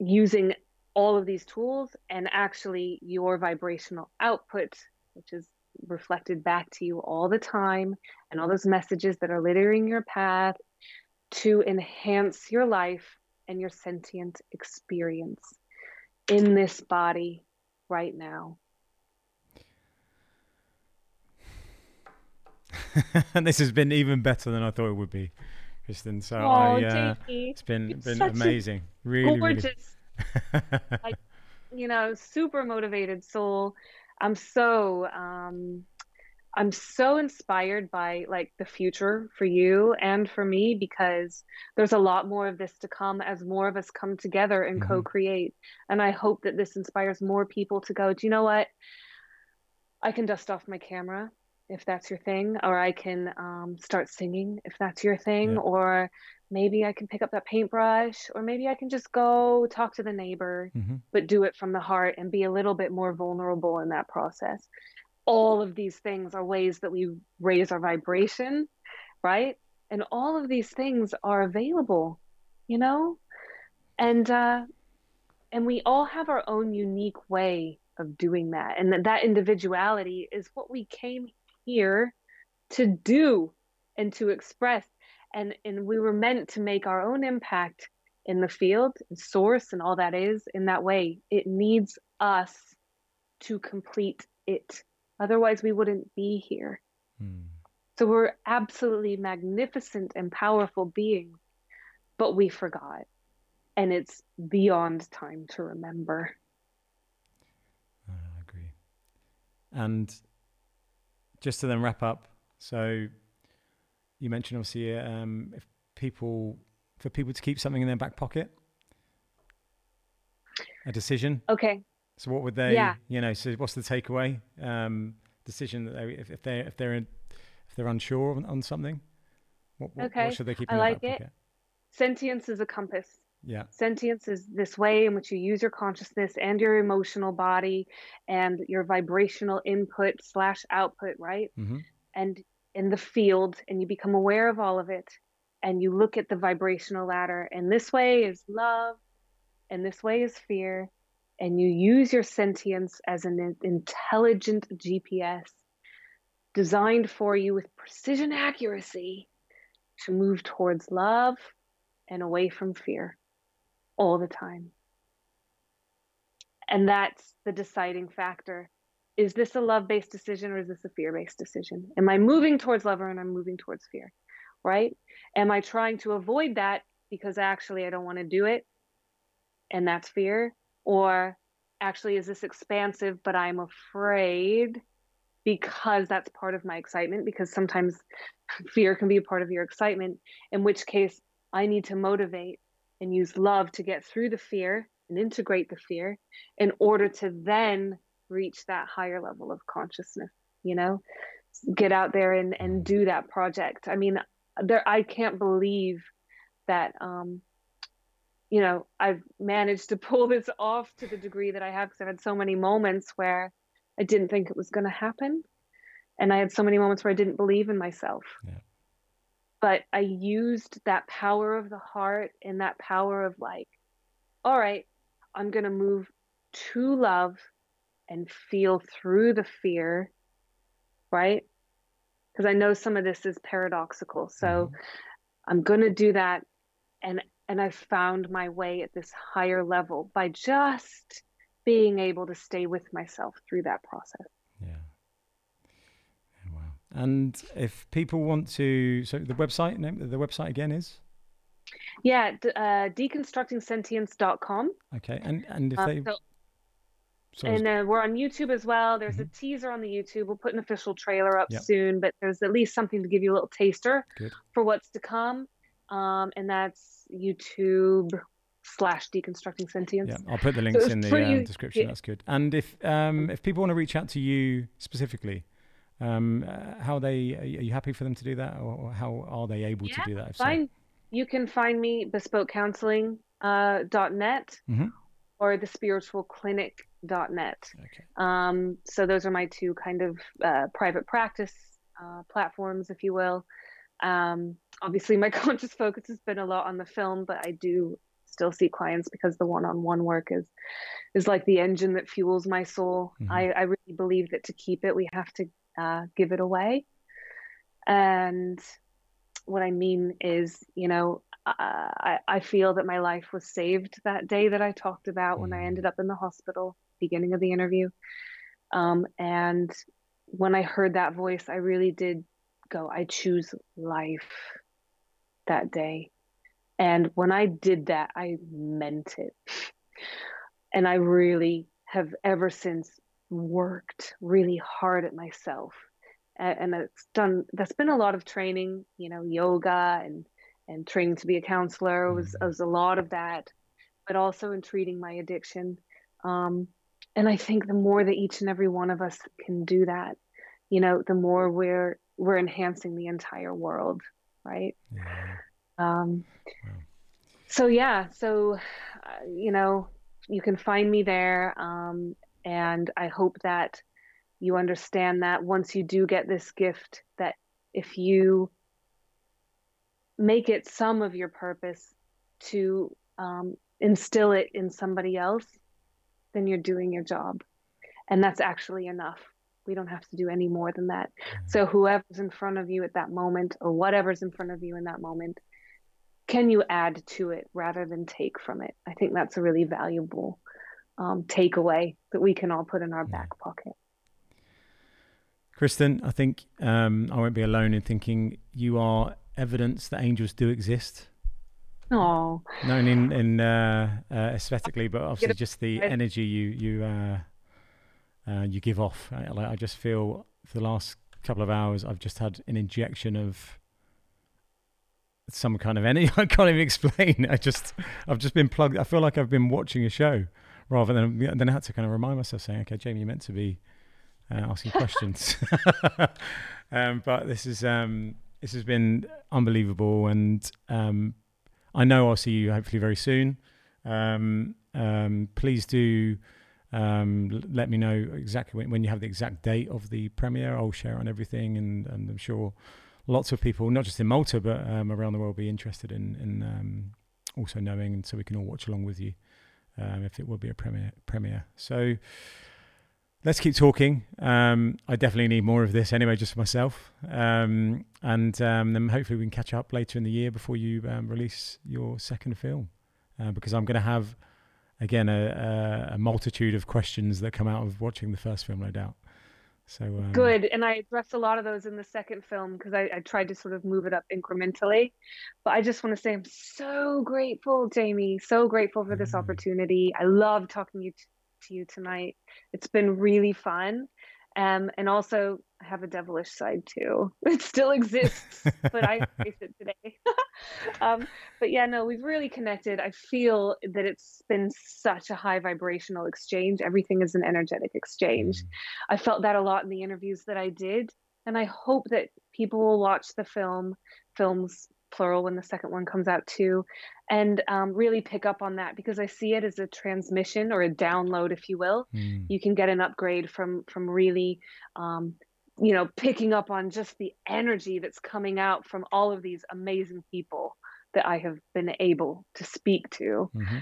using all of these tools and actually your vibrational output, which is reflected back to you all the time, and all those messages that are littering your path to enhance your life and your sentient experience in this body right now. and this has been even better than I thought it would be, Kristen. So oh, I, uh, it's been been amazing. Really, gorgeous really like you know super motivated soul i'm so um i'm so inspired by like the future for you and for me because there's a lot more of this to come as more of us come together and mm-hmm. co-create and i hope that this inspires more people to go do you know what i can dust off my camera if that's your thing, or I can um, start singing if that's your thing, yeah. or maybe I can pick up that paintbrush, or maybe I can just go talk to the neighbor, mm-hmm. but do it from the heart and be a little bit more vulnerable in that process. All of these things are ways that we raise our vibration, right? And all of these things are available, you know? And uh and we all have our own unique way of doing that. And that, that individuality is what we came here to do and to express. And and we were meant to make our own impact in the field and source and all that is in that way. It needs us to complete it. Otherwise we wouldn't be here. Hmm. so we're absolutely magnificent and powerful beings but we forgot. And it's beyond time to remember. I agree. And just to then wrap up, so you mentioned obviously um, if people for people to keep something in their back pocket, a decision. Okay. So what would they? Yeah. You know. So what's the takeaway? Um, decision that they if, if they if they're in, if they're unsure on, on something, what, what, okay. what should they keep in I like it. pocket? Sentience is a compass. Yeah. Sentience is this way in which you use your consciousness and your emotional body and your vibrational input slash output, right? Mm-hmm. And in the field, and you become aware of all of it. And you look at the vibrational ladder, and this way is love, and this way is fear. And you use your sentience as an intelligent GPS designed for you with precision accuracy to move towards love and away from fear all the time. And that's the deciding factor. Is this a love based decision or is this a fear based decision? Am I moving towards love or am I moving towards fear? Right? Am I trying to avoid that because actually I don't want to do it and that's fear? Or actually, is this expansive but I'm afraid because that's part of my excitement? Because sometimes fear can be a part of your excitement, in which case I need to motivate and use love to get through the fear and integrate the fear in order to then reach that higher level of consciousness you know? Get out there and and do that project. I mean there i can't believe that um you know i've managed to pull this off to the degree that i have because i've had so many moments where i didn't think it was going to happen. And i had so many moments where i didn't believe in myself. Yeah but I used that power of the heart and that power of like, all right, I'm going to move to love and feel through the fear, right? Because I know some of this is paradoxical. So mm-hmm. I'm going to do that. And, and I found my way at this higher level by just being able to stay with myself through that process. Yeah. yeah wow. And if people want to, so the website, the website again is? Yeah, uh, deconstructingsentience.com. Okay, and and if uh, they. so, and uh, we're on YouTube as well. There's mm-hmm. a teaser on the YouTube. We'll put an official trailer up yep. soon, but there's at least something to give you a little taster Good. for what's to come. Um, and that's YouTube slash deconstructing sentience. Yeah, I'll put the links so in the uh, description. Yeah. That's good. And if um, if people want to reach out to you specifically, um, uh, how they are you happy for them to do that, or how are they able yeah, to do that? Fine. So? You can find me bespokecounseling uh, dot net mm-hmm. or the spiritual clinic dot net. Okay. Um, so those are my two kind of uh, private practice uh, platforms, if you will. Um, obviously, my conscious focus has been a lot on the film, but I do still see clients because the one-on-one work is is like the engine that fuels my soul. Mm-hmm. I, I really believe that to keep it, we have to uh, give it away. And what I mean is, you know, uh, I, I feel that my life was saved that day that I talked about when I mm-hmm. ended up in the hospital, beginning of the interview. Um, and when I heard that voice, I really did go, I choose life that day. And when I did that, I meant it. And I really have ever since worked really hard at myself and it's done that's been a lot of training you know yoga and and training to be a counselor was, mm-hmm. was a lot of that but also in treating my addiction um, and i think the more that each and every one of us can do that you know the more we're we're enhancing the entire world right yeah. um, wow. so yeah so uh, you know you can find me there um, and i hope that you understand that once you do get this gift that if you make it some of your purpose to um, instill it in somebody else then you're doing your job. And that's actually enough. We don't have to do any more than that. So whoever's in front of you at that moment or whatever's in front of you in that moment can you add to it rather than take from it? I think that's a really valuable um, takeaway that we can all put in our back pocket Kristen, I think um, I won't be alone in thinking you are evidence that angels do exist. Oh, known in in uh, uh, aesthetically, but obviously just the energy you you uh, uh, you give off. I, like, I just feel for the last couple of hours, I've just had an injection of some kind of energy. I can't even explain. I just I've just been plugged. I feel like I've been watching a show rather than then I had to kind of remind myself, saying, "Okay, Jamie, you're meant to be." uh, asking questions. um, but this is um, this has been unbelievable, and um, I know I'll see you hopefully very soon. Um, um, please do um, let me know exactly when, when, you have the exact date of the premiere. I'll share on everything, and, and I'm sure lots of people, not just in Malta but around the world, will be interested in, in also knowing, and so we can all watch along with you if it will be a premiere. Premiere. So let's keep talking. Um, I definitely need more of this anyway, just for myself. Um, and um, then hopefully we can catch up later in the year before you um, release your second film, uh, because I'm going to have again a, a, multitude of questions that come out of watching the first film, no doubt. So um, good, and I addressed a lot of those in the second film because I, I, tried to sort of move it up incrementally. But I just want to say I'm so grateful, Jamie, so grateful for this mm. opportunity. I love talking you to you tonight. It's been really fun. Um, and also, have a devilish side too. It still exists, but I face it today. um, but yeah, no, we've really connected. I feel that it's been such a high vibrational exchange. Everything is an energetic exchange. Mm. I felt that a lot in the interviews that I did. And I hope that people will watch the film, films plural when the second one comes out too, and um, really pick up on that because I see it as a transmission or a download, if you will. Mm. You can get an upgrade from from really, um, you know, picking up on just the energy that's coming out from all of these amazing people that I have been able to speak to. Mm-hmm.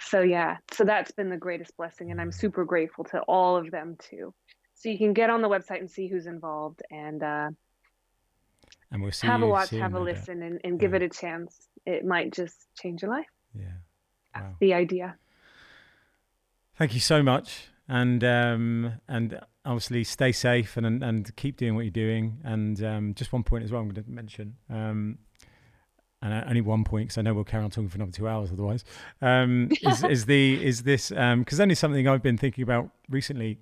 so yeah, so that's been the greatest blessing, and I'm super grateful to all of them too. So you can get on the website and see who's involved, and uh, and we'll see have a watch, soon, have a listen, and, and give Yeah. it a chance. It might just change your life. Yeah. That's Wow. the idea. Thank you so much, and um, and obviously stay safe and and, keep doing what you're doing. And um, just one point as well, I'm going to mention, um, and only one point because I know we'll carry on talking for another two hours otherwise. Um, is is the is this um because only something I've been thinking about recently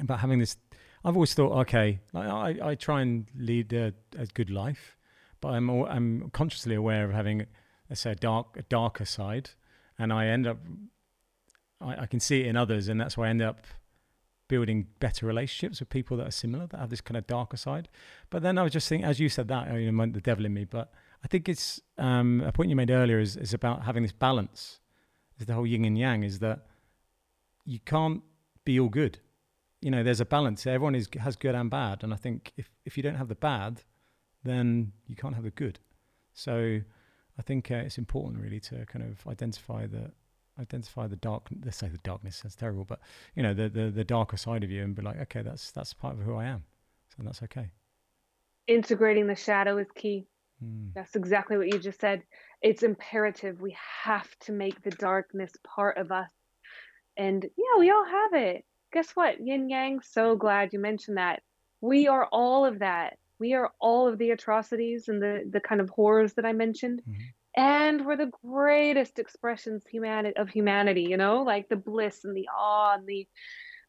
about having this. I've always thought, okay, I I try and lead a, a good life, but I'm I'm consciously aware of having, let's say, a dark a darker side, and I end up I, I can see it in others, and that's why I end up building better relationships with people that are similar, that have this kind of darker side. But then I was just thinking, as you said that, you know, the devil in me. But I think it's um, a point you made earlier is, is about having this balance. Is the whole yin and yang is that you can't be all good. You know, there's a balance. Everyone is has good and bad, and I think if if you don't have the bad, then you can't have the good. So I think uh, it's important really to kind of identify the identify the dark let's say the darkness that's terrible but you know the, the the darker side of you and be like okay that's that's part of who i am so that's okay Integrating the shadow is key. Mm, That's exactly what you just said. It's imperative. We have to make the darkness part of us. And yeah, we all have it. Guess what? Yin Yang, so glad you mentioned that. We are all of that. We are all of the atrocities and the, the kind of horrors that I mentioned. Mhm. And we're the greatest expressions humanity of humanity, you know, like the bliss and the awe and the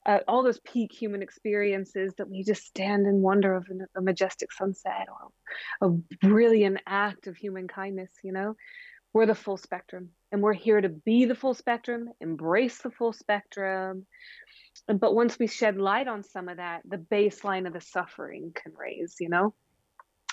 uh, all those peak human experiences that we just stand in wonder of a majestic sunset or a brilliant act of human kindness, you know? We're the full spectrum and we're here to be the full spectrum, embrace the full spectrum. But once we shed light on some of that, the baseline of the suffering can raise, you know?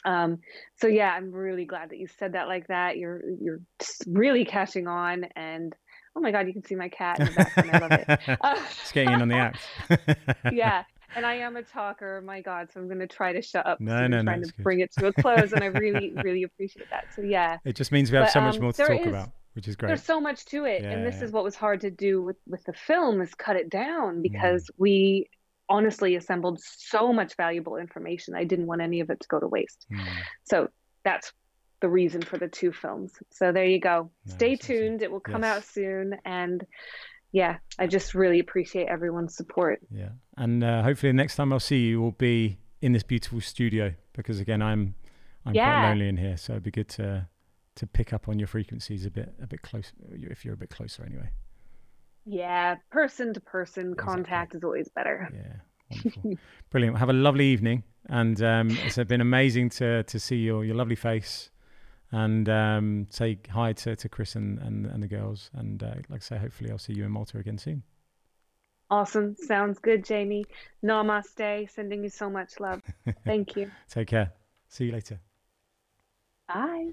Um, so yeah, I'm really glad that you said that like that. You're you're really catching on and oh my god, you can see my cat in the background. I love it. Uh, just getting in on the act yeah and i am a talker my god so i'm going to try to shut up No, no, no, trying it's to good. bring it to a close and i really really appreciate that so yeah it just means we have But, so much um, more to talk is- about which is great there's so much to it Yeah, and this yeah. is what was hard to do with with the film is cut it Mm. down because we honestly assembled so much valuable information i didn't want any of it to go to waste Mm, so that's the reason for the two films so there you go No, stay awesome. tuned it will come Yes. out soon and yeah i just really appreciate everyone's support yeah and uh, hopefully the next time i'll see you will be in this beautiful studio because again i'm i'm quite Yeah. lonely in here so it'd be good to to pick up on your frequencies a bit a bit close if you're a bit closer anyway Yeah, person to person Exactly. contact is always better. Yeah, wonderful, brilliant. Have a lovely evening, and um, it's been amazing to to see your your lovely face, and um, say hi to, to Chris and, and, and the girls, and uh, like I say, hopefully I'll see you in Malta again soon. Awesome. Sounds good, Jamie. Namaste. Sending you so much love. Thank you. Take care. See you later. Bye.